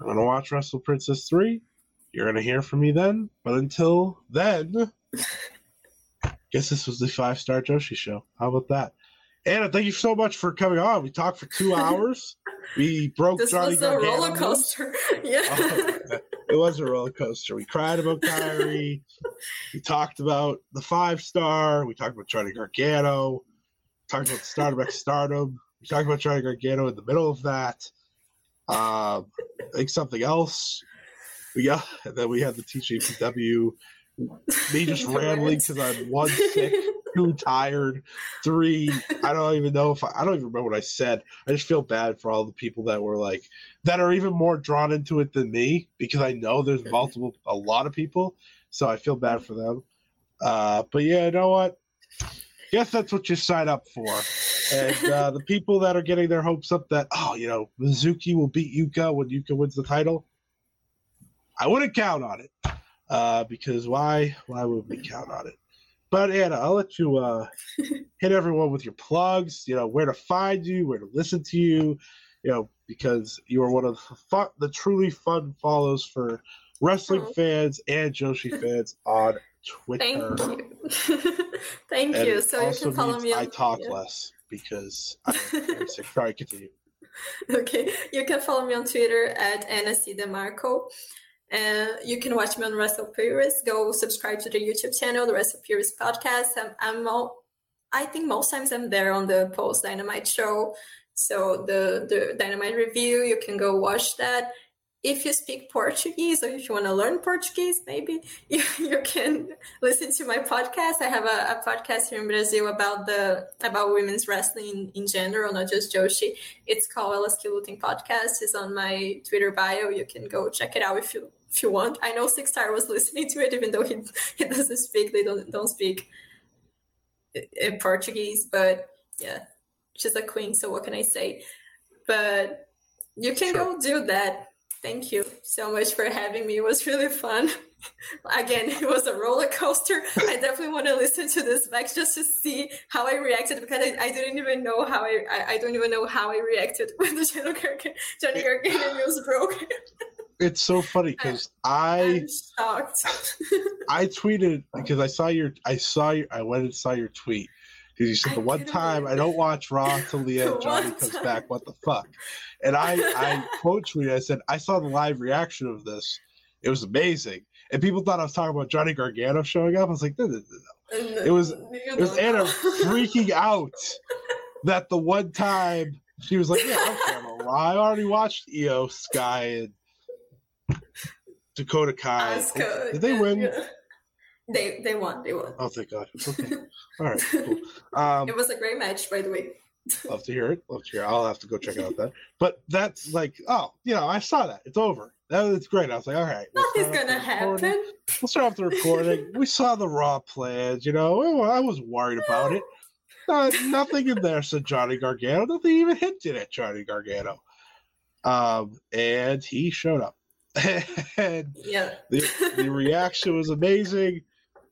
I'm going to watch Wrestle Princess 3. You're going to hear from me then. But until then, [LAUGHS] guess this was the five star Joshi show. How about that? Anna, thank you so much for coming on. We talked for two [LAUGHS] hours. We broke this Johnny was a Gargano roller coaster. [LAUGHS] yeah. Oh, it was a roller coaster. We cried about Kairi. we talked about the five star. We talked about Johnny Gargano. Talked about start X Stardom. We talked about Johnny Gargano in the middle of that. Um, I think something else. We got and then we had the TJPW. Me [LAUGHS] just rambling because I'm one sick, two tired, three. I don't even know if I, I don't even remember what I said. I just feel bad for all the people that were like that are even more drawn into it than me because I know there's multiple, a lot of people. So I feel bad for them. Uh, but yeah, you know what? Guess that's what you sign up for. And uh, the [LAUGHS] people that are getting their hopes up that, oh, you know, Mizuki will beat Yuka when Yuka wins the title, I wouldn't count on it. Uh, because why? Why would we count on it? But Anna, I'll let you uh, [LAUGHS] hit everyone with your plugs. You know where to find you, where to listen to you. You know because you are one of the, fun, the truly fun follows for wrestling Oh. fans and Joshi [LAUGHS] fans on Twitter. Thank you. [LAUGHS] Thank And you. So you can follow me on I talk yeah. less because I'm, I'm sick. Sorry, continue. Okay, you can follow me on Twitter at Anna C. DeMarco. You can watch me on Wrestle Purist. Go subscribe to the YouTube channel, the Wrestle Purist podcast. I'm, I'm all, I think most times I'm there on the Post Dynamite show. So the, the Dynamite review, you can go watch that. If you speak Portuguese or if you want to learn Portuguese, maybe [LAUGHS] you, you can listen to my podcast. I have a, a podcast here in Brazil about the about women's wrestling in general, not just Joshi. It's called Elas Que Lutem Podcast. It's on my Twitter bio. You can go check it out if you if you want. I know Six Star was [LAUGHS] listening to it, even though he he doesn't speak. They don't don't speak in Portuguese, but yeah, she's a queen. So what can I say? But you can go do that. Thank you so much for having me. It was really fun. [LAUGHS] Again, it was a roller coaster. I definitely want to listen to this back just to see how I reacted because I, I didn't even know how I, I I don't even know how I reacted [LAUGHS] when the Johnny Gargano news broke. It's so funny because I. [LAUGHS] I tweeted because I saw your I saw your I went and saw your tweet. Because you said the one time I don't watch Raw [LAUGHS] till the end Johnny comes time. back. What the fuck? And I I [LAUGHS] quote tweeted I said I saw the live reaction of this. It was amazing. And people thought I was talking about Johnny Gargano showing up. I was like no no no no. It was- it was Anna freaking out that the one time she was like yeah I'm from Raw I already watched IYO SKY and Dakota Kai Asuka, did they yeah, win yeah. They they won. They won. Oh, thank God. Okay. [LAUGHS] All right. Cool. Um, It was a great match, by the way. [LAUGHS] love to hear it. Love to hear. It. I'll have to go check out that. But that's like, oh, you know, I saw that. It's over. That was great. I was like, all right. Nothing's gonna happen. We'll start off the recording. [LAUGHS] we saw the raw plans. You know, I was worried about it. Uh, nothing in there said Johnny Gargano. Nothing even hinted at Johnny Gargano. Um, and he showed up. And Yeah. the, the reaction was amazing.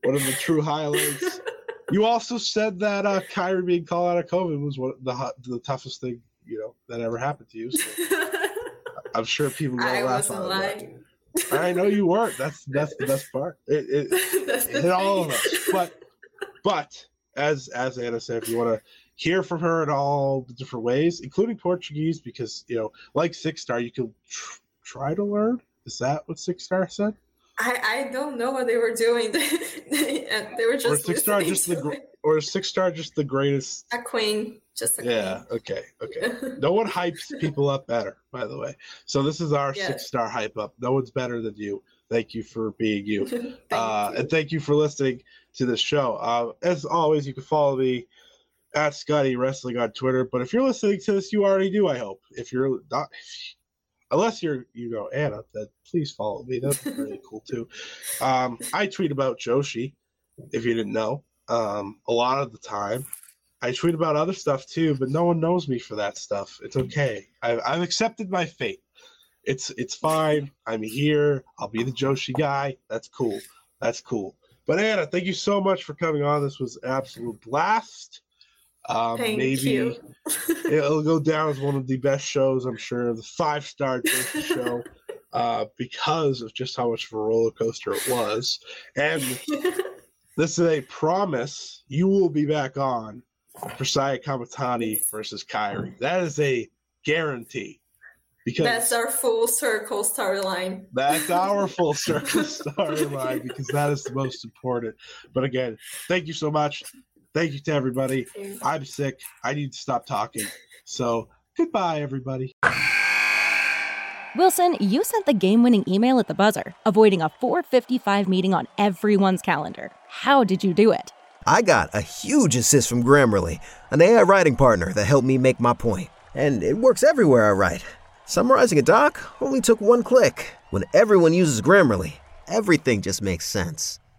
One of the true highlights. [LAUGHS] You also said that uh, Kairi being called out of COVID was one of the the toughest thing you know that ever happened to you. So [LAUGHS] I'm sure people I will laugh wasn't lying. that. I know you weren't. That's that's the best part. It, it, [LAUGHS] it hit all of us. But but as as Anna said, if you want to hear from her in all the different ways, including Portuguese, because you know, like Six Star, you can tr- try to learn. Is that what Six Star said? I, I don't know what they were doing. [LAUGHS] they, uh, they were or just Six Star just the it. or Six Star just the greatest? a queen, just a Yeah. Okay. Okay. [LAUGHS] No one hypes people up better, by the way. So this is our Yeah. six star hype up. No one's better than you. Thank you for being you. [LAUGHS] queen. uh, you. and thank you for listening to this show. Uh, as always, you can follow me at Scotty Wrestling on Twitter. But if you're listening to this, you already do. I hope. If you're not, unless you're you know Anna, then please follow me. That'd be really cool too. Um, I tweet about Joshi. If you didn't know, um, a lot of the time, I tweet about other stuff too, but no one knows me for that stuff. It's okay. I've, I've accepted my fate. It's it's fine. I'm here. I'll be the Joshi guy. That's cool. That's cool. But Anna, thank you so much for coming on. This was absolute blast. Um, Thank maybe you. it'll go [LAUGHS] down as one of the best shows, I'm sure, the five star show, uh, because of just how much of a roller coaster it was. And [LAUGHS] this is a promise you will be back on for Saya Kamitani versus Kairi. That is a guarantee. Because That's our full circle storyline. that's our full [LAUGHS] circle storyline because that is the most important. But again, thank you so much. Thank you to everybody. I'm sick. I need to stop talking. So goodbye, everybody. Wilson, you sent the game-winning email at the buzzer, avoiding a 4:55 meeting on everyone's calendar. How did you do it? I got a huge assist from Grammarly, an AI writing partner that helped me make my point. And it works everywhere I write. Summarizing a doc only took one click. When everyone uses Grammarly, everything just makes sense.